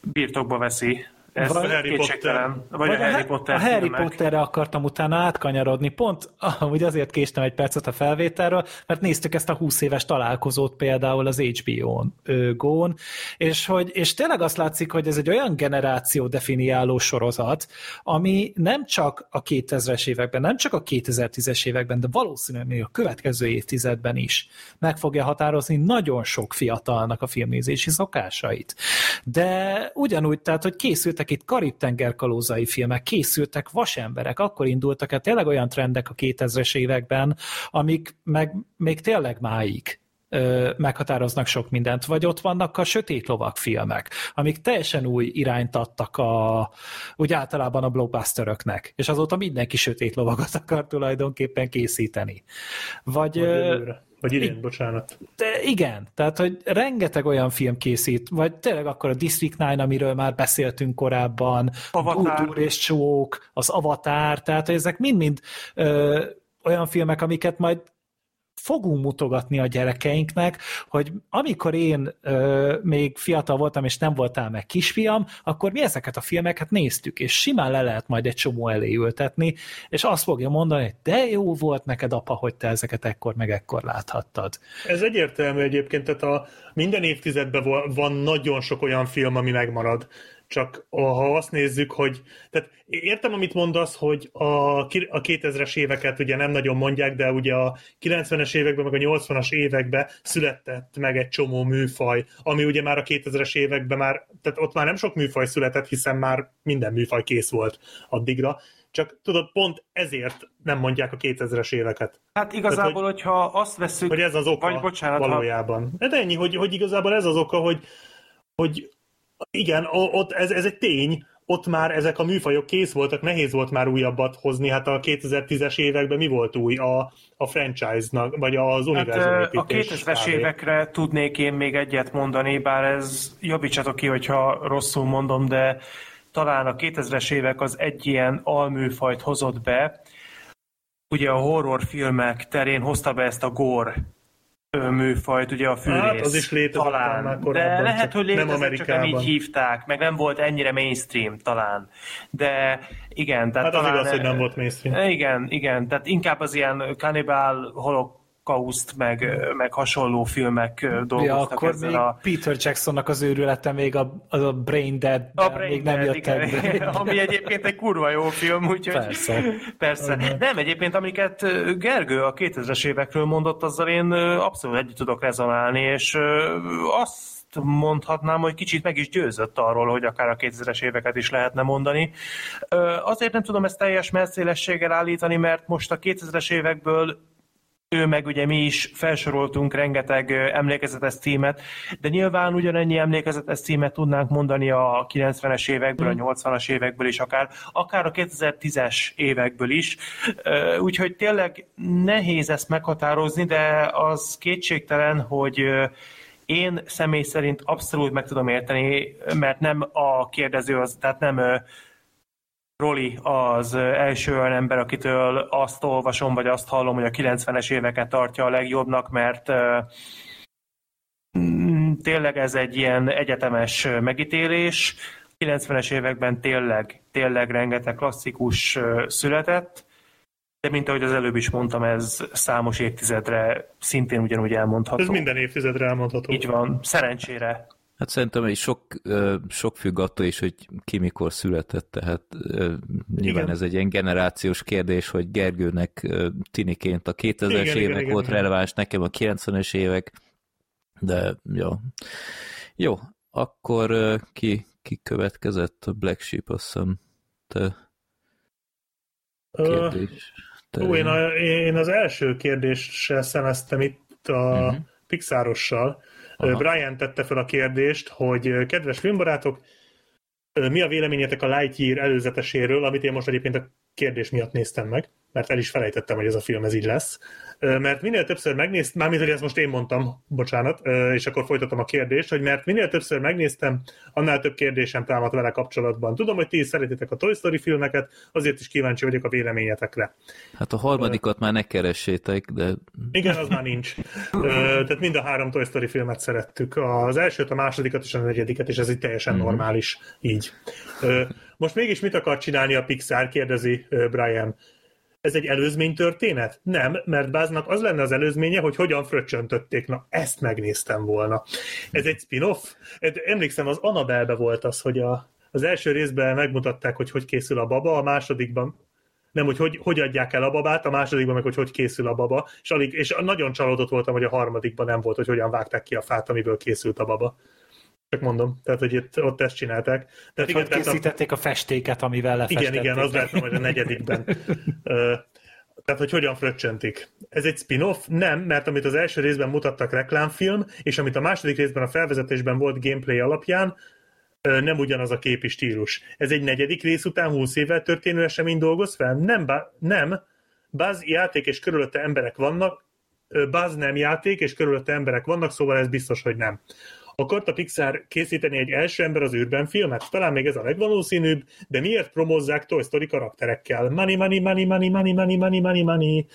birtokba veszi. Ez Vagy Harry kétségtelen. Vagy, a Harry Potter A Harry filmek. Potterre akartam utána átkanyarodni. Pont amúgy azért késtem egy percet a felvételről, mert néztük ezt a 20 éves találkozót például az HBO-n, ö, Go-n, és, hogy, és tényleg azt látszik, hogy ez egy olyan generáció definiáló sorozat, ami nem csak a 2000-es években, nem csak a 2010-es években, de valószínűleg még a következő évtizedben is meg fogja határozni nagyon sok fiatalnak a filmnézési szokásait. De ugyanúgy, tehát, hogy készültek itt Karib-tenger kalózai filmek, készültek vasemberek, akkor indultak el tényleg olyan trendek a 2000-es években, amik meg még tényleg máig meghatároznak sok mindent, vagy ott vannak a sötét lovak filmek, amik teljesen új irányt adtak a, úgy általában a blockbusteröknek, és azóta mindenki sötét lovakat akar tulajdonképpen készíteni. Vagy, Vagy. Vagy idén, bocsánat. de igen, tehát, hogy rengeteg olyan film készít, vagy tényleg akkor a District 9, amiről már beszéltünk korábban, Avatar. És Csók, az Avatar, tehát hogy ezek mind-mind ö, olyan filmek, amiket majd fogunk mutogatni a gyerekeinknek, hogy amikor én ö, még fiatal voltam, és nem voltál meg kisfiam, akkor mi ezeket a filmeket néztük, és simán le lehet majd egy csomó elé ültetni, és azt fogja mondani, hogy de jó volt neked, apa, hogy te ezeket ekkor meg ekkor láthattad. Ez egyértelmű egyébként, tehát a minden évtizedben van nagyon sok olyan film, ami megmarad. Csak ha azt nézzük, hogy... Tehát értem, amit mondasz, hogy a, a 2000-es éveket ugye nem nagyon mondják, de ugye a 90-es években, meg a 80-as években született meg egy csomó műfaj, ami ugye már a 2000-es években már, tehát ott már nem sok műfaj született, hiszen már minden műfaj kész volt addigra, csak tudod, pont ezért nem mondják a 2000-es éveket. Hát igazából, Tehát, hogy, hogyha azt veszük... hogy ez az oka vagy bocsánat, valójában. Ha... De ennyi, hogy, hogy igazából ez az oka, hogy, hogy igen, ott ez, ez egy tény, ott már ezek a műfajok kész voltak, nehéz volt már újabbat hozni, hát a 2010-es években mi volt új? A, a franchise-nak, vagy az univerzum hát, A 2000-es évekre tudnék én még egyet mondani, bár ez javítsatok ki, hogyha rosszul mondom, de talán a 2000-es évek az egy ilyen alműfajt hozott be, ugye a horrorfilmek terén hozta be ezt a gore műfajt, ugye a fűrész. Hát az is létezett talán, már korábban, de lehet, hogy létezett, nem csak nem így hívták, meg nem volt ennyire mainstream talán. De igen, tehát hát az talán, igaz, hogy nem volt mainstream. Igen, igen, tehát inkább az ilyen Cannibal, Holok Holocaust, meg, meg hasonló filmek dolgoztak ja, akkor ezzel még a... Peter Jacksonnak az őrülete még a, az a Brain Dead, a Brain még Dead, nem jött igen, Ami egyébként egy kurva jó film, úgyhogy... Persze. Persze. Okay. Nem, egyébként amiket Gergő a 2000-es évekről mondott, azzal én abszolút együtt tudok rezonálni, és azt mondhatnám, hogy kicsit meg is győzött arról, hogy akár a 2000-es éveket is lehetne mondani. Azért nem tudom ezt teljes messzélességgel állítani, mert most a 2000-es évekből ő meg ugye mi is felsoroltunk rengeteg emlékezetes címet, de nyilván ugyanennyi emlékezetes címet tudnánk mondani a 90-es évekből, a 80-as mm. évekből is akár, akár a 2010-es évekből is, úgyhogy tényleg nehéz ezt meghatározni, de az kétségtelen, hogy én személy szerint abszolút meg tudom érteni, mert nem a kérdező az, tehát nem Roli az első olyan ember, akitől azt olvasom, vagy azt hallom, hogy a 90-es éveket tartja a legjobbnak, mert mm, tényleg ez egy ilyen egyetemes megítélés. 90-es években tényleg, tényleg rengeteg klasszikus született, de mint ahogy az előbb is mondtam, ez számos évtizedre szintén ugyanúgy elmondható. Ez minden évtizedre elmondható. Így van, szerencsére. Hát szerintem hogy sok, sok függ attól is, hogy ki mikor született, tehát nyilván igen. ez egy ilyen generációs kérdés, hogy Gergőnek tiniként a 2000-es évek igen, volt igen, releváns, nekem a 90-es évek, de jó. Jó, akkor ki, ki következett? A Black Sheep, azt hiszem, te kérdés. Te... Ó, én, a, én az első kérdéssel szemeztem itt a uh-huh. Pixarossal, Aha. Brian tette fel a kérdést, hogy kedves filmbarátok, mi a véleményetek a Lightyear előzeteséről, amit én most egyébként a kérdés miatt néztem meg, mert el is felejtettem, hogy ez a film ez így lesz mert minél többször megnéztem, mármint, hogy ezt most én mondtam, bocsánat, és akkor folytatom a kérdést, hogy mert minél többször megnéztem, annál több kérdésem támadt vele kapcsolatban. Tudom, hogy ti is szeretitek a Toy Story filmeket, azért is kíváncsi vagyok a véleményetekre. Hát a harmadikat már ne keressétek, de... Igen, az már nincs. Tehát mind a három Toy Story filmet szerettük. Az elsőt, a másodikat és a negyediket, és ez így teljesen uh-huh. normális így. Most mégis mit akar csinálni a Pixar, kérdezi Brian ez egy előzmény történet? Nem, mert Báznak az lenne az előzménye, hogy hogyan fröccsöntötték. Na, ezt megnéztem volna. Ez egy spin-off? Emlékszem, az Annabelle volt az, hogy a, az első részben megmutatták, hogy hogy készül a baba, a másodikban nem, hogy, hogy hogy adják el a babát, a másodikban meg, hogy hogy készül a baba, és, alig, és nagyon csalódott voltam, hogy a harmadikban nem volt, hogy hogyan vágták ki a fát, amiből készült a baba. Csak mondom, tehát, hogy itt, ott ezt csinálták. Tehát, igen, hogy készítették a... a festéket, amivel lefestették. Igen, igen, az lehet, hogy a negyedikben. tehát, hogy hogyan fröccsentik. Ez egy spin-off? Nem, mert amit az első részben mutattak reklámfilm, és amit a második részben a felvezetésben volt gameplay alapján, nem ugyanaz a képi stílus. Ez egy negyedik rész után 20 évvel történő esemény dolgoz fel? Nem, nem. Buzz játék és körülötte emberek vannak, Buzz nem játék, és körülötte emberek vannak, szóval ez biztos, hogy nem. Akart a Pixar készíteni egy első ember az űrben filmet? Talán még ez a legvalószínűbb, de miért promózzák Toy Story karakterekkel? Money, money, money, money, money, money, money, money, money.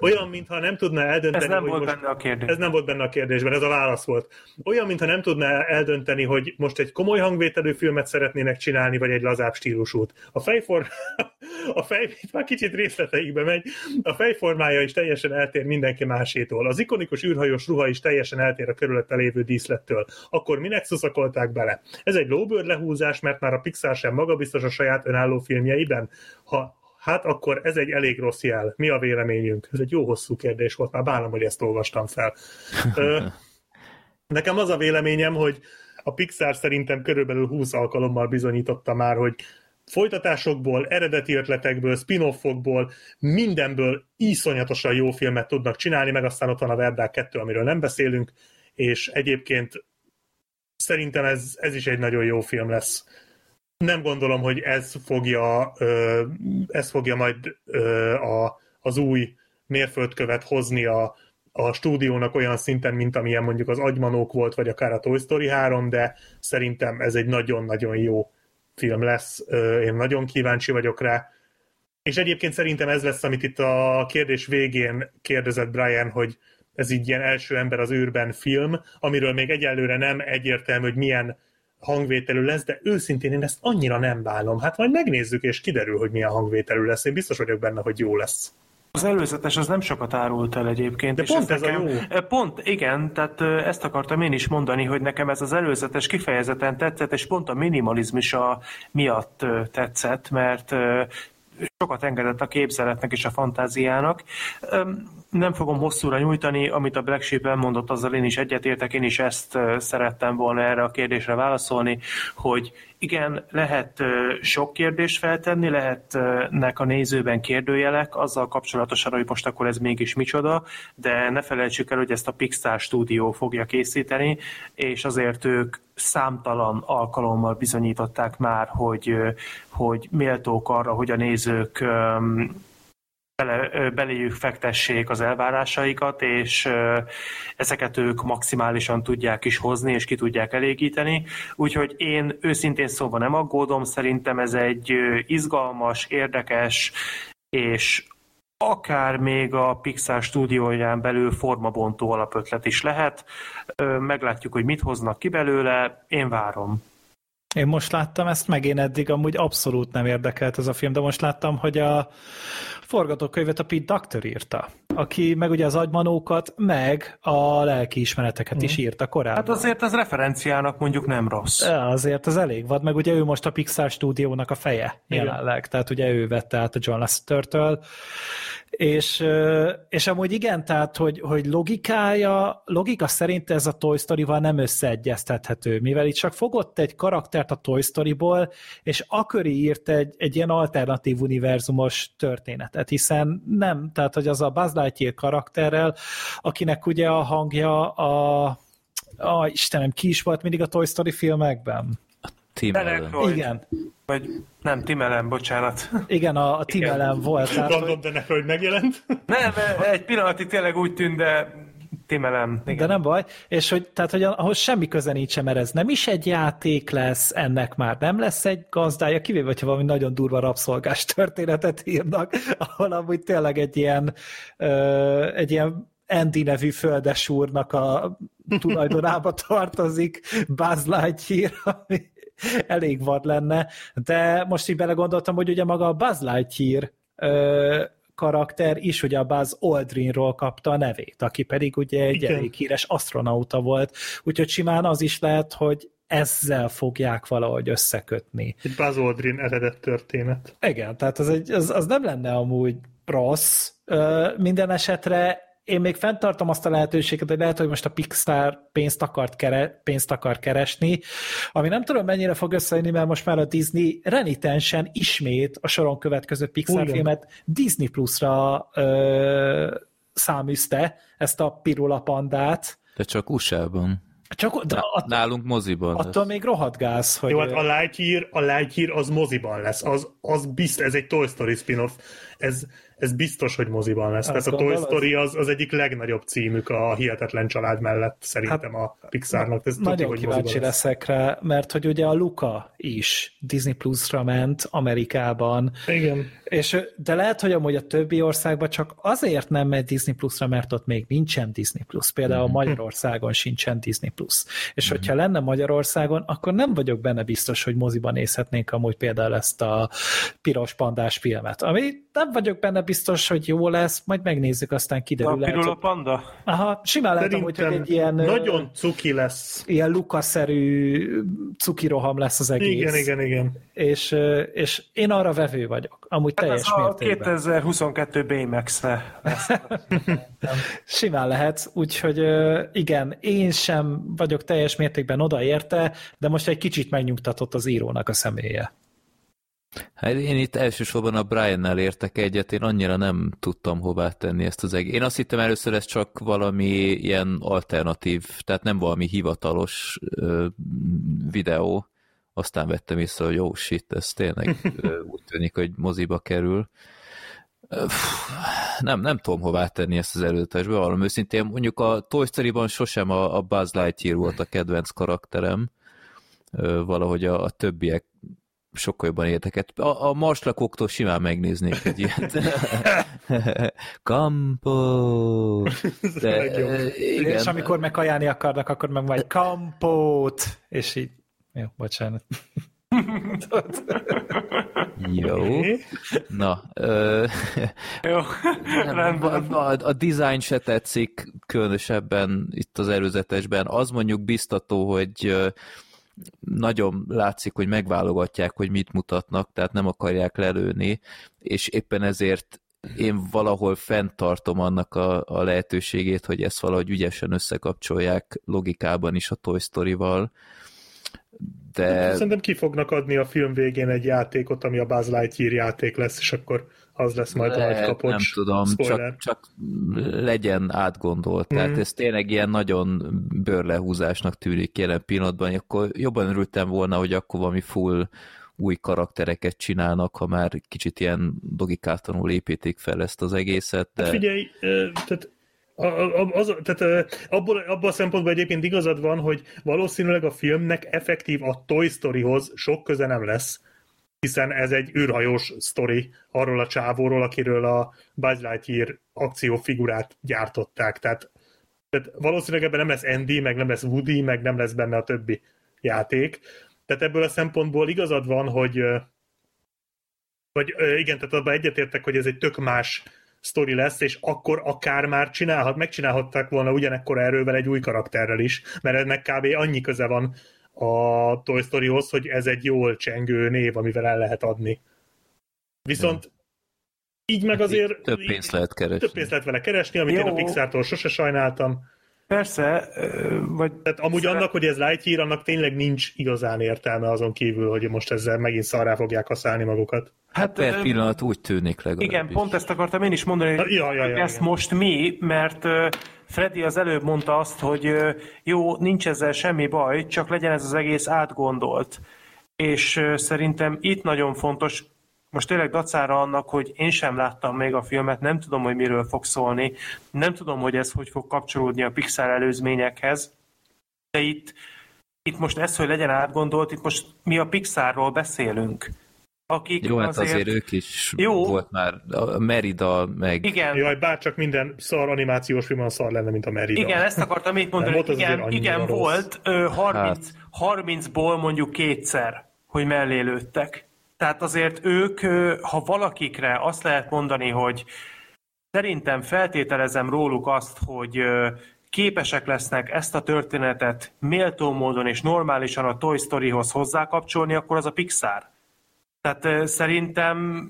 Olyan, mintha nem tudná eldönteni, Ez nem hogy volt most... benne a kérdés. Ez nem volt benne a kérdésben, ez a válasz volt. Olyan, mintha nem tudná eldönteni, hogy most egy komoly hangvételű filmet szeretnének csinálni, vagy egy lazább stílusút. A fejfor... a fej... már kicsit részleteikbe megy. A fejformája is teljesen eltér mindenki másétól. Az ikonikus űrhajós ruha is teljesen eltér a körülötte lévő díszlettől akkor minek szuszakolták bele? Ez egy lóbőr lehúzás, mert már a Pixar sem magabiztos a saját önálló filmjeiben. Ha Hát akkor ez egy elég rossz jel. Mi a véleményünk? Ez egy jó hosszú kérdés volt, már bánom, hogy ezt olvastam fel. Nekem az a véleményem, hogy a Pixar szerintem körülbelül 20 alkalommal bizonyította már, hogy folytatásokból, eredeti ötletekből, spin-offokból, mindenből iszonyatosan jó filmet tudnak csinálni, meg aztán ott van a Verdák 2, amiről nem beszélünk, és egyébként szerintem ez, ez is egy nagyon jó film lesz. Nem gondolom, hogy ez fogja, ez fogja majd a, az új mérföldkövet hozni a, a stúdiónak olyan szinten, mint amilyen mondjuk az Agymanók volt, vagy akár a Toy Story 3, de szerintem ez egy nagyon-nagyon jó film lesz. Én nagyon kíváncsi vagyok rá. És egyébként szerintem ez lesz, amit itt a kérdés végén kérdezett Brian, hogy ez így ilyen első ember az űrben film, amiről még egyelőre nem egyértelmű, hogy milyen hangvételű lesz, de őszintén én ezt annyira nem bánom. Hát majd megnézzük, és kiderül, hogy milyen hangvételű lesz. Én biztos vagyok benne, hogy jó lesz. Az előzetes az nem sokat árult el egyébként. De és pont ez, nekem, a jó. Pont, igen, tehát ezt akartam én is mondani, hogy nekem ez az előzetes kifejezetten tetszett, és pont a minimalizmus a miatt tetszett, mert sokat engedett a képzeletnek és a fantáziának. Nem fogom hosszúra nyújtani, amit a Black Sheep elmondott, azzal én is egyetértek, én is ezt szerettem volna erre a kérdésre válaszolni, hogy igen, lehet sok kérdést feltenni, lehetnek a nézőben kérdőjelek azzal kapcsolatosan, hogy most akkor ez mégis micsoda, de ne felejtsük el, hogy ezt a Pixar stúdió fogja készíteni, és azért ők számtalan alkalommal bizonyították már, hogy, hogy méltók arra, hogy a nézők bele, beléjük fektessék az elvárásaikat, és ezeket ők maximálisan tudják is hozni, és ki tudják elégíteni. Úgyhogy én őszintén szóval nem aggódom, szerintem ez egy izgalmas, érdekes, és akár még a Pixar stúdióján belül formabontó alapötlet is lehet. Meglátjuk, hogy mit hoznak ki belőle, én várom. Én most láttam ezt, meg én eddig amúgy abszolút nem érdekelt ez a film, de most láttam, hogy a forgatókönyvet a Pete Doctor írta, aki meg ugye az agymanókat, meg a lelkiismereteket is írta korábban. Hát azért az referenciának mondjuk nem rossz. Ja, azért az elég vad, meg ugye ő most a Pixar stúdiónak a feje Igen. jelenleg, tehát ugye ő vette át a John Lasseter-től, és, és amúgy igen, tehát hogy, hogy logikája, logika szerint ez a Toy Story-val nem összeegyeztethető, mivel itt csak fogott egy karaktert a Toy Story-ból, és Akari írt egy, egy ilyen alternatív univerzumos történetet, hiszen nem, tehát hogy az a Buzz Lightyear karakterrel, akinek ugye a hangja a, a Istenem, ki is volt mindig a Toy Story filmekben? Tim. Lloyd. Igen, Vagy nem, Tim Allen, bocsánat. igen, a, a Tim Igen. Allen volt. Tehát, hogy, de ne hogy megjelent. Nem, egy pillanatig tényleg úgy tűnt, de Tim Allen. Igen. de nem baj, és hogy, tehát, hogy ahhoz semmi köze nincsen, mert ez nem is egy játék lesz, ennek már nem lesz egy gazdája, kivéve, hogyha valami nagyon durva rabszolgás történetet írnak, ahol amúgy tényleg egy ilyen, ö, egy ilyen Andy nevű földes úrnak a tulajdonába tartozik Buzz Lightyear, ami elég vad lenne, de most így belegondoltam, hogy ugye maga a Buzz Lightyear ö, karakter is ugye a Buzz Aldrinról kapta a nevét, aki pedig ugye egy Igen. elég híres astronauta volt, úgyhogy simán az is lehet, hogy ezzel fogják valahogy összekötni. Egy Buzz Aldrin eredet történet. Igen, tehát az, egy, az, az nem lenne amúgy rossz. Ö, minden esetre én még fenntartom azt a lehetőséget, hogy lehet, hogy most a Pixar pénzt, akart kere, pénzt akar keresni, ami nem tudom mennyire fog összejönni, mert most már a Disney renitensen ismét a soron következő Pixar Igen. filmet Disney Plus-ra ö, száműzte, ezt a Pirula pandát. De csak USA-ban. Csak de att, Nálunk moziban lesz. attól még rohadt gáz, hogy... Jó, hát a Lightyear, a Lightyear az moziban lesz. Az, az bizt, ez egy Toy Story spin-off. Ez, ez biztos, hogy moziban lesz. Azt Tehát a Toy? Story az, az egyik legnagyobb címük a Hihetetlen Család mellett szerintem a Pixarnak. Ez tuti, Nagyon hogy kíváncsi lesz. leszek rá, mert hogy ugye a Luca is Disney Plus-ra ment Amerikában, Igen. és, de lehet, hogy amúgy a többi országban csak azért nem megy Disney Plus-ra, mert ott még nincsen Disney Plus. Például Mhm. Magyarországon sincsen Disney Plus. És hogyha lenne Magyarországon, akkor nem vagyok benne biztos, hogy moziban nézhetnénk amúgy például ezt a piros pandás filmet. Ami nem vagyok benne biztos, hogy jó lesz, majd megnézzük, aztán A kiderül. Lehet, Pirula hogy- Panda? Aha, simán lehet amúgy, hogy egy ilyen... nagyon cuki lesz. ilyen lukaszerű cukiroham lesz az egész. Igen, igen, igen. És, és én arra vevő vagyok, amúgy Hát teljes ez a mértékben. 2022 Baymax-re lesz. Simán lehet, úgyhogy igen, én sem vagyok teljes mértékben odaérte, de most egy kicsit megnyugtatott az írónak a személye. Hát én itt elsősorban a Brian-nel értek egyet, én annyira nem tudtam hová tenni ezt az egész. Én azt hittem először ez csak valami ilyen alternatív, tehát nem valami hivatalos ö, videó, aztán vettem észre, hogy jó, shit, ez tényleg ö, úgy tűnik, hogy moziba kerül. Nem, nem tudom hová tenni ezt az előzetesbe, valami őszintén. Mondjuk a Toy Story-ban sosem a, a Buzz Lightyear volt a kedvenc karakterem, Ö, valahogy a, a többiek sokkal jobban érdeket. A, a marslakóktól simán megnéznék egy ilyet. Kampó! De, ö, Igen. És amikor megajánlni akarnak, akkor meg majd kampót, és így, jó, bocsánat. jó. Na, ö, Jó, rendben. a, a, a design se tetszik, különösebben itt az előzetesben. Az mondjuk biztató, hogy ö, nagyon látszik, hogy megválogatják, hogy mit mutatnak, tehát nem akarják lelőni, és éppen ezért én valahol fenntartom annak a, a lehetőségét, hogy ezt valahogy ügyesen összekapcsolják logikában is a Toy Story-val, de Szerintem ki fognak adni a film végén egy játékot, ami a Buzz Lightyear játék lesz, és akkor az lesz majd a nagy kapocs. nem tudom, Spoiler. csak, csak legyen átgondolt. Tehát Mhm. ez tényleg ilyen nagyon bőrlehúzásnak tűnik jelen pillanatban, akkor jobban örültem volna, hogy akkor valami full új karaktereket csinálnak, ha már kicsit ilyen logikátlanul építik fel ezt az egészet, de Hát figyelj, tehát az, tehát abból, abból a szempontból egyébként igazad van, hogy valószínűleg a filmnek effektív a Toy Storyhoz sok köze nem lesz, hiszen ez egy űrhajós sztori arról a csávóról, akiről a Buzz Lightyear akciófigurát gyártották. Tehát, tehát valószínűleg ebben nem lesz Andy, meg nem lesz Woody, meg nem lesz benne a többi játék. Tehát ebből a szempontból igazad van, hogy vagy igen, tehát abban egyetértek, hogy ez egy tök más sztori lesz, és akkor akár már csinálhat, megcsinálhatták volna ugyanekkor erővel egy új karakterrel is, mert ennek kb. annyi köze van a Toy Storyhoz, hogy ez egy jól csengő név, amivel el lehet adni. Viszont így meg azért Hát több pénzt lehet keresni. több pénzt lehet vele keresni, amit én a Jó. Pixar-tól sose sajnáltam. Persze, vagy Tehát amúgy Szeret- annak, hogy ez Lightyear, annak tényleg nincs igazán értelme azon kívül, hogy most ezzel megint szarrá fogják használni magukat. hát Per ö, pillanat úgy tűnik legalábbis. Igen, pont ezt akartam én is mondani, hogy Ja, ja, ja, ezt igen. most mi, mert ö, Freddy az előbb mondta azt, hogy jó, nincs ezzel semmi baj, csak legyen ez az egész átgondolt. És szerintem itt nagyon fontos, most tényleg dacára annak, hogy én sem láttam még a filmet, nem tudom, hogy miről fog szólni, nem tudom, hogy ez hogy fog kapcsolódni a Pixar előzményekhez, de itt, itt most ez, hogy legyen átgondolt, itt most mi a Pixarról beszélünk. Akik Jó, hát azért, azért ők is Jó. volt már a Merida, meg Igen, Jaj, bárcsak minden szar animációs film olyan szar lenne, mint a Merida. Igen, ezt akartam még mondani, volt igen, igen rossz. volt ö, 30, Hát. 30-ból mondjuk kétszer, hogy mellé lőttek. Tehát azért ők, ö, ha valakikre azt lehet mondani, hogy szerintem feltételezem róluk azt, hogy ö, képesek lesznek ezt a történetet méltó módon és normálisan a Toy Storyhoz hozzákapcsolni, akkor az a Pixar. Tehát szerintem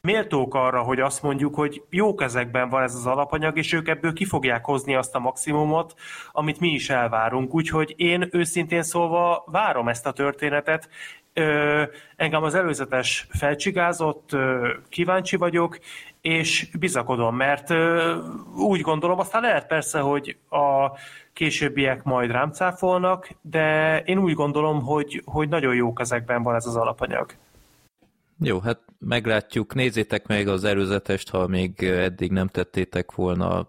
méltók arra, hogy azt mondjuk, hogy jó kezekben van ez az alapanyag, és ők ebből ki fogják hozni azt a maximumot, amit mi is elvárunk. Úgyhogy én őszintén szólva várom ezt a történetet. Ö, engem az előzetes felcsigázott, ö, kíváncsi vagyok, és bizakodom, mert ö, úgy gondolom, aztán lehet persze, hogy a későbbiek majd rám cáfolnak, de én úgy gondolom, hogy, hogy nagyon jó kezekben van ez az alapanyag. Jó, hát meglátjuk. Nézzétek meg az előzetest, ha még eddig nem tettétek volna.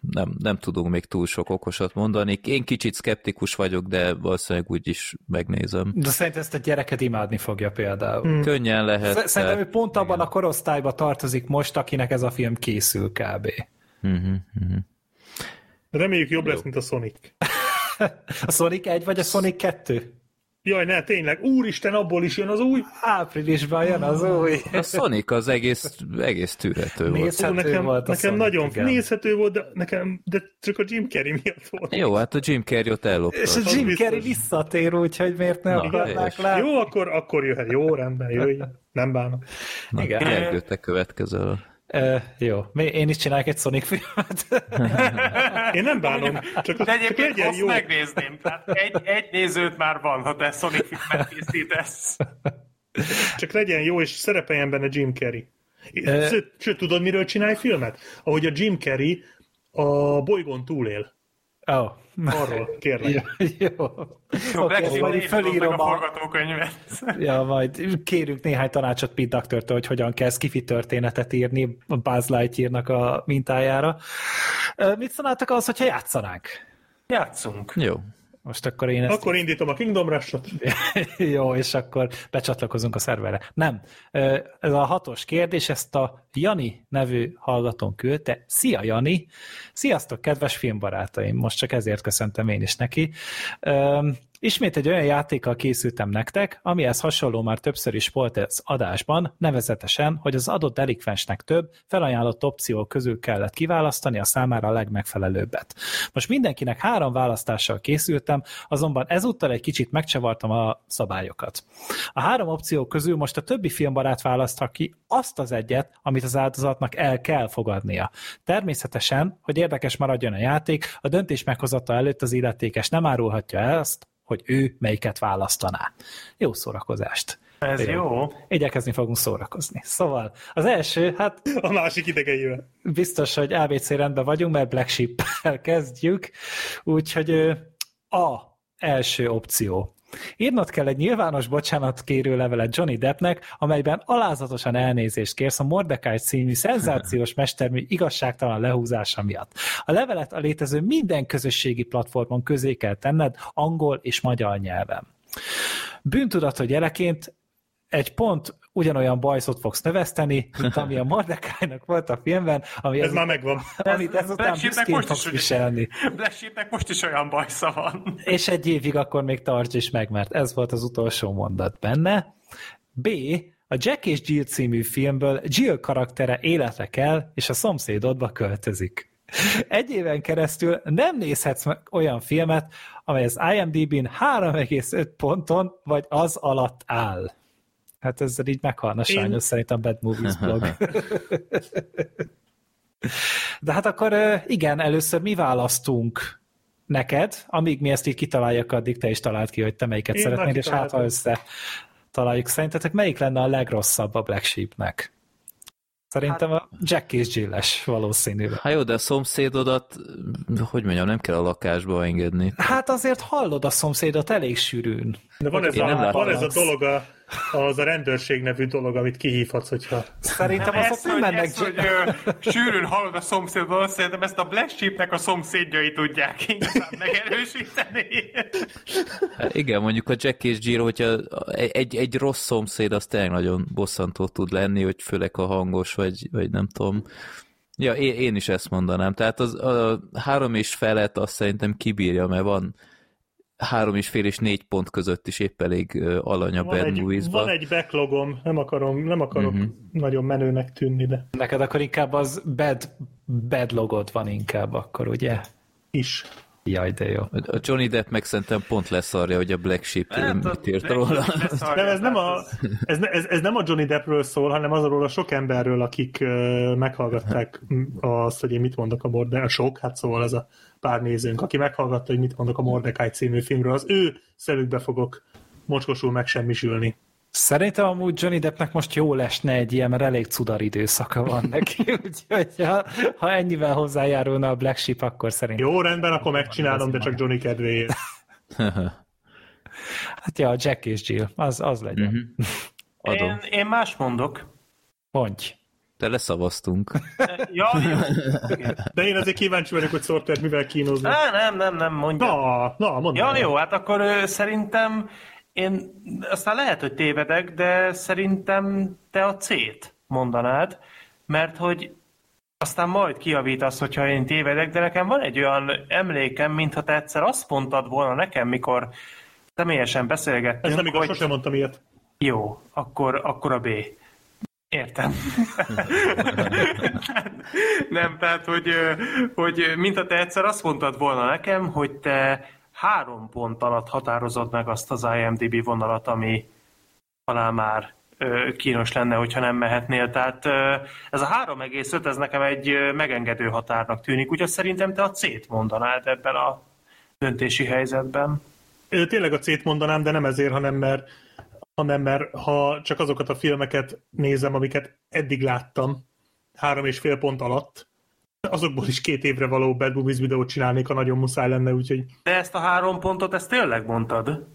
Nem, nem tudunk még túl sok okosat mondani. Én kicsit skeptikus vagyok, de valószínűleg úgy is megnézem. De szerintem ezt a gyereket imádni fogja például. Hmm. Könnyen lehet. Szerintem ő pont abban a korosztályba tartozik most, akinek ez a film készül kb. Mhm. Reméljük jobb lesz, mint a Sonic. A Sonic 1 vagy a Sonic 2? Jaj, ne, tényleg, úristen, abból is jön az új. Áprilisban jön az új. A Sonic az egész, egész tűrhető volt. Nézhető nekem, volt a nekem Sonic, nagyon igen. nézhető volt, de, nekem, de csak a Jim Carrey miatt volt. Jó, hát a Jim Carrey-ot ellopta. És a Jim. Carrey visszatér, úgyhogy miért ne Na, akarnák látni? Jó, akkor, akkor jöhet. Jó, rendben, jöjj. Nem bánom. Na, Igen. Gergő, te következel. Uh, jó, Mi- én is csinálok egy Sonic filmet. Én nem bánom, csak, De csak egyébként legyen azt jó. megnézném. Tehát egy, egy nézőt már van, ha te Sonic filmet készítesz. Csak legyen jó, és szerepeljen benne Jim Carrey. Ö- Sőt, sőt, tudod, miről csinálj filmet? Ahogy a Jim Carrey a bolygón túlél. Oh. Arról, kérlek. jó. jó. Jó, okay, majd felírom a a... forgatókönyvet. Ja, majd kérünk néhány tanácsot Pete Doctor-től, hogy hogyan kell skifi történetet írni a Buzz Lightyear-nak a mintájára. Mit szólnátok az, hogyha játszanánk? Játszunk. Jó. Most akkor én ezt... Akkor indítom a Kingdom Rush-ot. Jó, és akkor becsatlakozunk a szerverre. Nem. Ez a hatos kérdés, ezt a Jani nevű hallgatón küldte. Szia, Jani! Sziasztok, kedves filmbarátaim! Most csak ezért köszöntem én is neki. Ismét egy olyan játékkal készültem nektek, amihez hasonló már többször is volt az adásban, nevezetesen, hogy az adott delikvensnek több, felajánlott opció közül kellett kiválasztani a számára a legmegfelelőbbet. Most mindenkinek három választással készültem, azonban ezúttal egy kicsit megcsavartam a szabályokat. A három opció közül most a többi filmbarát választha ki azt az egyet, amit az áldozatnak el kell fogadnia. Természetesen, hogy érdekes maradjon a játék, a döntés meghozata előtt az illetékes nem árulhatja el azt, hogy ő melyiket választaná. Jó szórakozást! Ez jó. Igyekezni fogunk szórakozni. Szóval az első, hát A másik idegeivel. biztos, hogy ABC rendben vagyunk, mert Black Sheep-el kezdjük, úgyhogy A első opció. Írnod kell egy nyilvános bocsánatkérő levelet Johnny Deppnek, amelyben alázatosan elnézést kérsz a Mordecai című szenzációs mestermű igazságtalan lehúzása miatt. A levelet a létező minden közösségi platformon közé kell tenned angol és magyar nyelven. Bűntudatod jeleként egy pont ugyanolyan bajszot fogsz növeszteni, mint ami a Mordecai-nak volt a filmben, ami Ez ez, már megvan. amit ezután büszkén most is fogsz ugye- viselni. Black Sheepnek most is olyan bajsza van. És egy évig akkor még tarts is meg, mert ez volt az utolsó mondat benne. B. A Jack és Jill című filmből Jill karaktere életre kell, és a szomszédodba költözik. Egy éven keresztül nem nézhetsz meg olyan filmet, amely az IMDb-n 3,5 ponton vagy az alatt áll. Hát ezzel így meghalna Én- sajnos szerintem Bad Movies blog. De hát akkor igen, először mi választunk neked, amíg mi ezt így kitaláljuk, addig te is találd ki, hogy te melyiket Én szeretnéd, és hát ha össze találjuk. Szerintetek melyik lenne a legrosszabb a Black Sheepnek? Szerintem a Jack és Jill-es valószínűleg. Hát jó, de a szomszédodat, hogy mondjam, nem kell a lakásba engedni. Hát azért hallod a szomszédot elég sűrűn. De van ez, a, van ez a dolog, a, az a rendőrség nevű dolog, amit kihívhatsz, hogyha... Szerintem Ez, azok nem hogy, mennek ez, hogy ö, sűrűn hallod a szomszédból, szerintem ezt a Black Sheepnek a szomszédjai tudják igazán megerősíteni. Hát igen, mondjuk a Jack és Jill, hogyha egy, egy rossz szomszéd, az tényleg nagyon bosszantó tud lenni, hogy főleg a hangos, vagy, vagy nem tudom. Ja, én, én is ezt mondanám. Tehát az, a három és felet azt szerintem kibírja, mert van három és fél és négy pont között is épp elég ö, alany a Van Bad egy, van egy backlogom, nem, akarom, nem akarok uh-huh. nagyon menőnek tűnni, de Neked akkor inkább az bad, bad logod van inkább akkor, ugye? is. Jaj, de jó. A Johnny Depp meg szerintem pont leszarja, hogy a Black Sheep Hát, mit írt róla. Nem, ez nem, a, ez, ne- ez, ez nem a Johnny Deppről szól, hanem azról a sok emberről, akik uh, meghallgatták azt, hogy én mit mondok a Mordecai, sok, hát szóval ez a pár nézőnk, aki meghallgatta, hogy mit mondok a Mordecai című filmről, az ő szemükbe fogok mocskosul megsemmisülni. Szerintem amúgy Johnny Deppnek most jó lesne egy ilyen, mert elég cudar időszaka van neki, úgyhogy ha, ha ennyivel hozzájárulna a Black Sheep, akkor szerintem... Jó, rendben, akkor megcsinálom, de csak Johnny kedvéért. Hát ja, Jack és Jill, az, az legyen. Mhm. Mm-hmm. Adom. Én, én más mondok. Mondj. De leszavaztunk. Ja, jó. De én azért kíváncsi vagyok, hogy Sorter mivel kínozni. Á, nem, nem, nem, mondja. Na, na, mondd Ja, jó, hát akkor ö, szerintem én, aztán lehet, hogy tévedek, de szerintem te a C-t mondanád, mert hogy aztán majd kiavítasz, hogyha én tévedek, de nekem van egy olyan emlékem, mintha te egyszer azt mondtad volna nekem, mikor személyesen beszélgettünk, Ez nem igaz, hogy sosem mondtam ilyet. jó, akkor, akkor a B. Értem. nem, tehát, hogy, hogy mintha te egyszer azt mondtad volna nekem, hogy te három pont alatt határozod meg azt az IMDB vonalat, ami talán már kínos lenne, hogyha nem mehetnél. Tehát ez a 3,5, ez nekem egy megengedő határnak tűnik, úgyhogy szerintem te a C-t mondanád ebben a döntési helyzetben. Tényleg a C-t mondanám, de nem ezért, hanem mert hanem mert ha csak azokat a filmeket nézem, amiket eddig láttam, három és fél pont alatt, azokból is két évre való Bad Movies videót csinálnék, ha nagyon muszáj lenne, úgyhogy De ezt a három pontot, ezt tényleg mondtad?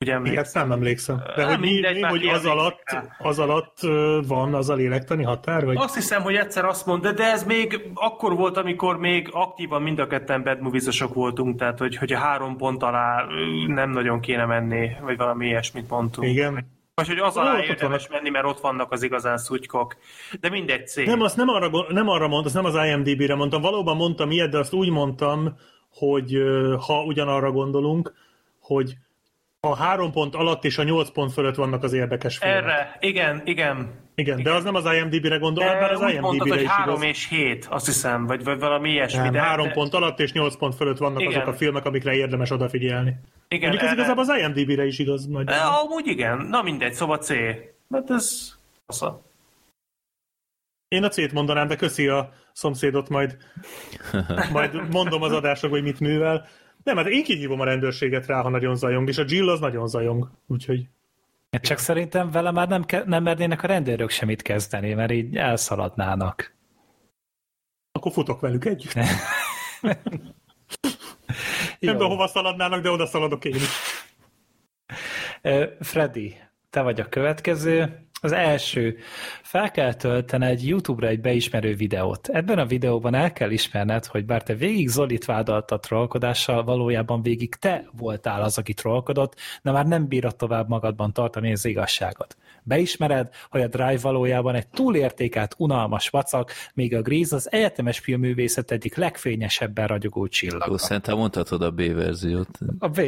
Ugye emlékszem? nem emlékszem. De Á, hogy, mi, mindegy, mi, hogy az alatt, az alatt van az a lélektani határ? Vagy? Azt hiszem, hogy egyszer azt mondta, de ez még akkor volt, amikor még aktívan mind a ketten bad movies voltunk, tehát hogy, hogy a három pont alá nem nagyon kéne menni, vagy valami ilyesmit mondtunk. Igen. Vagy hogy az Ó, alá érdemes menni, mert ott vannak az igazán szutykok. De mindegy cég. Nem, azt nem arra, nem arra mondtam, azt nem az IMDB-re mondtam, valóban mondtam ilyet, de azt úgy mondtam, hogy ha ugyanarra gondolunk, hogy a három pont alatt és a nyolc pont fölött vannak az érdekes filmek. Erre, igen, igen. Igen, de az nem az IMDB-re gondol, bár az úgy mondtad, IMDB-re hogy is három igaz. és hét, azt hiszem, vagy, vagy valami ilyesmi. Nem, de, három de, pont alatt és nyolc pont fölött vannak Igen. azok a filmek, amikre érdemes odafigyelni. Igen, Mondjuk ez erre- igazából az IMDB-re is igaz. Majd. De, amúgy igen. Na mindegy, szóval C. Hát ez... Fasza. Én a C-t mondanám, de köszi a szomszédot, majd, majd mondom az adásra, hogy mit művel. Nem, hát én kihívom a rendőrséget rá, ha nagyon zajong, és a Jill az nagyon zajong, úgyhogy Csak szerintem vele már nem, ke- nem mernének a rendőrök semmit kezdeni, mert így elszaladnának. akkor futok velük együtt. Nem tudom, hova szaladnának, de oda szaladok én is. Freddy, te vagy a következő. Az első, fel kell töltened YouTube-ra egy beismerő videót. Ebben a videóban el kell ismerned, hogy bár te végig Zolit vádalt trollkodással, valójában végig te voltál az, aki trollkodott, de már nem bírod tovább magadban tartani az igazságot. Beismered, hogy a Drive valójában egy túlértékelt, unalmas vacak, míg a Grease az egyetemes filmművészet egyik legfényesebben ragyogó csillaga. Jó, szerintem mondhatod a B verziót. A B.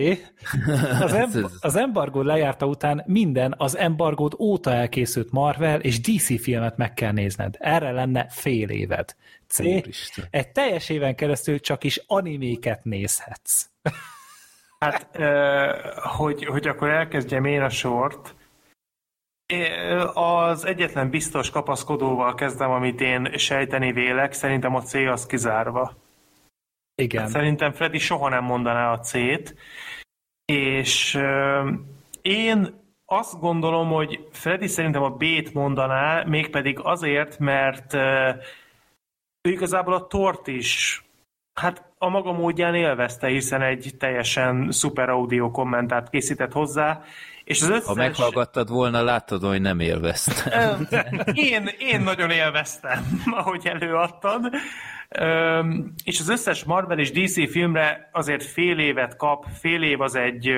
Az, em- az embargó lejárta után minden az embargót óta elkészült Marvel és DC filmet meg kell nézned. Erre lenne fél éved. C. Úristen. Egy teljes éven keresztül csak is animéket nézhetsz. Hát, hogy, hogy akkor elkezdjem én a sort. Az egyetlen biztos kapaszkodóval kezdem, amit én sejteni vélek, szerintem a C az kizárva. Igen. Szerintem Freddy soha nem mondaná a C-t, és én azt gondolom, hogy Freddy szerintem a B-t mondaná, mégpedig azért, mert ő igazából a tort is hát a maga módján élvezte, hiszen egy teljesen szuper audio kommentárt készített hozzá, és az összes... Ha meghallgattad volna, láttad, hogy nem élveztem. Én, én nagyon élveztem, ahogy előadtad. És az összes Marvel és DC filmre azért fél évet kap, fél év az egy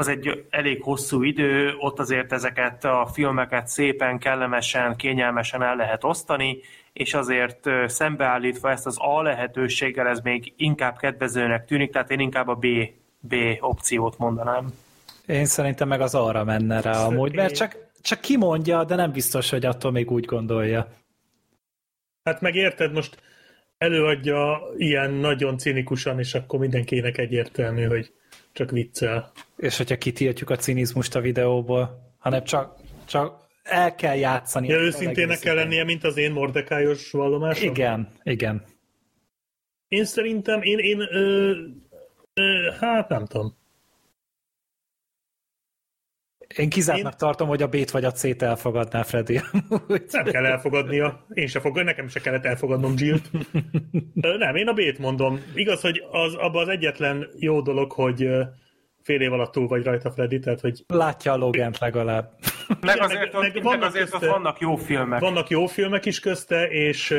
az egy elég hosszú idő, ott azért ezeket a filmeket szépen, kellemesen, kényelmesen el lehet osztani, és azért szembeállítva ezt az A lehetőséggel ez még inkább kedvezőnek tűnik, tehát én inkább a B, B opciót mondanám. Én szerintem meg az arra menne rá amúgy, mert csak, csak kimondja, de nem biztos, hogy attól még úgy gondolja. Hát meg érted, most előadja ilyen nagyon cinikusan, és akkor mindenkinek egyértelmű, hogy csak viccel. És hogyha kitiltjuk a cinizmust a videóból, hanem csak, csak el kell játszani. Ja, őszintének kell lennie, mint az én mordekályos vallomásom? Igen, igen. Én szerintem, én, én ö, ö, hát nem tudom. Én kizártnak Én- tartom, hogy a B-t vagy a C-t elfogadná Freddy. amúgy. Nem kell elfogadnia. Én se fog, nekem se kellett elfogadnom Jill-t. Ö, nem, én a B-t mondom. Igaz, hogy az, abban az egyetlen jó dolog, hogy fél év alatt túl vagy rajta Freddy, tehát hogy Látja a Logent legalább. Meg azért, meg- meg vannak azért közte- vannak jó filmek. vannak jó filmek is közte, és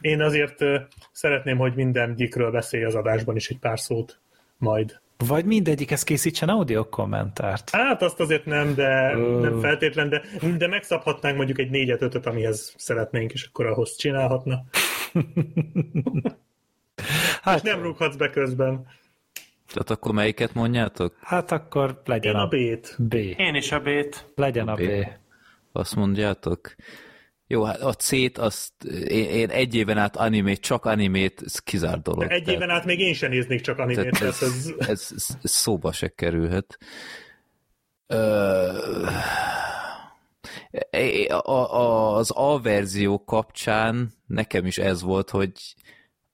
én azért ö, szeretném, hogy minden gyikről beszélj az adásban is egy pár szót majd. Vagy mindegyikhez készítsen audio kommentárt. Hát azt azért nem, de Ö. nem feltétlen, de, de megszabhatnánk mondjuk egy négyet, ötöt, amihez szeretnénk, és akkor ahhoz csinálhatna. Hát, Nem rúghatsz be közben. Tehát akkor melyiket mondjátok? hát akkor legyen Én a a B-t. B. Én is a B-t. Legyen a B. B. Azt mondjátok? Jó, hát a C-t azt én, én egy éven át animét, csak animét, ez kizárt dolog. Egy éven át még én sem néznék csak animét, tehát tehát ez, ez, ez, ez, ez szóba se kerülhet. Ö, a, a, az A verzió kapcsán nekem is ez volt, hogy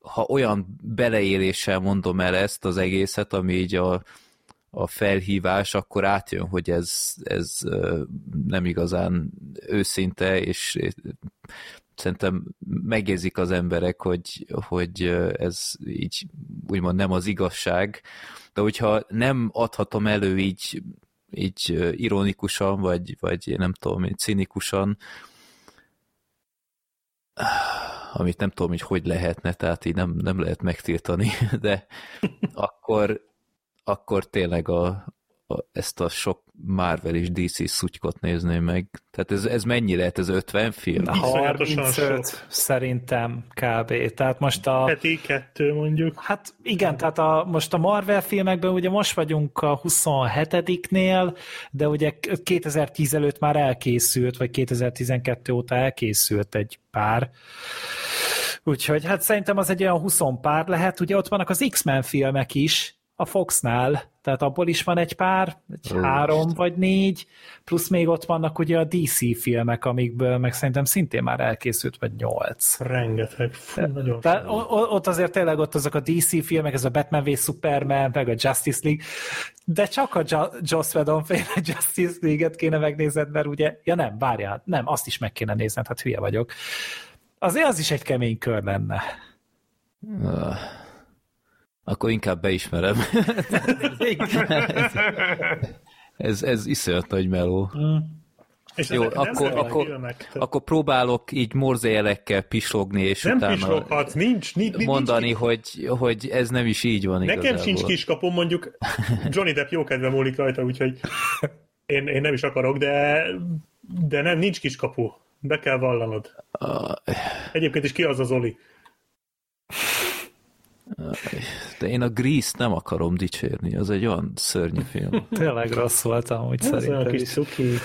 ha olyan beleéléssel mondom el ezt az egészet, ami így a, a felhívás, akkor átjön, hogy ez, ez nem igazán őszinte, és szerintem megérzik az emberek, hogy, hogy ez így úgymond nem az igazság, de hogyha nem adhatom elő így, így ironikusan, vagy, vagy nem tudom, cinikusan, amit nem tudom, hogy hogy lehetne, tehát így nem, nem lehet megtiltani, de akkor, akkor tényleg a, a, ezt a sok Marvel és DC szutykot nézném meg. Tehát ez, ez mennyi lehet? Ez 50 film? 35 szerintem kb. Tehát most a... Heti kettő mondjuk. Hát igen, tehát a, most a Marvel filmekben ugye most vagyunk a 27-nél, de ugye 2010 előtt már elkészült, vagy 2012 óta elkészült egy pár. Úgyhogy hát szerintem az egy olyan 20 pár lehet. Ugye ott vannak az X-Men filmek is, a Foxnál, tehát abból is van egy pár, egy Ó, három Isten. vagy négy, plusz még ott vannak ugye a DC filmek, amikből meg szerintem szintén már elkészült, vagy nyolc. Rengeteg. Fú, nagyon tehát ott azért tényleg ott azok a DC filmek, ez a Batman v Superman, meg a Justice League, de csak a Joss Whedon féle Justice League-et kéne megnézned, mert ugye, ja nem, várjál, nem, azt is meg kéne nézned, hát hülye vagyok. Azért az is egy kemény kör lenne. Uh. Akkor inkább beismerem. ez, ez iszonyat nagy meló. Mm. És Jó, akkor, akkor, akkor próbálok így morzejelekkel pislogni, és nem utána pisloghatsz, nincs, nincs, mondani, nincs, hogy, hogy ez nem is így van Nekem igazából. sincs kiskapom, mondjuk Johnny Depp jókedve múlik rajta, úgyhogy én, én nem is akarok, de, de nem, nincs kiskapu. Be kell vallanod. Egyébként is ki az az Oli? De én a Grease nem akarom dicsérni, az egy olyan szörnyű film. Tényleg rossz voltam, hogy szerintem is. Cuki.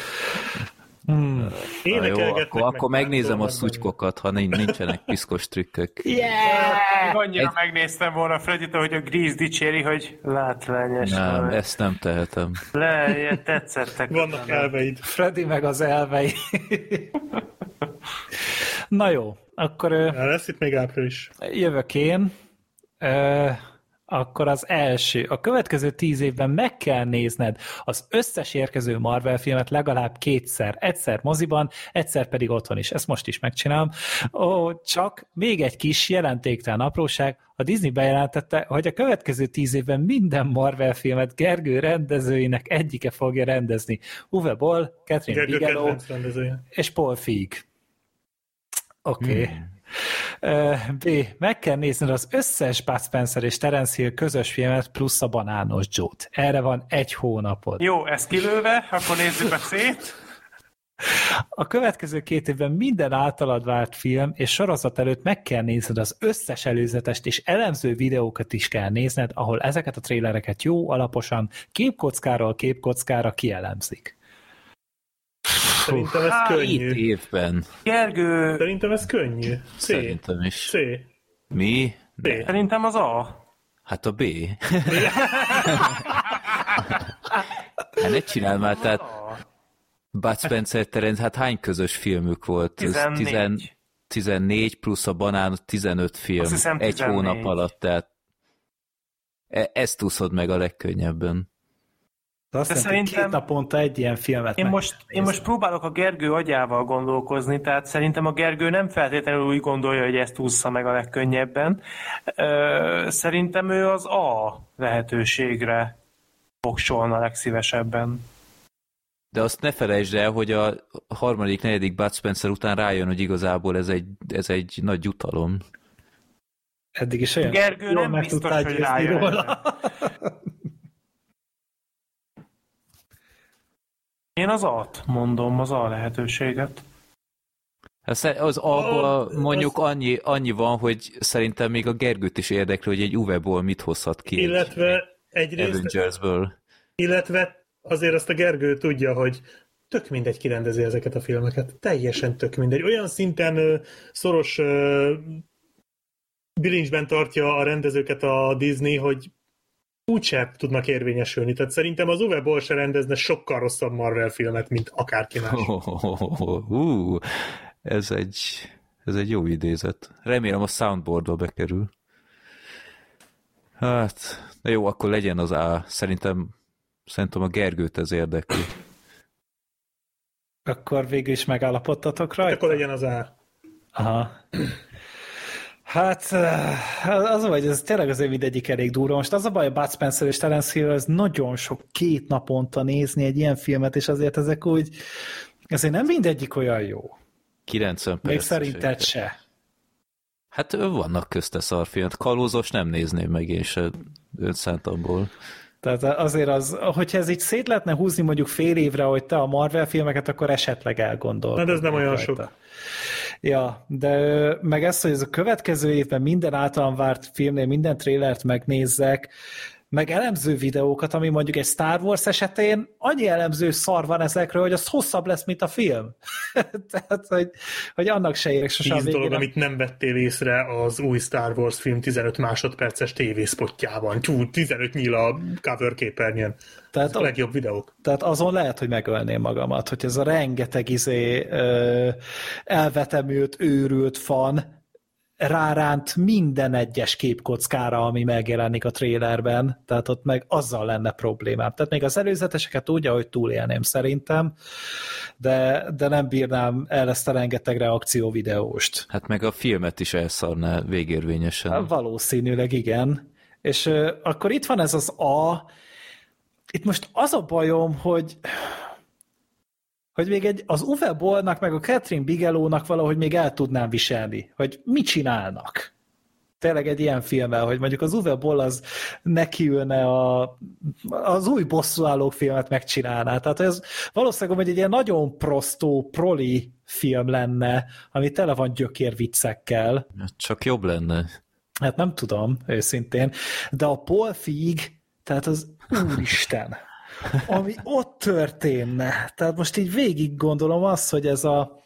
Hmm. Na jó, akkor, akkor megnézem a szutykokat, ha nincsenek piszkos trükkök. Yeah! Annyira egy... megnéztem volna freddy hogy a Grease dicséri, hogy látványos. Nem, vagy. ezt nem tehetem. Le, tetszettek. Vannak elveid. Freddy meg az elvei. Na jó, akkor... Ja, lesz itt még április. Jövök én akkor az első, a következő tíz évben meg kell nézned az összes érkező Marvel filmet legalább kétszer, egyszer moziban, egyszer pedig otthon is. Ezt most is megcsinálom. Ó, csak még egy kis jelentéktelen apróság, a Disney bejelentette, hogy a következő tíz évben minden Marvel filmet Gergő rendezőinek egyike fogja rendezni. Uwe Boll, Catherine Bigelow és Paul Feig. Oké. Okay. Hmm. B. Meg kell nézned az összes Bud Spencer és Terence Hill közös filmet plusz a Banános Joe-t. Erre van egy hónapod. Jó, ezt kilőve, akkor nézzük a szét. A következő két évben minden általad várt film és sorozat előtt meg kell nézned az összes előzetest és elemző videókat is kell nézned, ahol ezeket a trélereket jó alaposan képkockáról képkockára kielemzik. Szerintem ez Há, könnyű. Évben. Gergő. Szerintem ez könnyű. C. Szerintem is. C. Mi? B. Szerintem az A. Hát a B. hát ne csinálj már, tehát Bud Spencer Terence, hát hány közös filmük volt? 14. Tizen, 14 plusz a banán 15 film. Egy hónap alatt, tehát e- ezt úszod meg a legkönnyebben. De azt De jelenti, szerintem... két naponta egy ilyen filmet én most, én most próbálok a Gergő agyával gondolkozni, tehát szerintem a Gergő nem feltétlenül úgy gondolja, hogy ezt ússza meg a legkönnyebben. Szerintem ő az A lehetőségre fogsolna legszívesebben. De azt ne felejtsd el, hogy a harmadik, negyedik Bud Spencer után rájön, hogy igazából ez egy, ez egy nagy jutalom. Eddig is olyan Gergő nem biztos, hogy rájön. Róla. Én az A-t mondom, az A lehetőséget. Az a mondjuk annyi, annyi van, hogy szerintem még a Gergőt is érdekli, hogy egy Uwe-ból mit hozhat ki illetve egy Avengersből. Illetve azért azt a Gergő tudja, hogy tök mindegy kirendezi ezeket a filmeket. Teljesen tök mindegy. Olyan szinten szoros bilincsben tartja a rendezőket a Disney, hogy úgyse tudnak érvényesülni. Tehát szerintem az Uwe Boll se rendezne sokkal rosszabb Marvel filmet, mint akárki más. Oh, oh, oh, uh, ez egy, ez egy jó idézet. Remélem a soundboardba bekerül. Hát, de jó, akkor legyen az A. Szerintem Szerintem a Gergőt ez érdekli. Akkor végül is megállapodtatok rajta? Akkor legyen az A. Aha. Hát eh, az baj, ez tényleg azért mindegyik elég durva. Most az a baj, a Bud Spencer és Terence Hill, ez nagyon sok két naponta nézni egy ilyen filmet, és azért ezek úgy, azért nem mindegyik olyan jó. 90 perc. Még szerinted se. Hát vannak közte szarfilmet. Kalózos nem nézném meg én se önszántamból. Tehát azért az, hogyha ez így szét lehetne húzni mondjuk fél évre, hogy te a Marvel filmeket, akkor esetleg elgondol. Hát ez nem olyan sok. Ja, de meg ezt, hogy ez a következő évben minden általam várt filmnél minden trélert megnézzek, meg elemző videókat, ami mondjuk egy Star Wars esetén annyi elemző szar van ezekről, hogy az hosszabb lesz, mint a film. Tehát, hogy, hogy annak se érek sosem Tíz dolog, amit nem vettél észre az új Star Wars film 15 másodperces tévészpotjában. Tú, 15 nyíl a cover képernyőn. Tehát Ezek a legjobb videók. Tehát azon lehet, hogy megölném magamat, hogy ez a rengeteg izé elvetemült, őrült fan, ráránt minden egyes képkockára, ami megjelenik a trélerben, tehát ott meg azzal lenne problémám. Tehát még az előzeteseket úgy, ahogy túlélném szerintem, de, de nem bírnám el ezt a rengeteg reakció videóst. Hát meg a filmet is elszarná végérvényesen. Hát valószínűleg igen. És uh, akkor itt van ez az A, itt most az a bajom, hogy hogy még egy, az Uwe Bollnak, meg a Catherine Bigelónak valahogy még el tudnám viselni, hogy mit csinálnak. Tényleg egy ilyen filmmel, hogy mondjuk az Uwe Boll az nekiülne a, az új bosszúállók filmet megcsinálná. Tehát ez valószínűleg hogy egy ilyen nagyon prostó, proli film lenne, ami tele van gyökérviccekkel. Csak jobb lenne. Hát nem tudom, őszintén. De a Paul Feig, tehát az úristen ami ott történne. Tehát most így végig gondolom azt, hogy ez a,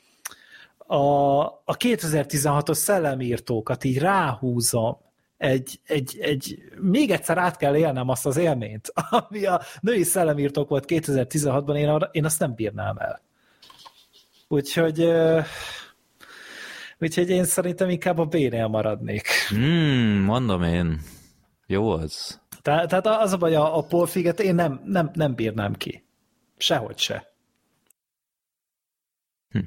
a, a 2016-os szellemírtókat így ráhúzom, egy, egy, egy, még egyszer át kell élnem azt az élményt, ami a női szellemírtók volt 2016-ban, én, arra, én azt nem bírnám el. Úgyhogy, úgyhogy én szerintem inkább a B-nél maradnék. Hmm, mondom én. Jó az. Tehát, tehát az a baj, a, a polfiget én nem, nem, nem bírnám ki. Sehogy se. Hm.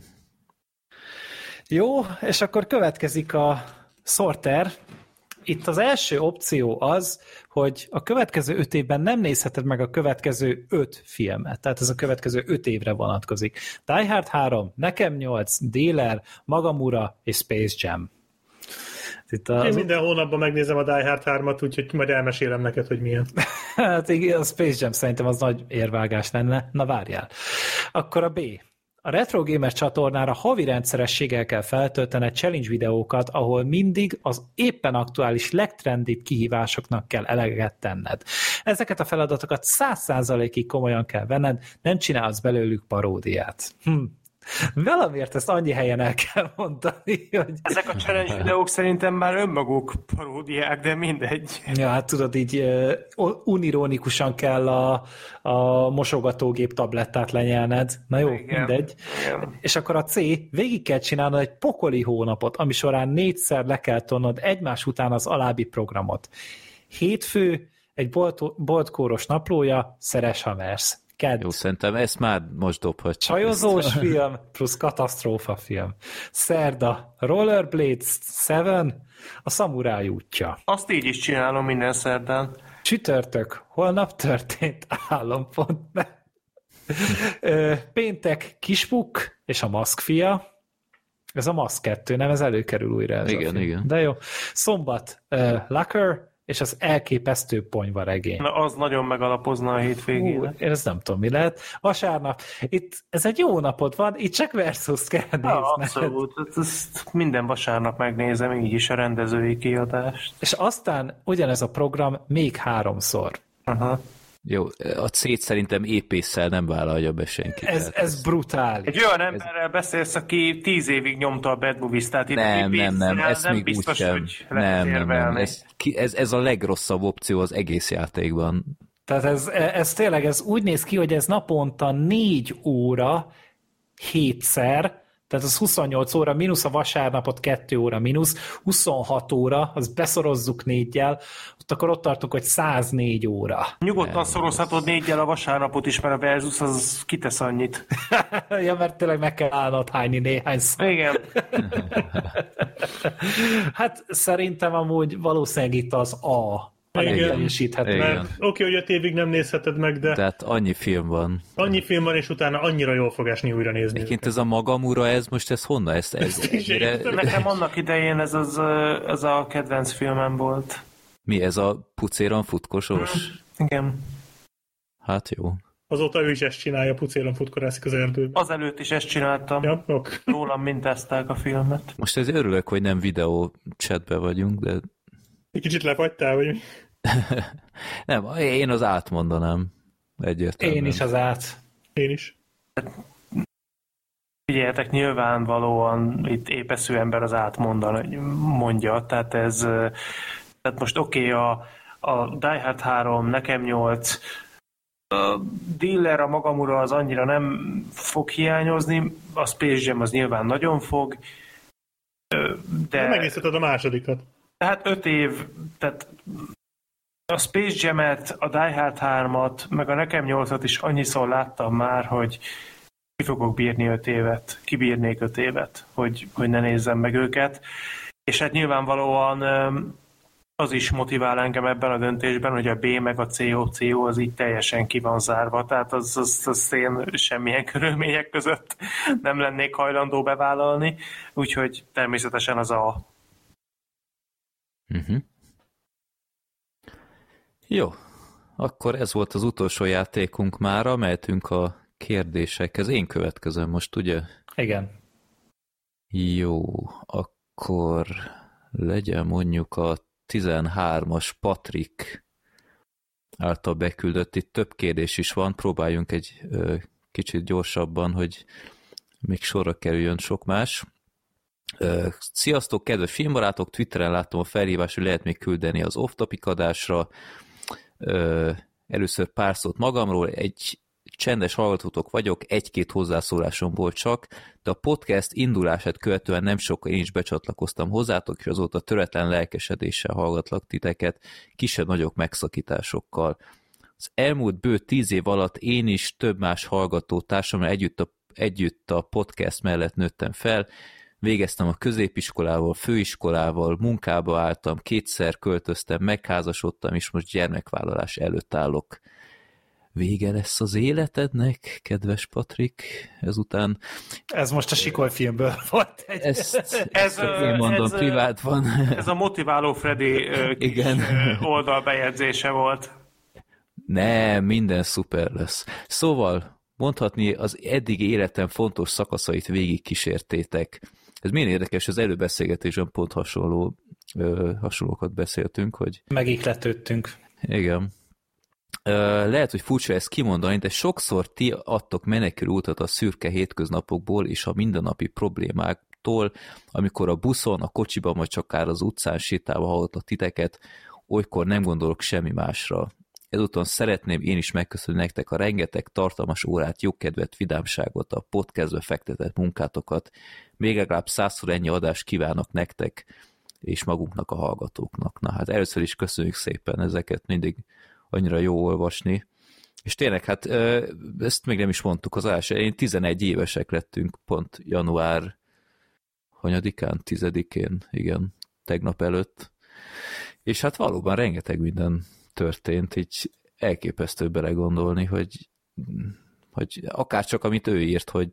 Jó, és akkor következik a sorter. Itt az első opció az, hogy a következő öt évben nem nézheted meg a következő öt filmet. Tehát ez a következő öt évre vonatkozik. Die Hard 3, Nekem 8, Dealer, Magamura és Space Jam. Itt az... Én minden hónapban megnézem a Die Hard 3-at, úgyhogy majd elmesélem neked, hogy milyen. hát igen, a Space Jam szerintem az nagy érvágás lenne. Na várjál. Akkor a B. A Retro Gamer csatornára havi rendszerességgel kell feltöltened challenge videókat, ahol mindig az éppen aktuális legtrendibb kihívásoknak kell eleget tenned. Ezeket a feladatokat száz százalékig komolyan kell venned, nem csinálsz belőlük paródiát. Hm. Valamiért ezt annyi helyen el kell mondani, hogy... Ezek a challenge videók szerintem már önmaguk paródiák, de mindegy. Ja, hát tudod, így unironikusan kell a, a mosogatógép tablettát lenyelned. Na jó, Igen. mindegy. Igen. És akkor a C, végig kell csinálnod egy pokoli hónapot, ami során négyszer le kell tonnod egymás után az alábbi programot. Hétfő, egy bolt, boltkóros naplója, szeres ha mersz. Ked. Jó, szerintem ezt már most dobhat. Csajozós film plusz katasztrófa film. Szerda, Rollerblades 7, a szamuráj útja. Azt így is csinálom minden szerdán. Csütörtök, holnap történt állampont. Péntek Kispuk és a Maszkfia. Ez a Maszk 2, nem? Ez előkerül újra. Ez igen, igen. De jó. Szombat uh, Lucker, és az elképesztő ponyvaregény. Na, az nagyon megalapozna a hétvégén. Én ezt nem tudom, mi lehet. Vasárnap, itt ez egy jó napot van, itt csak versus kell nézni. Ja, abszolút, ezt minden vasárnap megnézem, így is a rendezői kiadást. És aztán ugyanez a program még háromszor. Aha. Jó, a c szerintem épésszel nem vállalja be senki. Ez, ez brutális. Egy olyan emberrel ez... beszélsz, aki tíz évig nyomta a Bad Movies, tehát itt nem, nem, nem, ez nem még biztos, úgy sem. hogy nem, nem, nem. Ez, ez, ez a legrosszabb opció az egész játékban. Tehát ez, ez tényleg ez úgy néz ki, hogy ez naponta négy óra, hétszer, Tehát az 28 óra, mínusz a vasárnapot 2 óra, mínusz 26 óra, az beszorozzuk négyel, ott akkor ott tartunk, hogy 104 óra. Nyugodtan szorozhatod négyel a vasárnapot is, mert a versus az kitesz annyit. ja, mert tényleg meg kell állnod hányni néhány szó. Igen. hát szerintem amúgy valószínűleg itt az A Igen. Mert oké, hogy öt évig nem nézheted meg, de Tehát annyi film van. annyi film van, és utána annyira jól fog esni újra nézni. Egyébként ez a magamura, ez most ez honnan? Ez, ez ennyire. Nekem annak idején ez, az, ez a kedvenc filmem volt. mi ez a pucéran futkosós? Igen. Hát jó. Azóta ő is ezt csinálja, pucéran futkorászik az erdőben. Azelőtt is ezt csináltam. Ja, ok. Rólam mintázták a filmet. Most ez örülök, hogy nem videó chatbe vagyunk, de Egy kicsit lefagytál, vagy mi? nem, én az átmondanám. Egyértelműen. Én is az át. Én is. Figyeljetek, nyilvánvalóan itt épesző ember az átmondan mondja, tehát ez, tehát most oké, okay, a, a Die Hard 3, nekem 8, a Dealer, a magamura az annyira nem fog hiányozni, a Space Jam az nyilván nagyon fog, De... de... Megnézheted a másodikat. Tehát öt év, tehát a Space Jam-et, a Die Hard 3-at, meg a Nekem 8-at is annyiszor láttam már, hogy ki fogok bírni öt évet, kibírnék öt évet, hogy, hogy ne nézzem meg őket. És hát nyilvánvalóan az is motivál engem ebben a döntésben, hogy a B meg a CO, CO az így teljesen ki van zárva, tehát az, az, az én semmilyen körülmények között nem lennék hajlandó bevállalni, úgyhogy természetesen az a Uh-huh. Jó, akkor ez volt az utolsó játékunk mára, mehetünk a kérdésekhez. Én következem most, ugye? Igen. Jó, akkor legyen mondjuk a 13-as Patrik által beküldött. Itt több kérdés is van, próbáljunk egy ö, kicsit gyorsabban, hogy még sorra kerüljön sok más. Sziasztok, kedves filmbarátok! Twitteren láttam a felhívást, hogy lehet még küldeni az off-topic adásra. Először pár szót magamról, egy csendes hallgatótok vagyok, egy-két hozzászólásom volt csak, de a podcast indulását követően nem sokkal én is becsatlakoztam hozzátok, és azóta töretlen lelkesedéssel hallgatlak titeket, kisebb-nagyobb megszakításokkal. Az elmúlt bő tíz év alatt én is több más hallgató társammal együtt a, együtt a podcast mellett nőttem fel, végeztem a középiskolával, főiskolával, munkába álltam, kétszer költöztem, megházasodtam, és most gyermekvállalás előtt állok. Vége lesz az életednek, kedves Patrik, ezután Ez most a sikolfilmből volt egy... ezt, ezt Ez, én mondom ez, ö, privátban. Ez a motiváló Freddy Igen. oldalbejegyzése volt. Nem, minden szuper lesz. Szóval mondhatni az eddig életem fontos szakaszait végig kísértétek. Ez milyen érdekes, az előbeszélgetésben pont hasonló, ö, hasonlókat beszéltünk, hogy Megikletődtünk. igen. Ö, lehet, hogy furcsa ezt kimondani, de sokszor ti adtok menekülő utat a szürke hétköznapokból és a mindennapi problémáktól, amikor a buszon, a kocsiban, vagy csak akár az utcán sétálva hallottak titeket, olykor nem gondolok semmi másra. Ezúton szeretném én is megköszönni nektek a rengeteg tartalmas órát, jogkedvet, vidámságot, a podcastbe fektetett munkátokat. Még legalább százszor ennyi adást kívánok nektek, és magunknak a hallgatóknak. Na hát először is köszönjük szépen ezeket, mindig annyira jó olvasni. És tényleg, hát ezt még nem is mondtuk az első, én 11 évesek lettünk pont január hanyadikán, tizedikén, igen, tegnap előtt. És hát valóban rengeteg minden történt, így elképesztő belegondolni, hogy hogy akár csak amit ő írt, hogy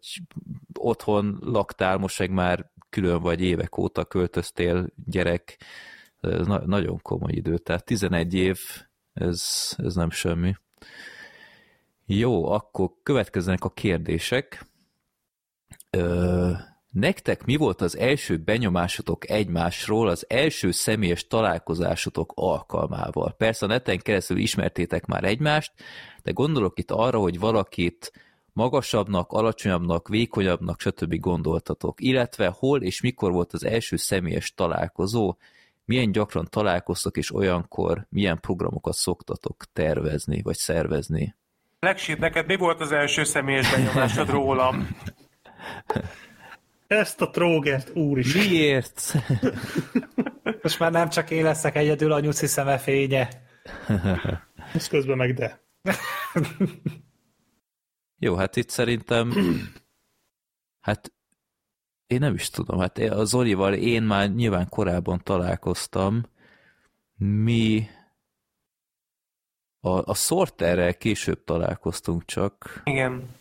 otthon laktál, most meg már külön vagy évek óta költöztél gyerek, ez na- nagyon komoly idő, tehát 11 év, ez, ez nem semmi. Jó, akkor következzenek a kérdések. Ö, nektek mi volt az első benyomásotok egymásról, az első személyes találkozásotok alkalmával? Persze a neten keresztül ismertétek már egymást, de gondolok itt arra, hogy valakit magasabbnak, alacsonyabbnak, vékonyabbnak, stb. gondoltatok. Illetve hol és mikor volt az első személyes találkozó, milyen gyakran találkoztok, és olyankor milyen programokat szoktatok tervezni, vagy szervezni? Legsírt, neked mi volt az első személyes benyomásod rólam? Ezt a trógert, úristen. Miért? Most már nem csak én leszek egyedül a nyuszi szeme fénye. Ez közben meg de. Jó, hát itt szerintem hát én nem is tudom, hát a Zolival én már nyilván korábban találkoztam, mi a, a Sorterrel később találkoztunk csak, Igen.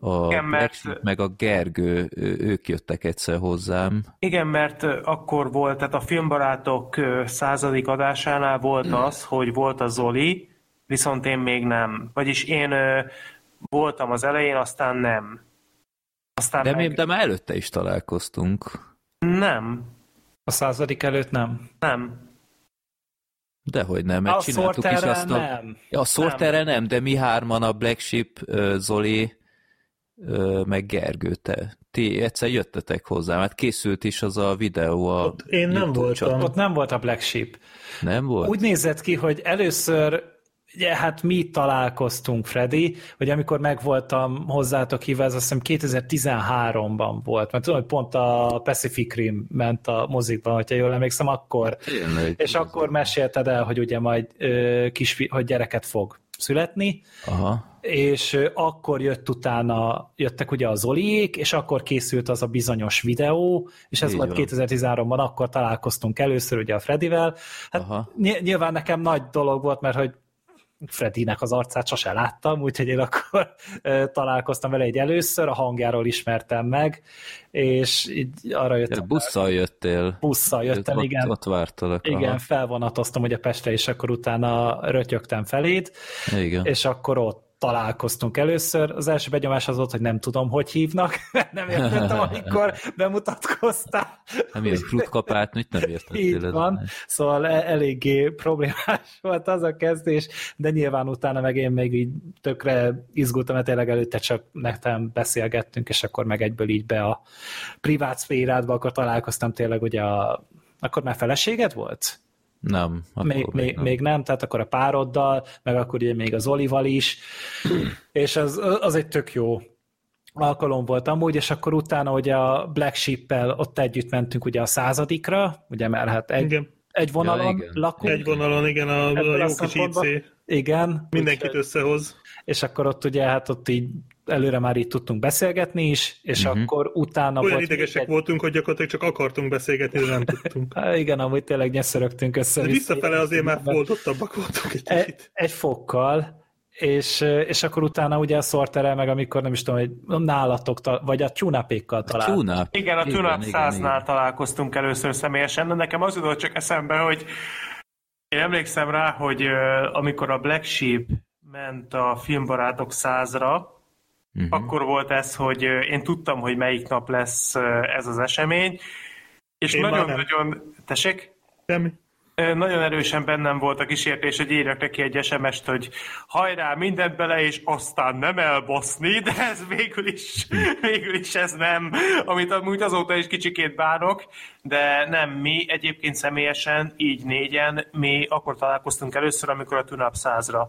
A Igen, mert- Black meg a Gergő, ők jöttek egyszer hozzám, Igen, mert akkor volt, tehát a filmbarátok századik adásánál volt az, hogy volt a Zoli, viszont én még nem. Vagyis én voltam az elején, aztán nem. Aztán de, meg... mi, de már előtte is találkoztunk. Nem, A századik előtt nem. nem. Dehogy nem, mert A csináltuk is azt a... nem. Ja, a Sorterrel nem. nem, de mi hárman, a Black Sheep, ö, Zoli, meg Gergő, te. Ti egyszer jöttetek hozzám, hát készült is az a videó a Ott én nem YouTube voltam. csatornán. Ott nem volt a Black Sheep. Nem volt? Úgy nézett ki, hogy először ugye, hát mi találkoztunk, Freddy, hogy amikor megvoltam hozzátok hívva, ez azt hiszem 2013-ban volt, mert tudom, hogy pont a Pacific Rim ment a mozikban, hogyha jól emlékszem, akkor. Tényleg. És akkor mesélted el, hogy ugye majd ö, kis, hogy gyereket fog születni, Aha. És akkor jött utána, jöttek ugye az Zoliék, és akkor készült az a bizonyos videó, és ez Így volt van. 2013-ban, akkor találkoztunk először ugye a Fredivel. Hát Aha. ny- nyilván nekem nagy dolog volt, mert hogy Fredinek az arcát sose láttam, úgyhogy én akkor találkoztam vele egy először, a hangjáról ismertem meg, és így arra Ja, jöttem. busszal jöttél. Busszal jöttem, ott, igen. Ott vártalak. Igen, Aha. felvonatoztam ugye Pestre, és akkor utána rötyögtem feléd, Igen. és akkor ott találkoztunk először. Az első benyomás az volt, hogy nem tudom, hogy hívnak, nem értettem, amikor bemutatkoztál. Nem ilyen frutkapát, mit nem értettél? Így ezen? van, szóval e- eléggé problémás volt az a kezdés, de nyilván utána meg én még így tökre izgultam, mert tényleg előtte csak nekem beszélgettünk, és akkor meg egyből így be a privát szférádba, akkor találkoztam tényleg ugye a akkor már feleséged volt? Nem. Akkor még, még, nem. még nem, tehát akkor a pároddal, meg akkor ugye még az Olival is, és az, az egy tök jó alkalom volt amúgy, és akkor utána ugye a Black Sheep-el ott együtt mentünk ugye a századikra, ugye mert hát egy, Igen. egy vonalon Ja, igen. lakunk. Egy vonalon, igen, a, a jó kis IC. Igen. Mindenkit úgyhogy- összehoz. És akkor ott ugye hát ott így előre már így tudtunk beszélgetni is, és Mhm. akkor utána Olyan volt idegesek egy- voltunk, hogy gyakorlatilag csak akartunk beszélgetni, de nem tudtunk. Há, igen, amúgy tényleg nyeszörögtünk össze. De visszafele azért már foltottabbak voltunk egy egy, kicsit. egy fokkal, és, és akkor utána ugye a szorterel meg, amikor nem is tudom, hogy nálatok, ta- vagy a tyúnapékkal talál. Tune-up. Igen, a Tunap igen, 100-nál igen. találkoztunk először személyesen, de nekem az jutott csak eszembe, hogy én emlékszem rá, hogy amikor a Black Sheep ment a filmbarátok 100-ra, Mhm. akkor volt ez, hogy én tudtam, hogy melyik nap lesz ez az esemény, és nagyon-nagyon... Tessék? Semmi. Nagyon erősen bennem volt a kísértés, hogy írjak neki egy SMS-t, hogy hajrá, mindent bele, és aztán nem elbaszni, de ez végül is, végül is ez nem, amit amúgy azóta is kicsikét bánok, de nem, mi egyébként személyesen, így négyen, mi akkor találkoztunk először, amikor a Tunap 100-ra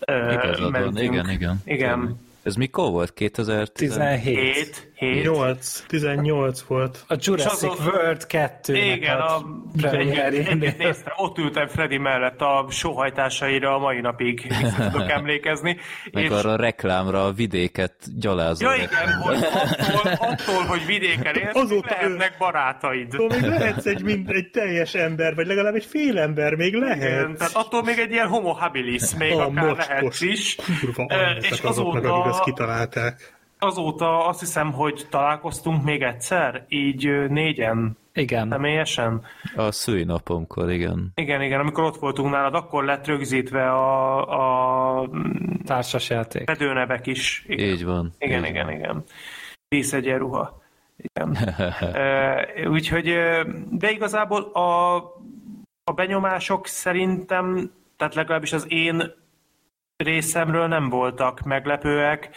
ö, Igazad van, mentünk. igen, igen. Igen. Ez mikor volt? 2017? 17. 7, 7. 8, 18 volt. A Jurassic az- World 2 Igen, a, egyet néztem, ott ültem Freddy mellett a sóhajtásaira a mai napig vissza tudok emlékezni. Meg és- arra a reklámra a vidéket gyalázó. Ja igen, hogy attól, attól, hogy vidéken élsz, Azóta lehetnek barátaid. Attól még lehetsz egy, mind, egy teljes ember, vagy legalább egy fél ember, még Igen, lehet. tehát attól még egy ilyen homo habilis, még A akár mocskos, lehetsz is. Kurva anyátok és azoknak, azóta- akik ezt kitalálták. Azóta azt hiszem, hogy találkoztunk még egyszer, így négyen Igen. személyesen. A szülinapomkor, igen. Igen, igen, amikor ott voltunk nálad, akkor lett rögzítve a, a Társasjáték. fedőnevek is. Igen. Így van. Igen, így igen, igen. Díszegyenruha. Igen. Ö, Úgyhogy, de igazából a, a benyomások szerintem, tehát legalábbis az én részemről nem voltak meglepőek.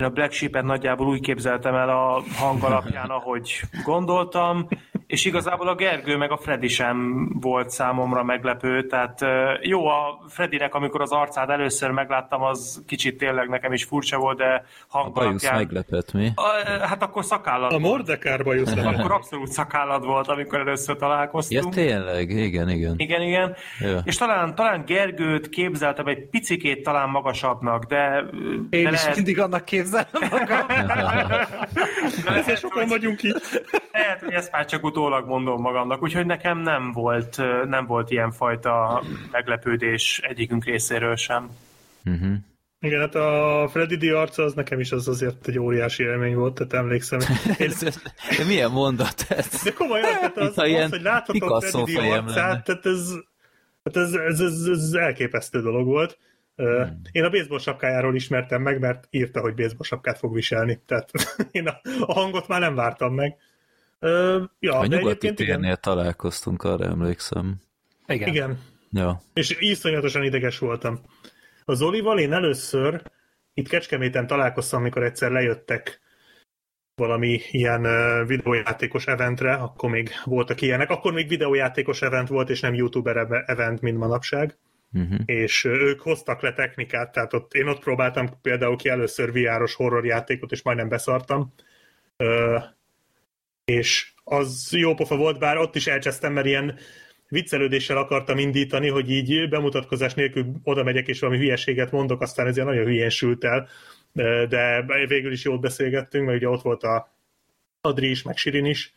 Én a Black Sheep-et nagyjából úgy képzeltem el a hang alapján, ahogy gondoltam, és igazából a Gergő meg a Freddy sem volt számomra meglepő, tehát jó a Freddynek, amikor az arcát először megláttam, az kicsit tényleg nekem is furcsa volt, de hang A bajusz meglepett, mi? A, hát akkor szakállad A Mordekár bajusz. akkor abszolút szakállad volt, amikor először találkoztunk. Ja, tényleg, igen, igen. Igen, igen. Ja. És talán, talán Gergőt képzeltem egy picikét talán magasabbnak, de... Én de is lehet... mindig annak képzelem magam. Ezért sokan vagyunk itt. Lehet, hogy ezt már csak utólag mondom magamnak, úgyhogy nekem nem volt, nem volt ilyen fajta meglepődés egyikünk részéről sem. Uh-huh. Igen, hát a Freddy D arca az nekem is az azért egy óriási élmény volt, tehát emlékszem. Én... De milyen mondat ez? De komolyan, tehát az, az, az hogy láthatom Freddy D arcát, tehát ez, tehát ez, ez, ez, ez elképesztő dolog volt. Hmm. Én a baseball sapkájáról ismertem meg, mert írta, hogy baseball sapkát fog viselni. Tehát én a, a hangot már nem vártam meg. Uh, ja, a nyugati térnél igen. találkoztunk, arra emlékszem. Igen. Igen. Ja. És iszonyatosan ideges voltam. Az Zolival én először itt Kecskeméten találkoztam, amikor egyszer lejöttek valami ilyen videójátékos eventre, akkor még voltak ilyenek, akkor még videójátékos event volt, és nem youtuber event, mint manapság. Uh-huh. És ők hoztak le technikát, tehát ott, én ott próbáltam például ki először VR-os horrorjátékot, és majdnem beszartam. Uh, és az jó pofa volt, bár ott is elcsesztem, mert ilyen viccelődéssel akartam indítani, hogy így bemutatkozás nélkül oda megyek, és valami hülyeséget mondok, aztán ez ilyen nagyon hülyén sült el, de végül is jót beszélgettünk, mert ugye ott volt a Adri is, meg Sirin is,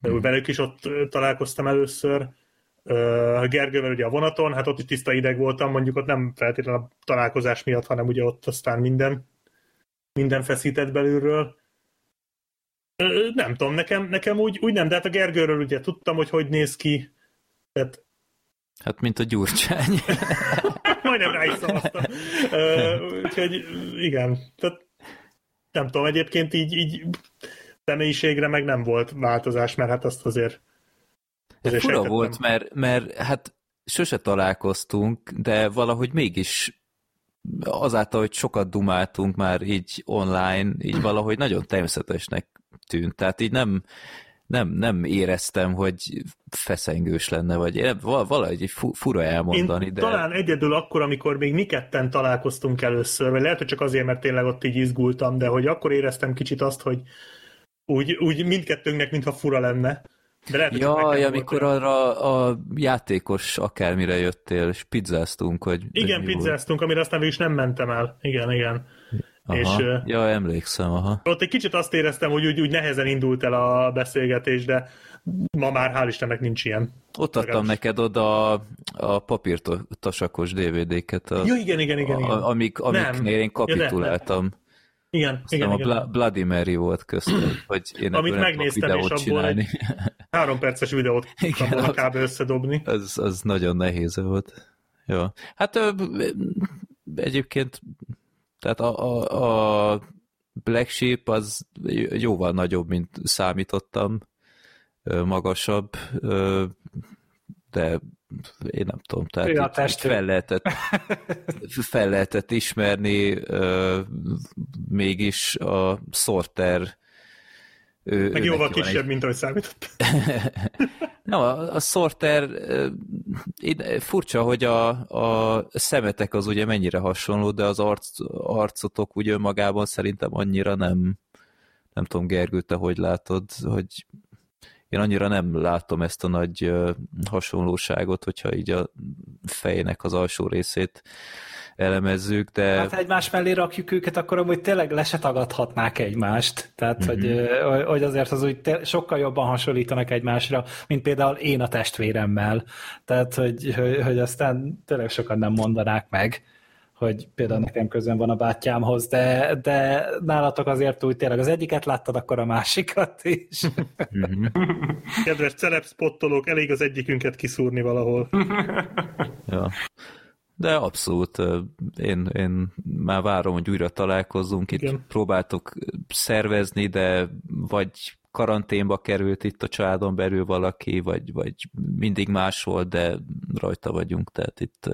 hmm. velük is ott találkoztam először, Gergővel ugye a vonaton, hát ott is tiszta ideg voltam, mondjuk ott nem feltétlenül a találkozás miatt, hanem ugye ott aztán minden, minden feszített belülről. Nem tudom, nekem, nekem úgy, úgy nem, de hát a Gergőről ugye tudtam, hogy hogy néz ki. Tehát... Hát, mint a gyurcsány. Majdnem rá is szavaztam. úgyhogy igen, tehát nem tudom, egyébként így, így személyiségre meg nem volt változás, mert hát azt azért... azért fura volt, mert, mert hát sose találkoztunk, de valahogy mégis azáltal, hogy sokat dumáltunk már így online, így valahogy nagyon természetesnek tűnt. Tehát így nem, nem, nem éreztem, hogy feszengős lenne, vagy valahogy egy fura elmondani. Én de... talán egyedül akkor, amikor még mi ketten találkoztunk először, vagy lehet, hogy csak azért, mert tényleg ott így izgultam, de hogy akkor éreztem kicsit azt, hogy úgy, úgy mindkettőnknek, mintha fura lenne. De lehet, Jaj, amikor volt. arra a játékos akármire jöttél, és pizzáztunk, hogy... Igen, pizzáztunk, amire aztán is nem mentem el. Igen, igen. Aha. És, ja, emlékszem, aha. Ott egy kicsit azt éreztem, hogy úgy, úgy nehezen indult el a beszélgetés, de ma már hál' Istennek nincs ilyen. Ott adtam Legalábbis. neked oda a, a papírtasakos DVD-ket. A, ja, igen, igen, igen. igen. A, amik, amiknél én kapituláltam. Ja, igen, igen, a igen. Bloody Mary volt köztük, hogy én Amit megnéztem, és abból csinálni. egy három perces videót igen, az, kb. összedobni. Az, az nagyon nehéz volt. Jó. Hát egyébként tehát a, a, a Black Sheep az jóval nagyobb, mint számítottam, magasabb, de én nem tudom, tehát ja, itt fel, lehetett, fel lehetett ismerni mégis a Sorter ő, Meg jóval kisebb, egy... mint ahogy számított. Nem, a, a Sorter furcsa, hogy a, a szemetek az ugye mennyire hasonló, de az arc, arcotok ugye önmagában szerintem annyira nem, nem tudom, Gergő, te hogy látod, hogy én annyira nem látom ezt a nagy hasonlóságot, hogyha így a fejének az alsó részét elemezzük, de... Hát egymás mellé rakjuk őket, akkor amúgy tényleg le se tagadhatnák egymást. Tehát, mm-hmm. hogy, hogy azért az úgy sokkal jobban hasonlítanak egymásra, mint például én a testvéremmel. Tehát, hogy, hogy, hogy aztán tényleg sokan nem mondanák meg hogy például nekem közön van a bátyámhoz, de, de nálatok azért úgy tényleg az egyiket láttad, akkor a másikat is. Mhm. Kedves celebspottolók, elég az egyikünket kiszúrni valahol. ja. De abszolút, én, én már várom, hogy újra találkozzunk. Itt Igen. próbáltuk szervezni, de vagy karanténba került itt a családon belül valaki, vagy, vagy mindig más volt, de rajta vagyunk, tehát itt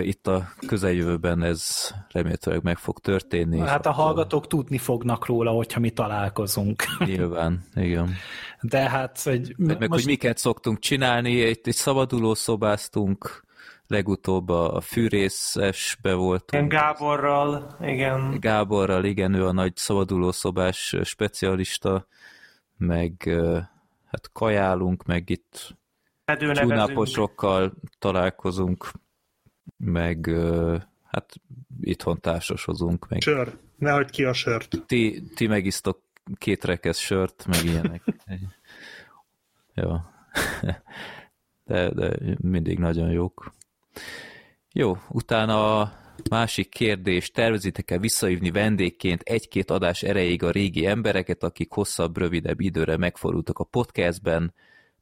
Itt a közeljövőben ez remélhetőleg meg fog történni. Hát a hallgatók tudni fognak róla, hogyha mi találkozunk. Nyilván, igen. De hát, hogy... Meg, most... hogy miket szoktunk csinálni, egy, egy szabaduló szobáztunk, legutóbb a fűrészesbe voltunk. Igen, Gáborral, igen. Gáborral, igen, ő a nagy szabaduló szobás specialista, meg hát kajálunk, meg itt csúnáposokkal találkozunk, meg hát itthon társasozunk. Meg... Sör, nehogy ki a sört. Ti, ti megisztok két rekesz sört, meg ilyenek. Jó. De, de mindig nagyon jók. Jó, utána a másik kérdés, tervezitek-e visszahívni vendégként egy-két adás erejéig a régi embereket, akik hosszabb, rövidebb időre megfordultak a podcastben,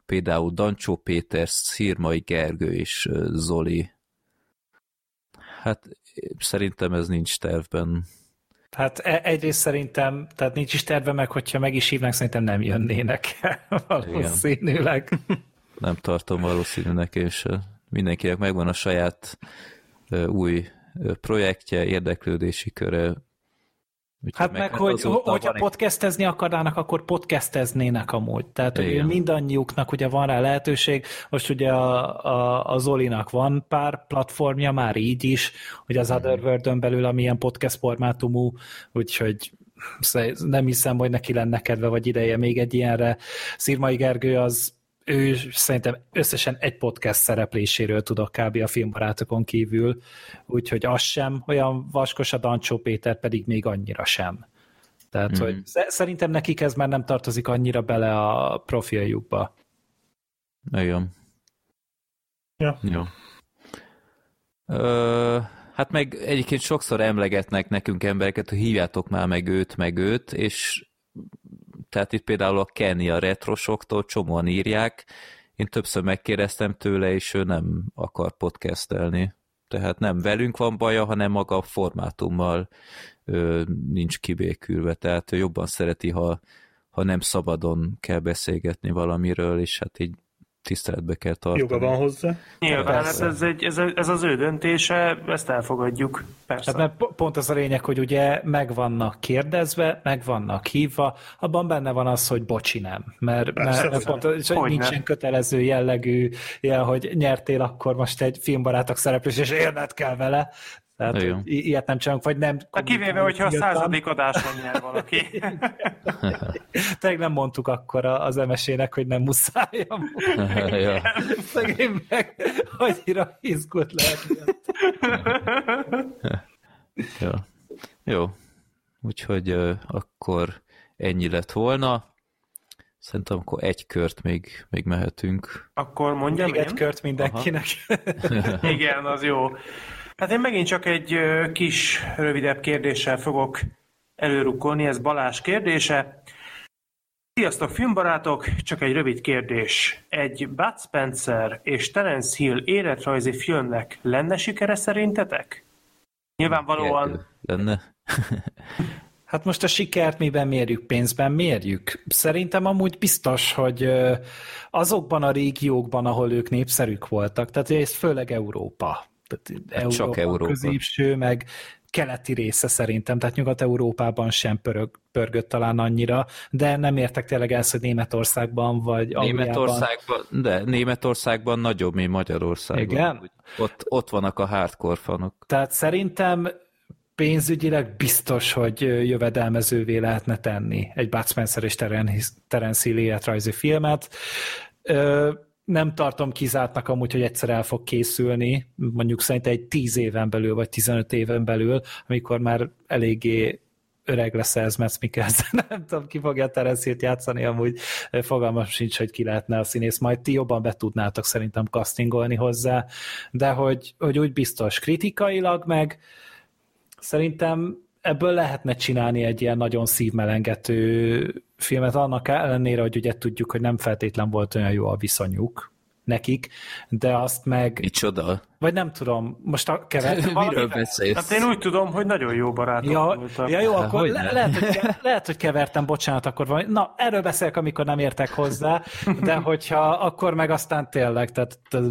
például Dancsó Péter, Szirmai Gergő és Zoli. Hát szerintem ez nincs tervben. Hát e, egyrészt szerintem, tehát nincs is terve meg, hogyha meg is hívnánk, szerintem nem jönnének valószínűleg. Nem tartom valószínűnek, és mindenkinek megvan a saját új projektje, érdeklődési köre. Úgyhogy hát meg, meg hogy, hogyha egy... podcastezni akarnának, akkor podcasteznének amúgy. Tehát hogy mindannyiuknak ugye van rá lehetőség. Most ugye a, a, a Zolinak van pár platformja, már így is, hogy az mm. Otherworld-ön belül, amilyen podcast formátumú, úgyhogy nem hiszem, hogy neki lenne kedve vagy ideje még egy ilyenre. Szirmai Gergő az ő szerintem összesen egy podcast szerepléséről tudok kb. a filmbarátokon kívül, úgyhogy az sem olyan vaskos, a Dancsó Péter pedig még annyira sem. Tehát, mm. hogy szerintem nekik ez már nem tartozik annyira bele a profiljukba. Igen. Ja. Jó. Ö, hát meg egyébként sokszor emlegetnek nekünk embereket, hogy hívjátok már meg őt, meg őt, és tehát itt például a Kenny a retrosoktól csomóan írják, én többször megkérdeztem tőle, és ő nem akar podcastelni. Tehát nem velünk van baja, hanem maga a formátummal ö, nincs kibékülve. Tehát ő jobban szereti, ha, ha nem szabadon kell beszélgetni valamiről, és hát így tiszteletbe kell tartani. Joga van hozzá. Nyilván, hát ez, egy, ez, ez az ő döntése, ezt elfogadjuk. Persze. Hát mert pont az a lényeg, hogy ugye meg vannak kérdezve, meg vannak hívva, abban benne van az, hogy bocsi nem. Mert, Persze, mert pont, hogy nincsen nem. kötelező jellegű, jel, hogy nyertél akkor most egy filmbarátok szereplés, és érned kell vele, tehát Igen. ilyet nem csinálunk, vagy nem... Hát kivéve, hogyha a századik adáson nyer valaki. Tényleg nem mondtuk akkor az MSZ-nek, hogy nem muszáj. ja. Szegény meg annyira izgult lehet. Jó. Jó. Úgyhogy uh, akkor ennyi lett volna. Szerintem akkor egy kört még, még mehetünk. Akkor mondjam Még én? egy kört mindenkinek. Igen, az jó. Hát én megint csak egy kis, rövidebb kérdéssel fogok előrukkolni, ez Balás kérdése. Sziasztok, filmbarátok! Csak egy rövid kérdés. Egy Bud Spencer és Terence Hill életrajzi filmnek lenne sikere szerintetek? Nyilvánvalóan... Lenne. Hát most a sikert miben mérjük? Pénzben mérjük? Szerintem amúgy biztos, hogy azokban a régiókban, ahol ők népszerűk voltak, tehát ez főleg Európa, tehát hát Európa, csak Európa. középső, meg keleti része szerintem, tehát Nyugat-Európában sem pörög, pörgött talán annyira, de nem értek tényleg el, hogy Németországban vagy Németországban, de Németországban nagyobb, mint Magyarországon. Igen? Ott, ott vannak a hardcore fanok. Tehát szerintem pénzügyileg biztos, hogy jövedelmezővé lehetne tenni egy Bud Spencer és Terence Hill életrajzi filmet nem tartom kizártnak amúgy, hogy egyszer el fog készülni, mondjuk szerintem egy 10 éven belül, vagy 15 éven belül, amikor már eléggé öreg lesz ez Metz Mikkelsen. nem tudom, ki fogja Terenciét játszani, amúgy fogalmam sincs, hogy ki lehetne a színész, majd ti jobban be tudnátok szerintem castingolni hozzá, de hogy, hogy úgy biztos kritikailag meg szerintem ebből lehetne csinálni egy ilyen nagyon szívmelengető filmet, annak ellenére, hogy ugye tudjuk, hogy nem feltétlen volt olyan jó a viszonyuk nekik, de azt meg... Micsoda? Vagy nem tudom, most a kevertem Miről beszélsz? Hát én úgy tudom, hogy nagyon jó barátok Ja, voltak. ja, jó, akkor hogyne. le, lehet, hogy, ke- lehet, hogy kevertem, bocsánat, akkor valami. Na, erről beszélek, amikor nem értek hozzá, de hogyha akkor meg aztán tényleg, tehát tehát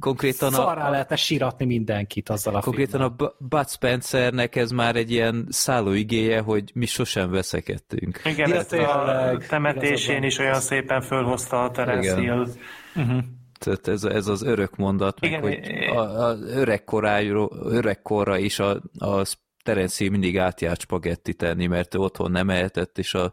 Konkrétan szarrá a, lehetne síratni mindenkit azzal a konkrétan a filmmel. Bu- Bud Spencernek ez már egy ilyen szállóigéje, hogy mi sosem veszekedtünk. Igen, Ja, ezt a tényleg, temetésén igazad van. is olyan szépen fölhozta a Terence. Hill. Tehát ez, ez az örök mondat, meg Igen, hogy a, a öregkorra is a, a Terence mindig átjárt spagetti tenni, mert ő otthon nem ehetett, és a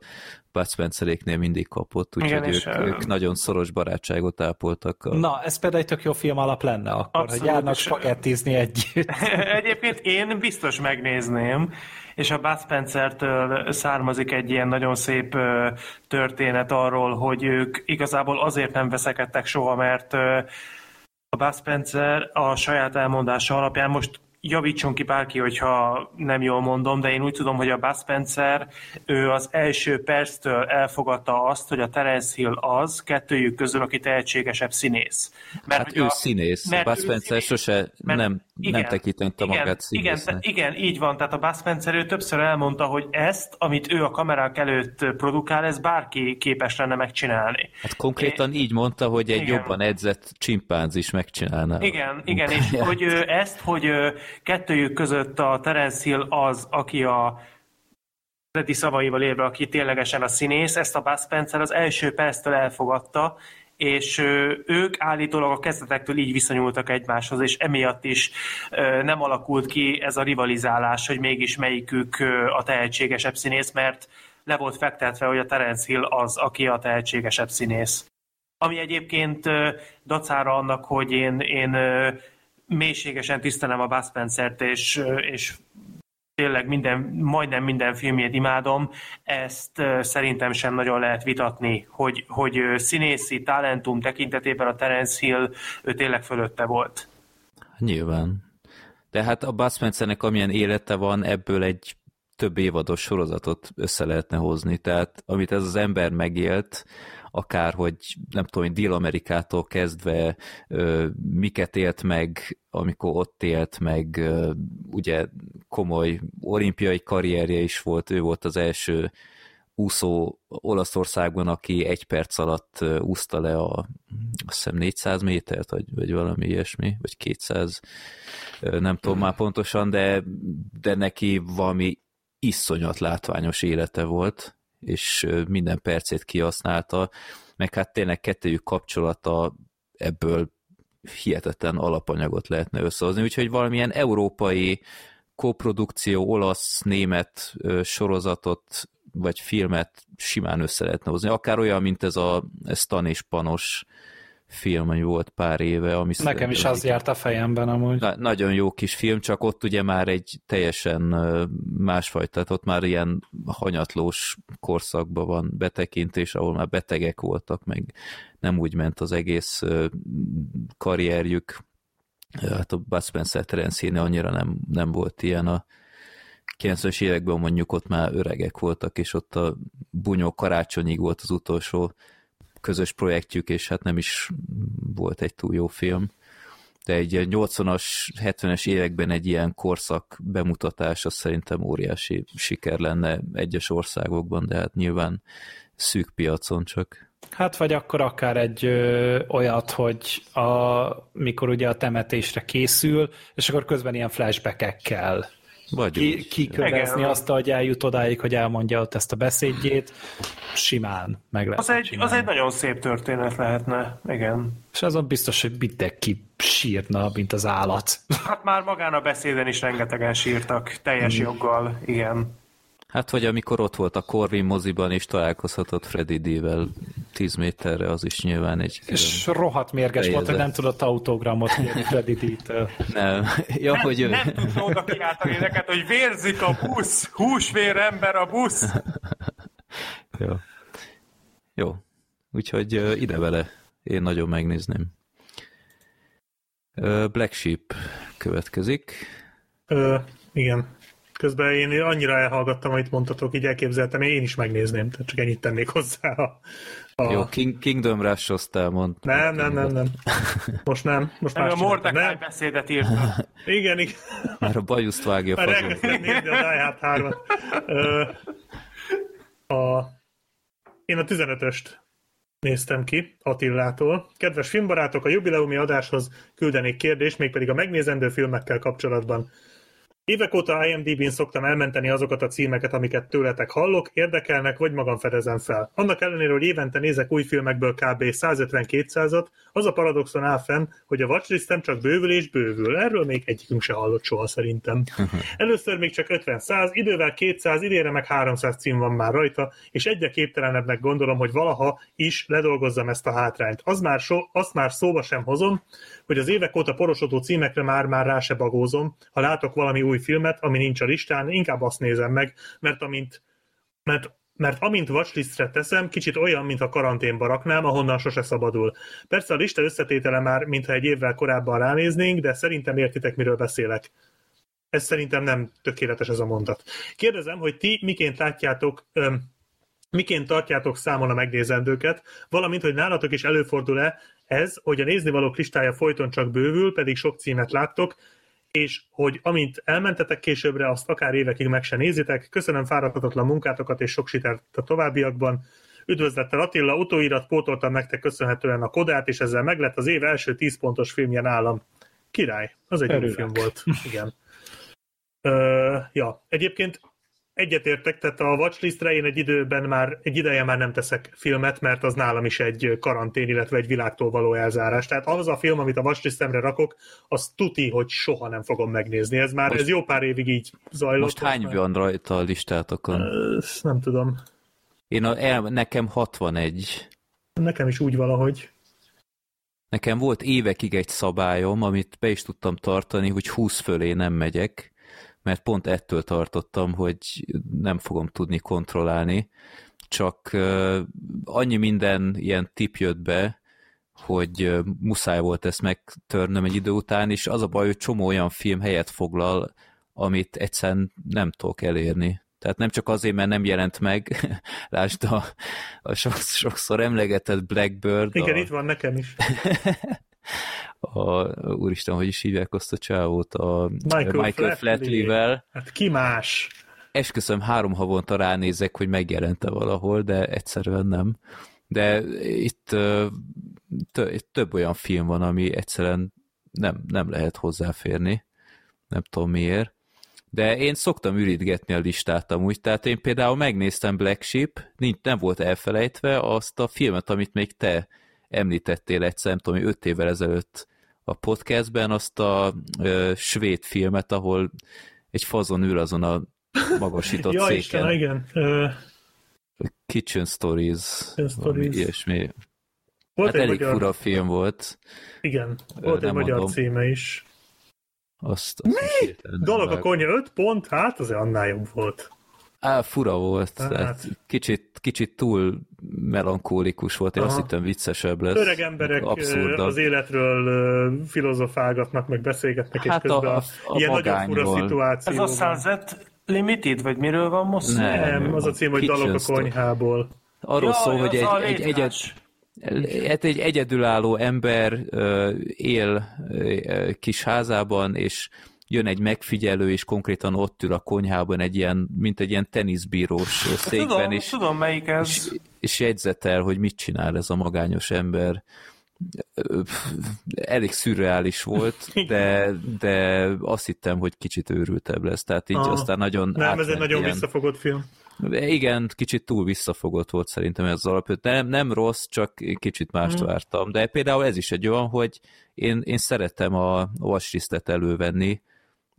Bud Spenceréknél mindig kapott, úgyhogy Igen, ők, és, ö, ők nagyon szoros barátságot ápoltak. A... Na, ez például egy tök jó film alap lenne akkor, Abszolút, hogy járnak spagettizni együtt. Egyébként én biztos megnézném, és a Bud Spencer-től származik egy ilyen nagyon szép történet arról, hogy ők igazából azért nem veszekedtek soha, mert a Bud Spencer a saját elmondása alapján most javítson ki bárki, hogyha nem jól mondom, de én úgy tudom, hogy a Bud Spencer ő az első perctől elfogadta azt, hogy a Terence Hill az kettőjük közül, aki tehetségesebb színész. Mert Hát ő a- színész, mert Bud Spencer színész. sose Mert- nem, nem tekintette igen, magát igen, igen, így van. Tehát a Bud Spencer ő többször elmondta, hogy ezt, amit ő a kamerák előtt produkál, ez bárki képes lenne megcsinálni. Hát konkrétan így mondta, hogy egy Igen. jobban edzett csimpánz is megcsinálná. Igen, igen, és hogy ezt, hogy kettőjük között a Terence Hill az, aki a Freddy szavaival élve, aki ténylegesen a színész, ezt a Bud Spencer az első perctől elfogadta, és ők állítólag a kezdetektől így viszonyultak egymáshoz, és emiatt is nem alakult ki ez a rivalizálás, hogy mégis melyikük a tehetségesebb színész, mert le volt fektetve, hogy a Terence Hill az, aki a tehetségesebb színész. Ami egyébként dacára annak, hogy én, én mélységesen tisztelem a Bud és, és tényleg minden, majdnem minden filmjét imádom, ezt szerintem sem nagyon lehet vitatni, hogy, hogy színészi talentum tekintetében a Terence Hill ő tényleg fölötte volt. Nyilván. De hát a Bud Spencernek amilyen élete van, ebből egy több évados sorozatot össze lehetne hozni. Tehát amit ez az ember megélt, akár, hogy nem tudom, hogy Dél-Amerikától kezdve ö, miket élt meg, amikor ott élt meg, ö, ugye komoly olimpiai karrierje is volt, ő volt az első úszó Olaszországban, aki egy perc alatt úszta le a azt hiszem 400 métert, vagy, vagy valami ilyesmi, vagy 200, ö, nem tudom már pontosan, de, de neki valami iszonyat látványos élete volt, és minden percét kihasználta, meg hát tényleg kettőjük kapcsolata ebből hihetetlen alapanyagot lehetne összehozni, úgyhogy valamilyen európai koprodukció, olasz-német sorozatot vagy filmet simán össze lehetne hozni. Akár olyan, mint ez a Stan és Panos film, volt pár éve. Ami Nekem is az járt a fejemben amúgy. Na, nagyon jó kis film, csak ott ugye már egy teljesen másfajta, tehát ott már ilyen hanyatlós korszakban van betekintés, ahol már betegek voltak, meg nem úgy ment az egész karrierjük. Hát a Bud Spencer Terence annyira nem, nem volt ilyen a 90-es években mondjuk ott már öregek voltak, és ott a Bunyó karácsonyig volt az utolsó közös projektjük, és hát nem is volt egy túl jó film de egy ilyen 80-as, 70-es években egy ilyen korszak bemutatás, az szerintem óriási siker lenne egyes országokban, de hát nyilván szűk piacon csak. Hát vagy akkor akár egy ö, olyat, hogy a, mikor ugye a temetésre készül, és akkor közben ilyen flashbackekkel Vagy ki, kikövezni azt, hogy eljut odáig, hogy elmondja ott ezt a beszédjét, simán meg lehet Az egy, csinálni. az egy nagyon szép történet lehetne, igen. És azon biztos, hogy mindenki sírna, mint az állat. Hát már magán a beszéden is rengetegen sírtak, teljes joggal, igen. Hát vagy amikor ott volt a Corvin moziban, és találkozhatott Freddy D-vel 10 méterre, az is nyilván egy. És rohadt mérges volt, hogy Fejezet. nem tudott autogramot kérni Freddy D-től. Nem, ja, hogy ő... Nem tudta oda kiáltani neked, hogy vérzik a busz, húsvér ember a busz. Jó. Jó. Úgyhogy ide vele. Én nagyon megnézném. Black Sheep következik. Ö, igen. Közben én annyira elhallgattam, amit mondtatok, így elképzeltem, én is megnézném, tehát csak ennyit tennék hozzá. A, a... Jó, King, Kingdom Rush aztál mond. Nem, nem, nem, nem. Most nem. Most nem, már a Mordecai beszédet írta. igen, igen. Már a bajuszt vágja Már elkezdtem nézni a Die Hard 3-at. A... Én a 15-öst néztem ki Attillától. Kedves filmbarátok, a jubileumi adáshoz küldenék kérdést, mégpedig a megnézendő filmekkel kapcsolatban. Évek óta IMDb-n szoktam elmenteni azokat a címeket, amiket tőletek hallok, érdekelnek, vagy magam fedezem fel. Annak ellenére, hogy évente nézek új filmekből kb. 150-200-at, az a paradoxon áll fenn, hogy a watchlistem csak bővül és bővül. Erről még egyikünk se hallott soha szerintem. Először még csak 50-100, idővel 200, idére meg 300 cím van már rajta, és egyre képtelenebbnek gondolom, hogy valaha is ledolgozzam ezt a hátrányt. Az már so, azt már szóba sem hozom, hogy az évek óta porosodó címekre már-már rá se bagózom, ha látok valami új filmet, ami nincs a listán, inkább azt nézem meg, mert amint, mert mert amint watchlistre teszem, kicsit olyan, mint a karanténba raknám, ahonnan sose szabadul. Persze a lista összetétele már, mintha egy évvel korábban ránéznénk, de szerintem értitek, miről beszélek. Ez szerintem nem tökéletes ez a mondat. Kérdezem, hogy ti miként látjátok, öm, miként tartjátok számon a megnézendőket, valamint, hogy nálatok is előfordul-e ez, hogy a néznivalók listája folyton csak bővül, pedig sok címet láttok, és hogy amint elmentetek későbbre, azt akár évekig meg se nézitek. Köszönöm fáradhatatlan munkátokat és sok sikert a továbbiakban. Üdvözlettel Attila, utóirat pótoltam nektek köszönhetően a Kodát, és ezzel meglett az év első 10 pontos filmje nálam. Király, az egy jó film volt. Igen. Ö, ja, egyébként egyetértek, tehát a watchlistre én egy időben már, egy ideje már nem teszek filmet, mert az nálam is egy karantén, illetve egy világtól való elzárás. Tehát az a film, amit a watchlistemre rakok, az tuti, hogy soha nem fogom megnézni. Ez már, most, ez jó pár évig így zajlott. Most hány már... van rajta a listátokon? Ezt nem tudom. Én a, el, nekem 61. Nekem is úgy valahogy. Nekem volt évekig egy szabályom, amit be is tudtam tartani, hogy 20 fölé nem megyek, mert pont ettől tartottam, hogy nem fogom tudni kontrollálni, csak annyi minden ilyen tip jött be, hogy muszáj volt ezt megtörnöm egy idő után, és az a baj, hogy csomó olyan film helyet foglal, amit egyszerűen nem tudok elérni. Tehát nem csak azért, mert nem jelent meg, lásd a, a sokszor emlegetett Blackbird. Igen, a... itt van nekem is. a, úristen, hogy is hívják azt a csávót, a Michael, Michael Flatley-vel. Hát ki más? Esküszöm, három havonta ránézek, hogy megjelente valahol, de egyszerűen nem. De itt több olyan film van, ami egyszerűen nem, nem lehet hozzáférni. Nem tudom miért. De én szoktam ürítgetni a listát amúgy, tehát én például megnéztem Black Sheep, nincs, nem volt elfelejtve azt a filmet, amit még te említettél egyszer, nem tudom, öt évvel ezelőtt a podcastben azt a ö, svéd filmet, ahol egy fazon ül azon a magasított ja, széken. Isten, igen. Uh, Kitchen Stories. Kitchen Stories. Ilyesmi. Volt hát elég magyar... fura film volt. Igen, volt egy magyar mondom. címe is. Azt, azt Mi? Dolog a konya 5 pont? Hát azért annál jobb volt. Á, fura volt. Hát. Tehát kicsit, kicsit túl melankólikus volt, én Aha. azt hittem viccesebb lesz. Öreg emberek abszurdabb. az életről filozofálgatnak, meg beszélgetnek, hát és közben a, a, a ilyen nagyon fura szituáció. Ez a Sunset Limited, vagy miről van most? Nem, nem az a cím, hogy dalok a konyhából. Arról ja, szól, hogy egy, egy, egyed, Hát egy egyedülálló ember él kis házában, és jön egy megfigyelő, és konkrétan ott ül a konyhában egy ilyen, mint egy ilyen teniszbírós székben, tudom, és, tudom, melyik ez. És, és jegyzetel, hogy mit csinál ez a magányos ember. Elég szürreális volt, de, de azt hittem, hogy kicsit őrültebb lesz, tehát így Aha. aztán nagyon Nem, ez egy nagyon ilyen... visszafogott film. Igen, kicsit túl visszafogott volt szerintem ez az alapjött. Nem, nem rossz, csak kicsit mást hmm. vártam. De például ez is egy olyan, hogy én, én szeretem a watchlistet elővenni,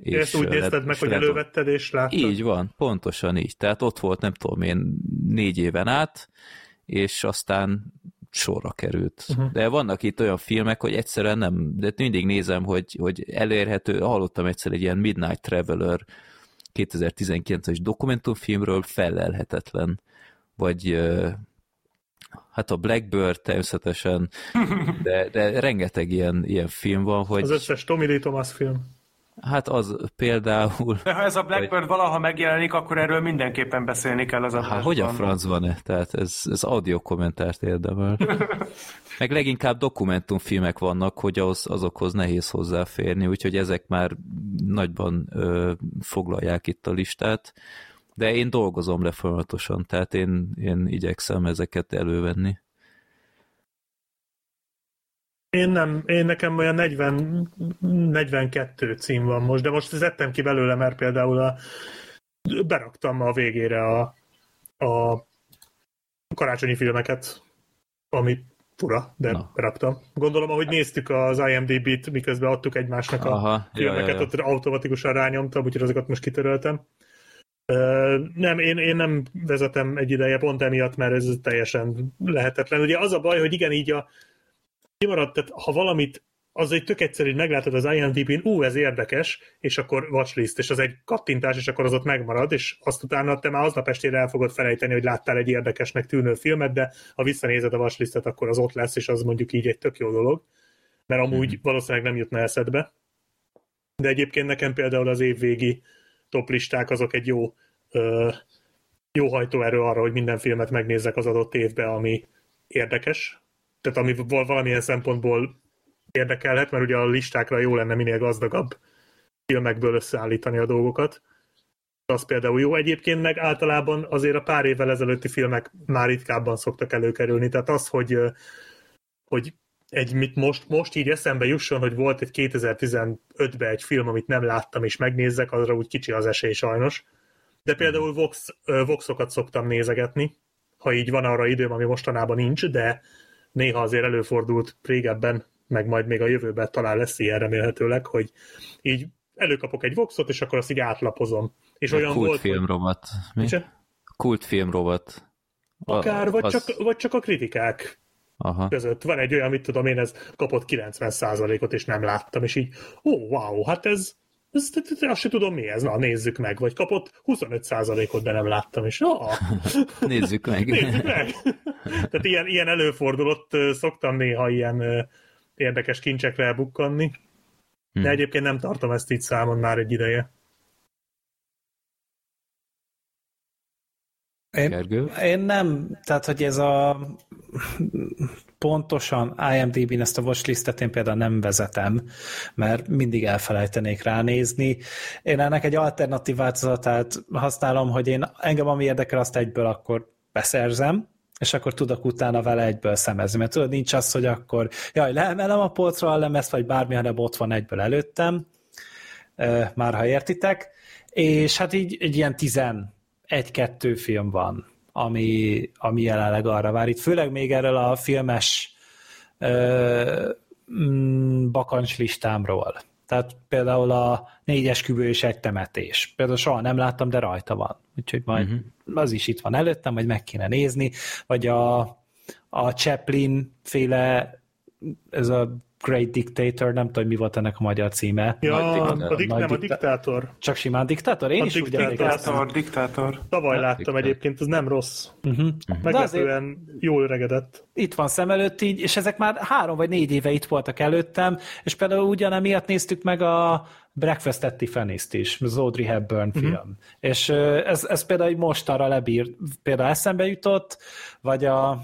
és Ezt úgy nézted meg, hogy elővetted és láttad? Így van, pontosan így. Tehát ott volt, nem tudom én, négy éven át, és aztán sorra került. Uh-huh. De vannak itt olyan filmek, hogy egyszerűen nem, de mindig nézem, hogy, hogy elérhető, hallottam egyszer egy ilyen Midnight Traveler 2019-es dokumentumfilmről, felelhetetlen. Vagy hát a Blackbird természetesen, de, de rengeteg ilyen, ilyen film van, hogy... Az összes Tommy Lee Thomas film. Hát az például... De ha ez a Blackbird valaha megjelenik, akkor erről mindenképpen beszélni kell az Hát hogy a francban-e? Tehát ez, ez audio kommentárt érdemel. Meg leginkább dokumentumfilmek vannak, hogy az, azokhoz nehéz hozzáférni, úgyhogy ezek már nagyban ö, foglalják itt a listát. De én dolgozom le folyamatosan, tehát én, én igyekszem ezeket elővenni. Én nem, én nekem olyan 40, 42 cím van most, de most szedtem ki belőle, mert például a, beraktam a végére a, a karácsonyi filmeket, ami fura, de Na. beraktam. Gondolom, ahogy néztük az IMDb-t, miközben adtuk egymásnak a Aha, filmeket, ja, ja. ott automatikusan rányomtam, úgyhogy azokat most kitöröltem. Nem, én, én nem vezetem egy ideje pont emiatt, mert ez teljesen lehetetlen. Ugye az a baj, hogy igen, így a kimaradt, tehát ha valamit az egy tök egyszerű, meglátod az IMDb-n, ú, ez érdekes, és akkor watchlist, és az egy kattintás, és akkor az ott megmarad, és azt utána te már aznap estére el fogod felejteni, hogy láttál egy érdekesnek tűnő filmet, de ha visszanézed a watchlistet, akkor az ott lesz, és az mondjuk így egy tök jó dolog, mert amúgy valószínűleg nem jutna eszedbe. De egyébként nekem például az évvégi toplisták azok egy jó, ö, jó hajtóerő arra, hogy minden filmet megnézzek az adott évbe, ami érdekes. Tehát ami val- valamilyen szempontból érdekelhet, mert ugye a listákra jó lenne minél gazdagabb filmekből összeállítani a dolgokat. Az például jó. Egyébként meg általában azért a pár évvel ezelőtti filmek már ritkábban szoktak előkerülni. Tehát az, hogy, hogy egy, mit most, most így eszembe jusson, hogy volt egy 2015-ben egy film, amit nem láttam, és megnézzek, azra úgy kicsi az esély sajnos. De például Vox, Voxokat szoktam nézegetni, ha így van arra időm, ami mostanában nincs, de néha azért előfordult régebben, meg majd még a jövőben talán lesz ilyen remélhetőleg, hogy így előkapok egy Voxot, és akkor azt így átlapozom. És olyan volt, hogy... Kultfilmrovat. Mi? Micsoda? Kultfilmrovat. A- Akár, vagy, az- csak, vagy csak a kritikák Aha. között. Van egy olyan, mit tudom én, ez kapott 90%-ot, és nem láttam, és így, ó, wow, hát ez, ez, ez, ez azt se tudom mi ez, na nézzük meg, vagy kapott 25%-ot, de nem láttam, és ah, Nézzük meg. nézzük meg. Tehát ilyen, ilyen előfordulott, szoktam néha ilyen érdekes kincsekre elbukkanni, de Hmm. egyébként nem tartom ezt így számon már egy ideje. Én, Gergő? én nem, tehát hogy ez a pontosan IMDb-n ezt a watchlistet én például nem vezetem, mert mindig elfelejtenék ránézni. Én ennek egy alternatív változatát használom, hogy én engem ami érdekel, azt egyből akkor beszerzem, és akkor tudok utána vele egyből szemezni. Mert tudod, nincs az, hogy akkor jaj, leemelem a polcra a lemezt, vagy bármi, hanem ott van egyből előttem, már ha értitek. És hát így egy ilyen 11-2 film van, ami, ami jelenleg arra vár. Itt főleg még erről a filmes ö, mm, bakancs listámról. Tehát például a négyes kübő és egy temetés. Például soha nem láttam, de rajta van. Úgyhogy majd uh-huh. az is itt van előttem, vagy meg kéne nézni. Vagy a, a Chaplin féle, ez a Great Dictator, nem tudom, mi volt ennek a magyar címe. Ja, Nagy diktátor. a dik- Nagy nem, a diktátor. Csak simán diktátor? Én A is úgy diktátor. emlékeztem. Diktátor, diktátor. Tavaly láttam diktátor. egyébként, az nem rossz. Uh-huh. Meglepően jól öregedett. itt van szem előtt így, és ezek már három vagy négy éve itt voltak előttem, és például ugyanemiatt néztük meg a Breakfast at Tiffany's-t is, az Audrey Hepburn Mhm. film. Uh-huh. És ez, ez például most arra lebír, például eszembe jutott, vagy a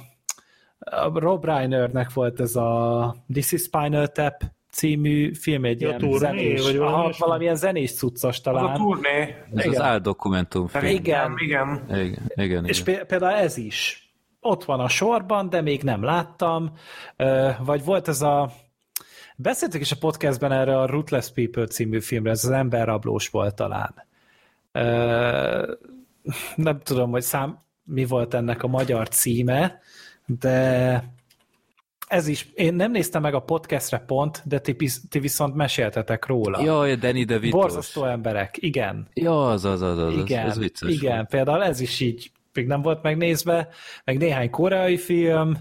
Rob Reinernek volt ez a This is Spinal Tap című film, egy Ja, ilyen turné, zenés, vagy valami aha, valamilyen zenés cuccos Az a talán. turné. Ez az Igen. áldokumentumfilm. Igen. Igen. Igen, igen. És igen. pé- például ez is. Ott van a sorban, de még nem láttam. Vagy volt ez a... Beszéltük is a podcastben erre a Ruthless People című filmre, ez az emberrablós volt talán. Ö, Nem tudom, hogy szám, mi volt ennek a magyar címe, de ez is, én nem néztem meg a podcastre pont, de ti, ti viszont meséltetek róla. Jaj, Danny DeVito. Borzasztó emberek, igen. Ja, az, az, az, az, Igen, ez vicces. igen volt. például ez is így még nem volt megnézve, meg néhány koreai film,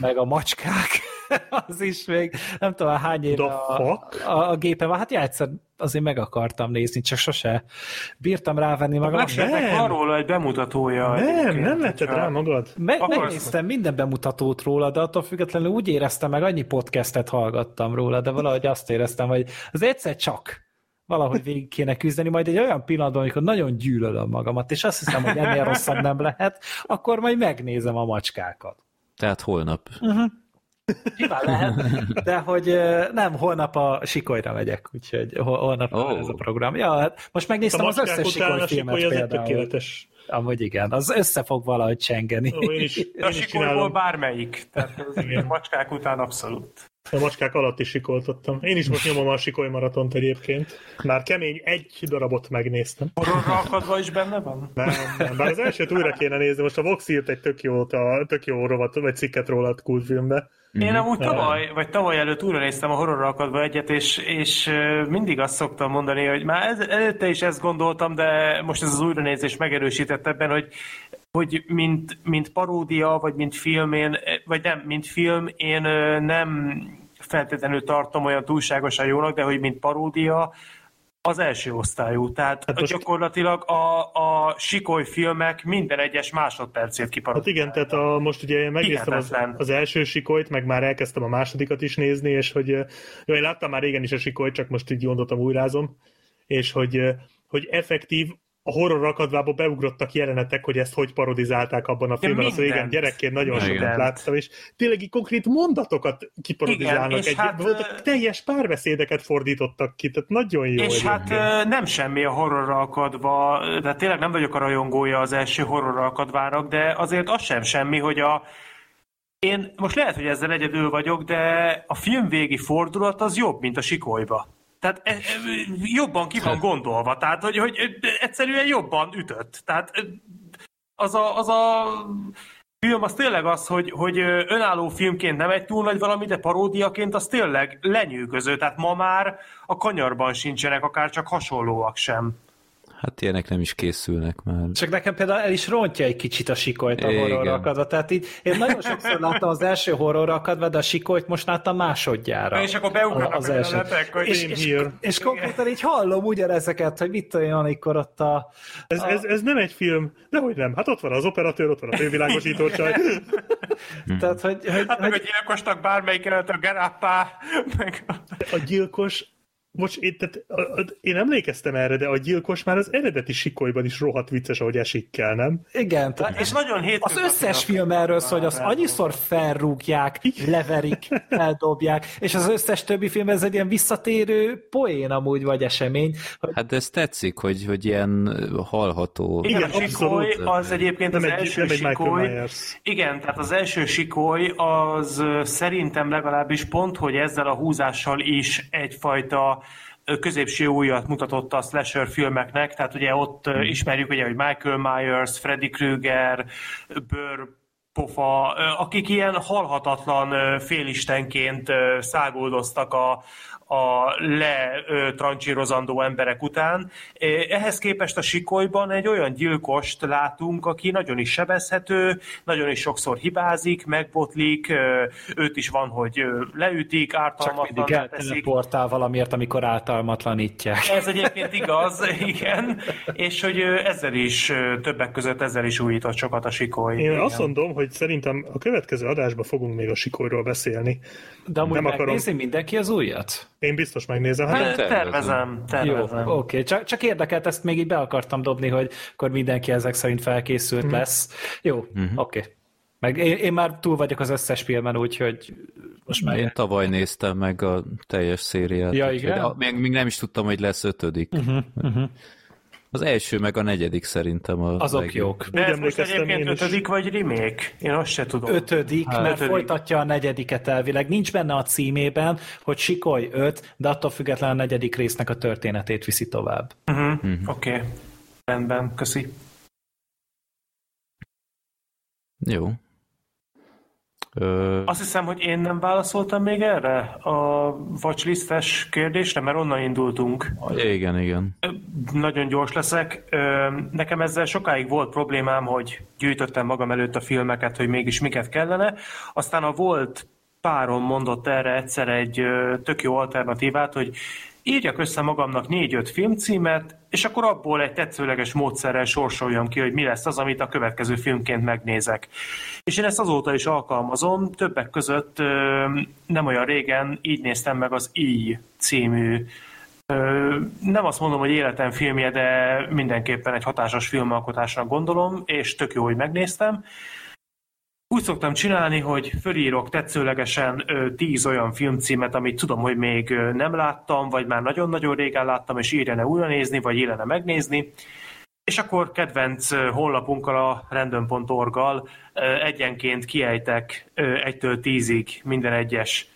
meg a macskák, az is még, nem tudom hány éve a, a, a gépen van. Hát ja, egyszer azért meg akartam nézni, csak sose bírtam rávenni magam. Meséltek Nem. van róla egy bemutatója. Nem, nem vetted rá magad. Me- Akarsz? megnéztem minden bemutatót róla, de attól függetlenül úgy éreztem, meg annyi podcastet hallgattam róla, de valahogy azt éreztem, hogy az egyszer csak valahogy végig kéne küzdeni, majd egy olyan pillanatban, amikor nagyon gyűlölöm magamat, és azt hiszem, hogy ennél rosszabb nem lehet, akkor majd megnézem a macskákat. Tehát holnap. Nyilván lehet, de hogy nem, holnap a Sikolyra megyek, úgyhogy hol- holnap oh. ez a program. Ja, hát most A megnéztem az összes Sikoly a filmet sikoly például. tökéletes. Amúgy igen, az össze fog valahogy csengeni. Ó, én is, én A csinálom. bármelyik. Tehát az Igen. a macskák után abszolút. A macskák alatt is sikoltottam. Én is most nyomom a sikoly maratont egyébként. Már kemény egy darabot megnéztem. Horrorra akadva is benne van? Nem, nem. Bár az elsőt újra kéne nézni. Most a Vox írt egy tök jó, a, tök jó rovat, vagy cikket róla a kultfilmbe. Én amúgy tavaly, vagy tavaly előtt újra néztem a horrorra akadva egyet, és, és mindig azt szoktam mondani, hogy már ez, előtte is ezt gondoltam, de most ez az újranézés megerősített ebben, hogy hogy mint, mint paródia, vagy mint film, én, vagy nem, mint film, én nem feltétlenül tartom olyan túlságosan jónak, de hogy mint paródia, az első osztályú. Tehát Hát hát most- gyakorlatilag a, a sikoly filmek minden egyes másodpercét Hát kiparodálják. igen, tehát a, most ugye megnéztem az, az első sikolyt, meg már elkezdtem a másodikat is nézni, és hogy jó, én láttam már régen is a sikolyt, csak most így gondoltam, újrázom, és hogy, hogy effektív a horror akadvába beugrottak jelenetek, hogy ezt hogy parodizálták abban a filmben. Az mindent. régen gyerekként nagyon Igen. sokat láttam, és tényleg így konkrét mondatokat kiparodizálnak. Igen, és egy, hát, voltak teljes párbeszédeket fordítottak ki, tehát nagyon jó. És hát ö, nem semmi a horrorra akadva, de tényleg nem vagyok a rajongója az első horrorra akadvának, de azért az sem semmi, hogy a én most lehet, hogy ezzel egyedül vagyok, de a film végi fordulat az jobb, mint a sikolyba. Tehát e, e, jobban ki van gondolva, tehát hogy, hogy egyszerűen jobban ütött. Tehát az a, az a film az tényleg az, hogy, hogy önálló filmként nem egy túl nagy valami, de paródiaként az tényleg lenyűgöző. Tehát ma már a kanyarban sincsenek akár csak hasonlóak sem. Hát ilyenek nem is készülnek már. Csak nekem például el is rontja egy kicsit a sikolyt a horrorra akadva. Tehát így, én nagyon sokszor láttam az első horrorra akadva, de a sikolyt most láttam másodjára. És akkor beugranak Az a első. jelenetek, hogy És, és, here. és konkrétan így hallom ugyanezeket, hogy mit én, amikor ott a... Ez, ez, ez nem egy film, de hogy nem. Hát ott van az operatőr, ott van a fővilágosító csaj. Tehát, hogy, hogy, Hát meg a hogy gyilkosnak bármelyik jelenet, a Gerappá, meg a... a gyilkos, most én, tehát, a, a, én emlékeztem erre, de a gyilkos már az eredeti sikolyban is rohadt vicces, ahogy esik kell, nem? igen, tehát, És nagyon az hétköznapi összes film erről szól, hogy azt annyiszor felrúgják, leverik, eldobják, és az összes többi film ez egy ilyen visszatérő poén amúgy, vagy esemény, hogy Hát de ez tetszik, hogy, hogy ilyen hallható. Igen, a sikoly az egyébként Nem az egy- első nem egy sikoly. Igen, tehát az első sikoly az szerintem legalábbis pont, hogy ezzel a húzással is egyfajta középső újat mutatott a slasher filmeknek, tehát ugye ott ö, ismerjük ugye, hogy Michael Myers, Freddy Krueger, Bőr pofa, akik ilyen halhatatlan félistenként száguldoztak a, a letrancsírozandó emberek után. Ehhez képest a sikolyban egy olyan gyilkost látunk, aki nagyon is sebezhető, nagyon is sokszor hibázik, megbotlik, ö, őt is van, hogy ö, leütik, csak ártalmatlan mindig teszik. elteleportál valamiért, amikor ártalmatlanítják. Ez egyébként igaz, igen, és hogy ezzel is, többek között ezzel is újított sokat a sikoly. Én Igen. azt mondom, hogy szerintem a következő adásban fogunk még a sikolyról beszélni. De amúgy Nem akarom. mindenki az újat? Én biztos megnézem. Hát, Hát, tervezem, Jó, tervezem. oké. Okay. Csak, csak érdekelt, ezt még így be akartam dobni, hogy akkor mindenki ezek szerint felkészült Mhm. lesz. Jó, oké. Okay. Meg én, én már túl vagyok az összes filmen, úgyhogy most már... Én tavaly néztem meg a teljes szériát. Ja, igen? a- Még, még nem is tudtam, hogy lesz ötödik. Uh-huh, uh-huh. Az első meg a negyedik szerintem a Azok legjobb. jók. De ez most egyébként ötödik vagy remake? Én azt se tudom. Ötödik, Hát, mert ötödik. folytatja a negyediket elvileg. Nincs benne a címében, hogy Sikoly 5, de attól függetlenül a negyedik résznek a történetét viszi tovább. Uh-huh. Oké. Okay. Rendben, köszi. Jó. Ö, Azt hiszem, hogy én nem válaszoltam még erre a watchlistes kérdésre, mert onnan indultunk. igen, igen. Nagyon gyors leszek. Nekem ezzel sokáig volt problémám, hogy gyűjtöttem magam előtt a filmeket, hogy mégis miket kellene. Aztán a volt párom mondott erre egyszer egy tök jó alternatívát, hogy írjak össze magamnak négy-öt filmcímet, és akkor abból egy tetszőleges módszerrel sorsoljam ki, hogy mi lesz az, amit a következő filmként megnézek. És én ezt azóta is alkalmazom, többek között nem olyan régen így néztem meg az I című Nem azt mondom, hogy életem filmje, de mindenképpen egy hatásos filmalkotásnak gondolom, és tök jó, hogy megnéztem. Úgy szoktam csinálni, hogy fölírok tetszőlegesen tíz olyan filmcímet, amit tudom, hogy még nem láttam, vagy már nagyon-nagyon régen láttam, és írjene újra nézni, vagy illene megnézni. És akkor kedvenc honlapunkkal, a random.org-gal egyenként kiejtek egytől tízig minden egyes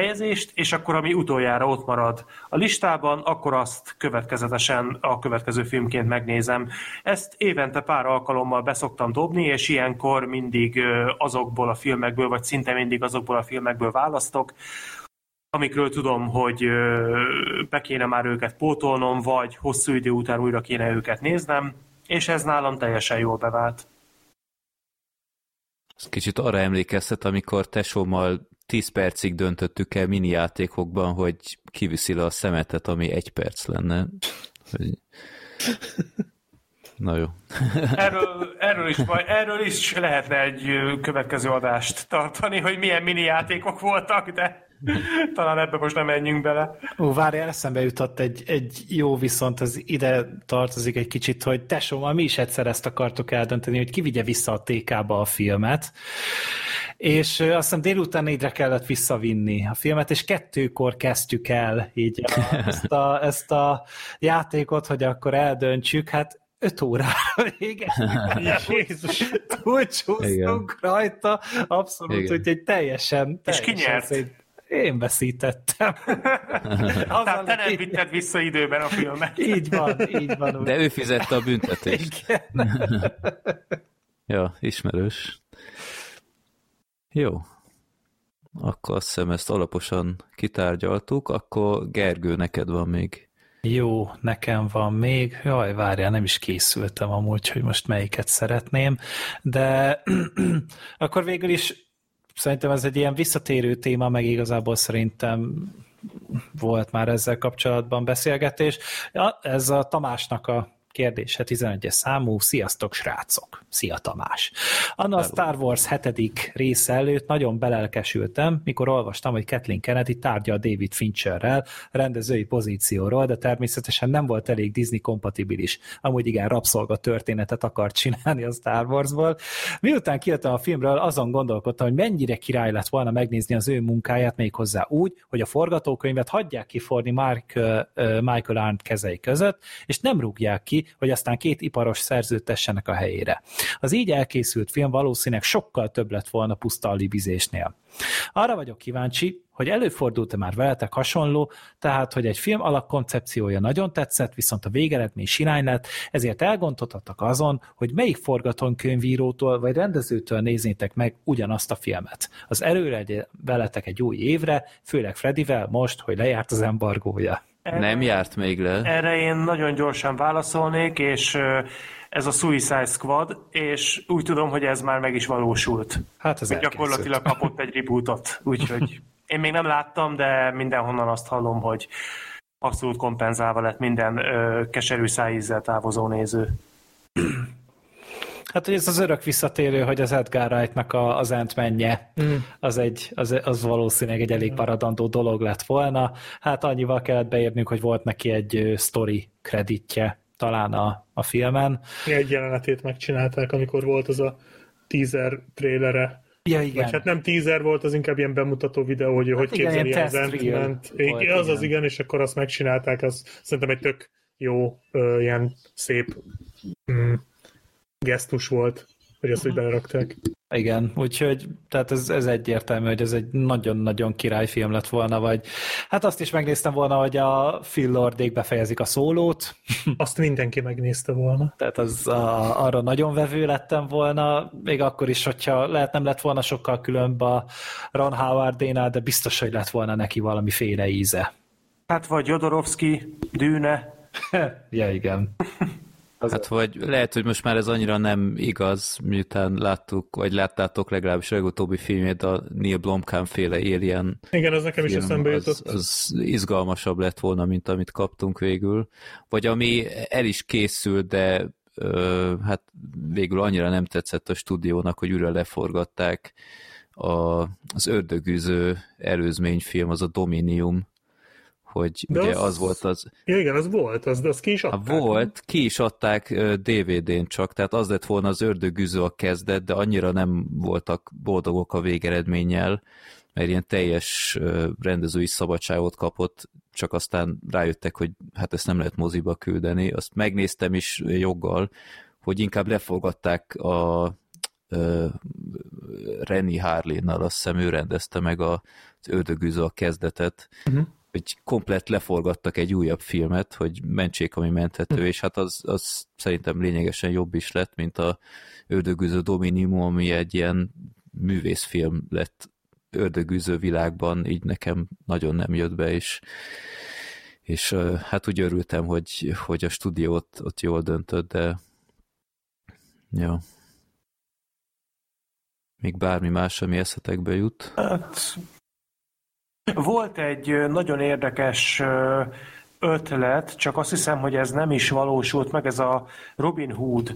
helyezést, és akkor ami utoljára ott marad a listában, akkor azt következetesen a következő filmként megnézem. Ezt évente pár alkalommal beszoktam dobni, és ilyenkor mindig azokból a filmekből, vagy szinte mindig azokból a filmekből választok, amikről tudom, hogy be kéne már őket pótolnom, vagy hosszú idő után újra kéne őket néznem, és ez nálam teljesen jól bevált. Ez kicsit arra emlékeztet, amikor tesómmal 10 percig döntöttük el mini játékokban, hogy kiviszi le a szemetet, ami egy perc lenne. Na jó. Erről, erről, is, erről is lehetne egy következő adást tartani, hogy milyen mini játékok voltak, de talán ebbe most nem menjünk bele. Ó, várjál, eszembe jutott egy, egy jó viszont, az ide tartozik egy kicsit, hogy tesó, mi is egyszer ezt akartok eldönteni, hogy kivigye vissza a TK-ba a filmet, és azt hiszem délután négyre kellett visszavinni a filmet, és kettőkor kezdtük el így a, ezt, a, ezt a játékot, hogy akkor eldöntsük, hát öt órára vége. Jézus, túlcsúsztunk rajta, abszolút, Igen. úgyhogy teljesen, teljesen És ki nyert? Szép én veszítettem. Tehát te nem vitted vissza időben a filmet. Így van, így van. Úgy. De ő fizette a büntetést. Igen. ja, ismerős. Jó. Akkor azt hiszem ezt alaposan kitárgyaltuk, akkor Gergő, neked van még. Jó, nekem van még. Jaj, várjál, nem is készültem amúgy, hogy most melyiket szeretném, de akkor végül is szerintem ez egy ilyen visszatérő téma, meg igazából szerintem volt már ezzel kapcsolatban beszélgetés. Ja, ez a Tamásnak a kérdése 11-es számú. Sziasztok, srácok! Szia Tamás! Anna a Star Wars 7. része előtt nagyon belelkesültem, mikor olvastam, hogy Kathleen Kennedy tárgyal David Fincherrel rendezői pozícióról, de természetesen nem volt elég Disney kompatibilis. Amúgy igen, rabszolga történetet akart csinálni a Star Warsból. Miután kijöttem a filmről, azon gondolkodtam, hogy mennyire király lett volna megnézni az ő munkáját méghozzá úgy, hogy a forgatókönyvet hagyják kiforni Mark, Michael Arndt kezei között, és nem rúgják ki, hogy aztán két iparos szerzőt tessenek a helyére. Az így elkészült film valószínűleg sokkal több lett volna puszta alibizésnél. Arra vagyok kíváncsi, hogy előfordult-e már veletek hasonló, tehát, hogy egy film alapkoncepciója nagyon tetszett, viszont a végeredmény sirány lett, ezért elgondoltatok azon, hogy melyik forgatókönyvírótól vagy rendezőtől néznétek meg ugyanazt a filmet. Az előre veletek egy új évre, főleg Fredivel most, hogy lejárt az embargója. Erre, nem járt még le. Erre én nagyon gyorsan válaszolnék, és ez a Suicide Squad, és úgy tudom, hogy ez már meg is valósult. Hát ez Gyakorlatilag kapott egy rebootot, úgyhogy én még nem láttam, de mindenhonnan azt hallom, hogy abszolút kompenzálva lett minden ö, keserű szájízzel távozó néző. Hát, hogy ez az örök visszatérő, hogy az Edgar Wright-nak a, az menje, mm. az, egy, az, az valószínűleg egy elég paradandó dolog lett volna. Hát annyival kellett beírnünk, hogy volt neki egy story kreditje talán a, a filmen. Egy jelenetét megcsinálták, amikor volt az a teaser trailere. Ja, igen. Vagy hát nem teaser volt, az inkább ilyen bemutató videó, hogy hát hogy igen, képzeli az ant Az az igen, és akkor azt megcsinálták, az szerintem egy tök jó, uh, ilyen szép mm, gesztus volt, hogy ezt úgy belerakták. Igen, úgyhogy tehát ez, ez egyértelmű, hogy ez egy nagyon-nagyon királyfilm lett volna, vagy hát azt is megnéztem volna, hogy a Phil Lordék befejezik a szólót. Azt mindenki megnézte volna. Tehát az, a, arra nagyon vevő lettem volna, még akkor is, hogyha lehet nem lett volna sokkal különb a Ron Howardénál, de biztos, hogy lett volna neki valamiféle íze. Hát vagy Jodorowsky, Dűne. ja, igen. Az hát vagy lehet, hogy most már ez annyira nem igaz, miután láttuk, vagy láttátok legalábbis a legutóbbi filmét, a Neil Blomkamp féle Alien Igen, az nekem film, is eszembe jutott. Az, az izgalmasabb lett volna, mint amit kaptunk végül. Vagy ami el is készült, de ö, hát végül annyira nem tetszett a stúdiónak, hogy újra leforgatták a, az ördögűző előzményfilm, az a Dominium, hogy De ugye az- az volt az, Ja, igen, az volt, az, az ki is Hát adták. volt, ki is adták DVD-n csak, tehát az lett volna az ördögüző a kezdet, de annyira nem voltak boldogok a végeredménnyel, mert ilyen teljes rendezői szabadságot kapott, csak aztán rájöttek, hogy hát ezt nem lehet moziba küldeni. Azt megnéztem is joggal, hogy inkább leforgatták a ö, Renny Harlinnal, azt hiszem ő rendezte meg a, az ördögüző a kezdetet, hogy komplet leforgattak egy újabb filmet, hogy mentsék, ami menthető, és hát az, az szerintem lényegesen jobb is lett, mint a Ördögűző Dominimum, ami egy ilyen művészfilm lett ördögűző világban, így nekem nagyon nem jött be, és, és hát úgy örültem, hogy, hogy a stúdió ott, ott jól döntött, de ja. Még bármi más, ami eszetekbe jut. Hát, volt egy nagyon érdekes ötlet, csak azt hiszem, hogy ez nem is valósult meg, ez a Robin Hood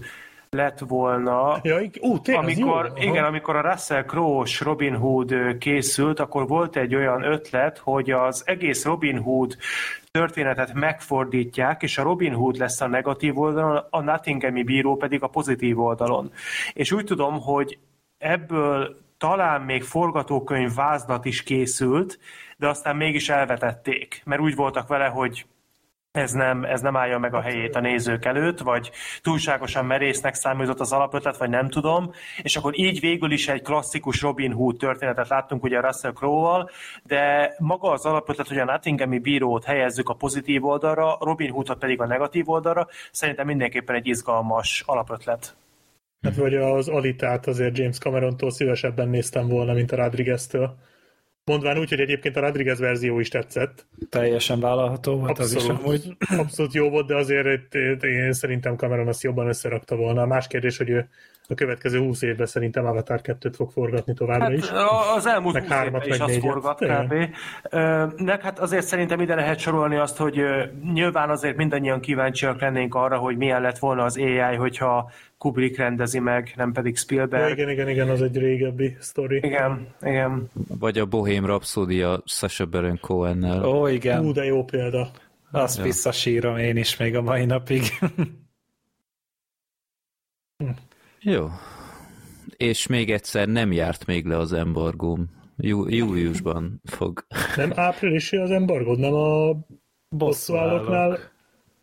lett volna. Ja, ú, tényleg, amikor, jó. Igen, amikor a Russell Crowe-s Robin Hood készült, akkor volt egy olyan ötlet, hogy az egész Robin Hood történetet megfordítják, és a Robin Hood lesz a negatív oldalon, a Nottinghami bíró pedig a pozitív oldalon. És úgy tudom, hogy ebből talán még forgatókönyv vázlat is készült, de aztán mégis elvetették, mert úgy voltak vele, hogy ez nem, ez nem állja meg a helyét a nézők előtt, vagy túlságosan merésznek számított az alapötlet, vagy nem tudom, és akkor így végül is egy klasszikus Robin Hood történetet láttunk ugye Russell Crowe-val, de maga az alapötlet, hogy a Nottinghami bírót helyezzük a pozitív oldalra, Robin Hoodot pedig a negatív oldalra, szerintem mindenképpen egy izgalmas alapötlet. Hát vagy az Alitát azért James Camerontól szívesebben néztem volna, mint a Rodriguez-től. Mondván úgy, hogy egyébként a Rodriguez verzió is tetszett. Teljesen vállalható volt az is Abszolút, amúgy. abszolút jó volt, de azért én szerintem Cameron azt jobban összerakta volna. Más kérdés, hogy ő a következő 20 évben szerintem Avatar 2-t fog forgatni továbbra is. Hát, a- az elmúlt Meg 20 hármat, évben is meg azt forgat kb. Nek hát azért szerintem ide lehet sorolni azt, hogy nyilván azért mindannyian kíváncsiak lennénk arra, hogy milyen lett volna az AI, hogyha Kubrick rendezi meg, nem pedig Ja, Spielberg. igen, igen, igen, az egy régebbi sztori. Igen, igen. Vagy a Bohém Rhapsody a Sacha Baron Cohen-nel. Ó, igen. Ú, de jó példa. Azt Ja. visszasírom én is még a mai napig. Jó. És még egyszer nem járt még le az embargóm. Jú, júliusban fog. Nem áprilisi az embargód, nem a bosszúállóknál.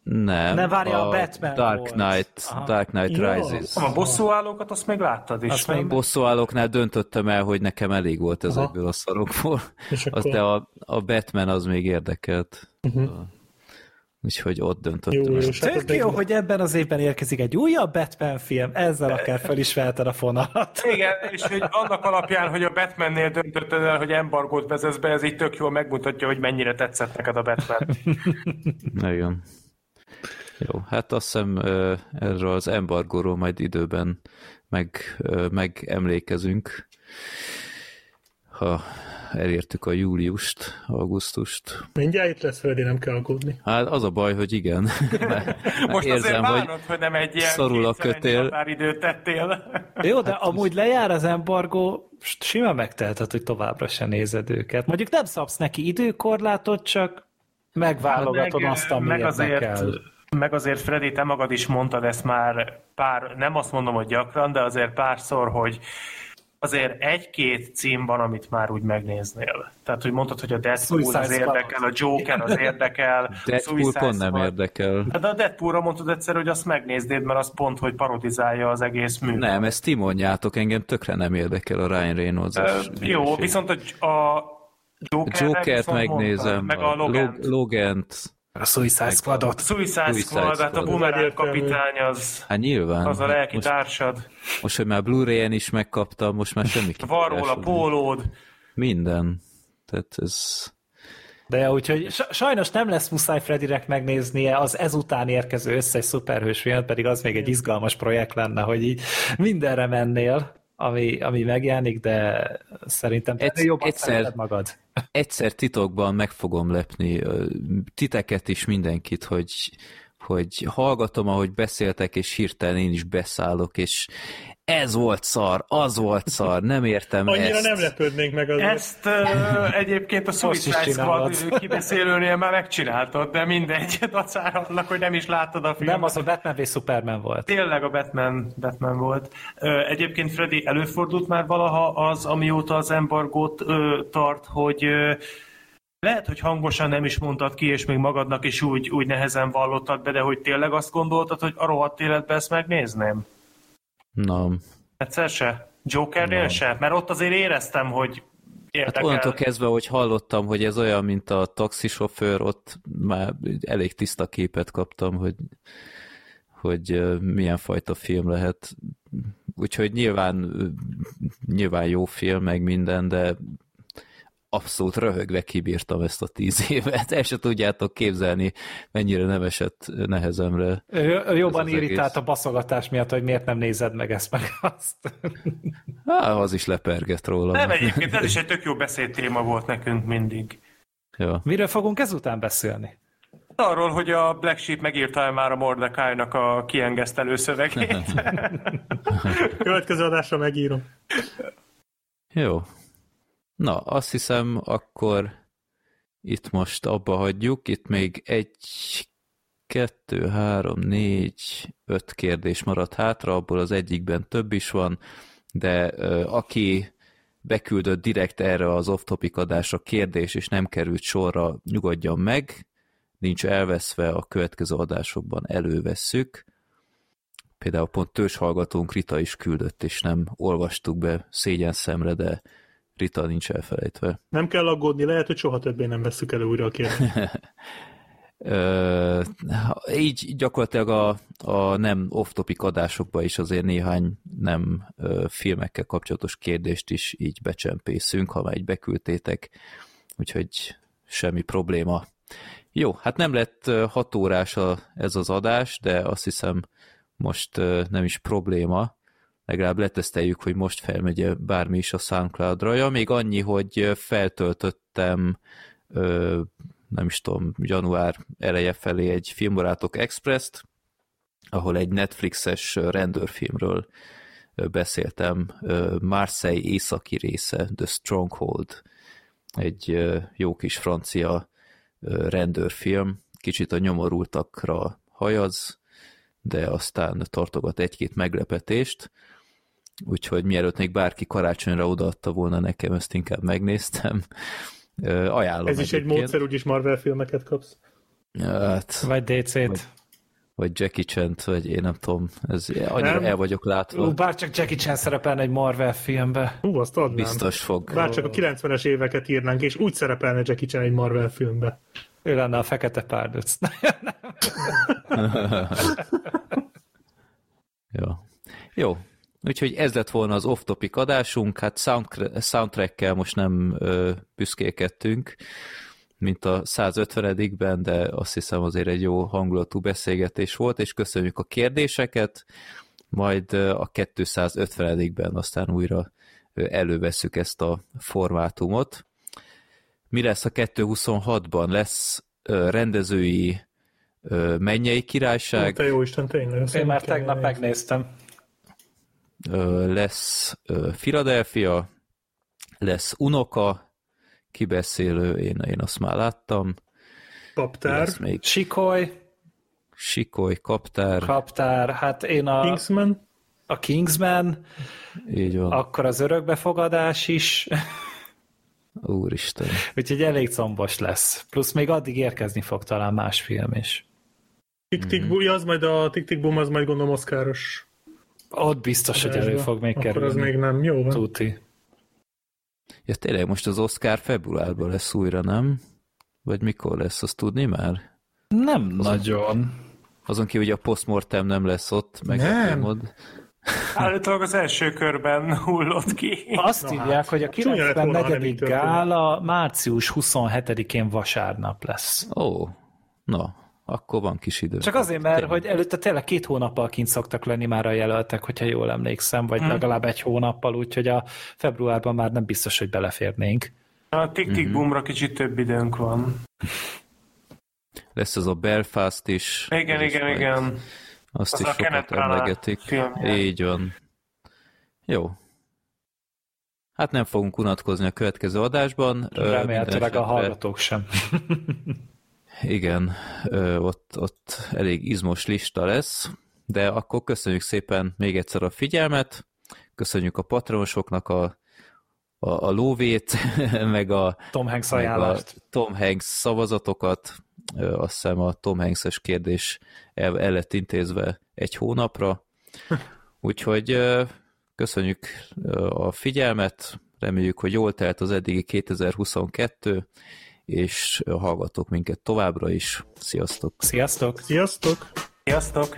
Nem. Ne, várja, a Batman Dark volt. Knight, Aha. Dark Knight Ja. Rises. A bosszúállókat azt még láttad is, Azt nem? még Bosszúállóknál döntöttem el, hogy nekem elég volt ezekből a szarokból. És Az, akkor de a, a Batman az még érdekelt. uh-huh. Úgyhogy ott döntöttem. Hát az Tök jó, hogy ebben az évben érkezik egy újabb Batman film, ezzel akár fel is a fonalat. Igen, és hogy annak alapján, hogy a Batmannél döntötted el, hogy embargót vezetsz be, ez így tök jól megmutatja, hogy mennyire tetszett neked a Batman. Igen. Jó, hát azt hiszem erről az embargóról majd időben meg, megemlékezünk, ha elértük a júliust, augusztust. Mindjárt itt lesz, Freddy, nem kell aggódni. Hát az a baj, hogy igen. Mert Most azért érzem, hogy bánod, hogy nem egy ilyen szorul a kötél. határidőt tettél. Jó, de amúgy lejár az embargó, simán megteheted, hogy továbbra se nézed őket. Mondjuk nem szabsz neki időkorlátot, csak megválogatod meg, azt, ami meg azért, érdekel. meg azért, Freddy, te magad is mondtad ezt már pár, nem azt mondom, hogy gyakran, de azért párszor, hogy azért egy-két cím van, amit már úgy megnéznél. Tehát, hogy mondtad, hogy a Deadpool Suicide az érdekel, a Joker az érdekel, Deadpool Suicide pont nem érdekel. Hát de a Deadpoolra mondtad egyszer, hogy azt megnéznéd, mert az pont, hogy parodizálja az egész mű. Nem, ezt ti mondjátok, engem tökre nem érdekel a Ryan reynolds Ö, Jó, viszont a, a Joker Jokert megnézem, meg a Logan. Log- Logant, A Suicide Squadot. Suicide Suicide Squad, hát a. Boomerang kapitány az, hát nyilván. az a Hát lelki most, társad. most, hogy már Blu-ray-en is megkaptam, most már semmi Van róla pólód. Minden. Tehát ez... De úgyhogy sa- sajnos nem lesz muszáj Freddynek megnéznie az ezután érkező összes szuperhős filmet, pedig az még egy izgalmas projekt lenne, hogy így mindenre mennél, ami, ami megjelenik, de szerintem te Egyszer- jobban egyszer- magad. Egyszer titokban meg fogom lepni titeket is, mindenkit, hogy, hogy hallgatom, ahogy beszéltek, és hirtelen én is beszállok, és ez volt szar, az volt szar, nem értem Annyira ezt. nem lepődnénk meg azért. Ezt uh, egyébként a Suicide Squad kibeszélőnél már megcsináltad, de mindegy, dacára annak, hogy nem is láttad a filmet. Nem, az a Batman v Superman volt. Tényleg a Batman, Batman volt. Ö, Egyébként, Freddy, előfordult már valaha az, amióta az embargót ö, tart, hogy ö, lehet, hogy hangosan nem is mondtad ki, és még magadnak is úgy, úgy nehezen vallottad be, de hogy tényleg azt gondoltad, hogy a rohadt életben ezt megnézném? Na, Egyszer se? Jokernél Nem. se? Mert ott azért éreztem, hogy hát érdekel. onnantól kezdve, hogy hallottam, hogy ez olyan, mint a taxisofőr, ott már elég tiszta képet kaptam, hogy, hogy milyen fajta film lehet. Úgyhogy nyilván, nyilván jó film, meg minden, de abszolút röhögve kibírtam ezt a tíz évet. El se tudjátok képzelni, mennyire nem esett nehezemre. Jobban irritált egész. a baszogatás miatt, hogy miért nem nézed meg ezt meg azt. Há, az is lepergett róla. Nem, egyébként ez is egy tök jó beszédtéma volt nekünk mindig. Ja. Miről fogunk ezután beszélni? Arról, hogy a Black Sheep megírta már a Mordecai-nak a kiengesztelő szövegét. Következő adásra megírom. Jó. Na, azt hiszem, akkor itt most abba hagyjuk. Itt még egy, kettő, három, négy, öt kérdés maradt hátra, abból az egyikben több is van, de ö, aki beküldött direkt erre az off-topic adásra kérdés, és nem került sorra, nyugodjon meg, nincs elveszve, a következő adásokban elővesszük. Például pont tős hallgatónk Rita is küldött, és nem olvastuk be szégyen szemre, de Rita nincs elfelejtve. Nem kell aggódni, lehet, hogy soha többé nem vesszük elő újra a kérdést. Ö, így gyakorlatilag a, a nem off-topic adásokba is azért néhány nem ö, filmekkel kapcsolatos kérdést is így becsempészünk, ha már így beküldtétek, úgyhogy semmi probléma. Jó, hát nem lett hat órás a, ez az adás, de azt hiszem most nem is probléma, legalább leteszteljük, hogy most felmegy bármi is a SoundCloud-ra. Ja, még annyi, hogy feltöltöttem ö, nem is tudom, január eleje felé egy Filmbarátok Express-t, ahol egy Netflixes rendőrfilmről beszéltem, Marseille északi része, The Stronghold, egy jó kis francia rendőrfilm, kicsit a nyomorultakra hajaz, de aztán tartogat egy-két meglepetést, úgyhogy mielőtt még bárki karácsonyra odaadta volna nekem, ezt inkább megnéztem. Ö, Ajánlom Ez is egy egyébként. módszer, úgyis Marvel filmeket kapsz. Hát, Vagy DC-t. vagy Jackie chan vagy én nem tudom, ez annyira Nem. el vagyok látva. Ú, bár csak Jackie Chan szerepelne egy Marvel filmbe. Hú, azt adnám. Biztos fog. Bár csak a 90-es éveket írnánk, és úgy szerepelne Jackie Chan egy Marvel filmbe. Ő lenne a fekete párduc. Jó. Jó. Úgyhogy ez lett volna az off-topic adásunk, hát sound, soundtrackkel most nem ö, büszkékedtünk, mint a 150-ben, de azt hiszem azért egy jó hangulatú beszélgetés volt, és köszönjük a kérdéseket, majd a 250-ben aztán újra előveszük ezt a formátumot. Mi lesz a 226-ban? Lesz rendezői mennyei királyság, te jó Isten, tényleg. Én már tegnap megnéztem. Lesz Philadelphia, lesz Unoka, kibeszélő, én, én azt már láttam, Paptár, lesz még Sikoly, Sikoly, Kaptár, Kaptár, hát én a, Kingsman, a Kingsman, így van, akkor az örökbefogadás is, úristen. úgyhogy elég combos lesz. Plusz még addig érkezni fog talán más film is. Tick Boom, az majd a Boom, az majd gondolom Oscaros. Ott biztos, hogy elő fog még Akkor kerülni. az még nem. Jó van. Tuti. Ja, tényleg most az Oscar februárban lesz újra, nem? Vagy mikor lesz, azt tudni már? Nem nagyon. Azon kívül, hogy a postmortem nem lesz ott, meg Nem. Mod. Állítólag az első körben hullott ki. Azt írják, hát, hogy a csúnya lett volna, ha nem 94. így történt. gála március 27-én vasárnap lesz. Ó, na, akkor van kis idő. Csak azért, mert Tényleg. hogy előtte tényleg két hónappal kint szoktak lenni már a jelöltek, hogyha jól emlékszem, vagy Hmm. legalább egy hónappal, úgyhogy a februárban már nem biztos, hogy beleférnénk. A Tick Tick Boomra kicsit több időnk van. lesz az a Belfast is. Igen, is igen, igen. Azt Az is a sokat emlegetik. Így van. Jó. Hát nem fogunk unatkozni a következő adásban. Remélhetőleg a hallgatók sem. Igen, ott, ott elég izmos lista lesz, de akkor köszönjük szépen még egyszer a figyelmet, köszönjük a patronosoknak a, a, a lóvét, meg a, Tom Hanks a ajánlást. Tom Hanks szavazatokat, azt hiszem a Tom Hanks-es kérdés el, el lett intézve egy hónapra, úgyhogy köszönjük a figyelmet, reméljük, hogy jól telt az eddigi 2022, és hallgatok minket továbbra is. Sziasztok! Sziasztok! Sziasztok! Sziasztok!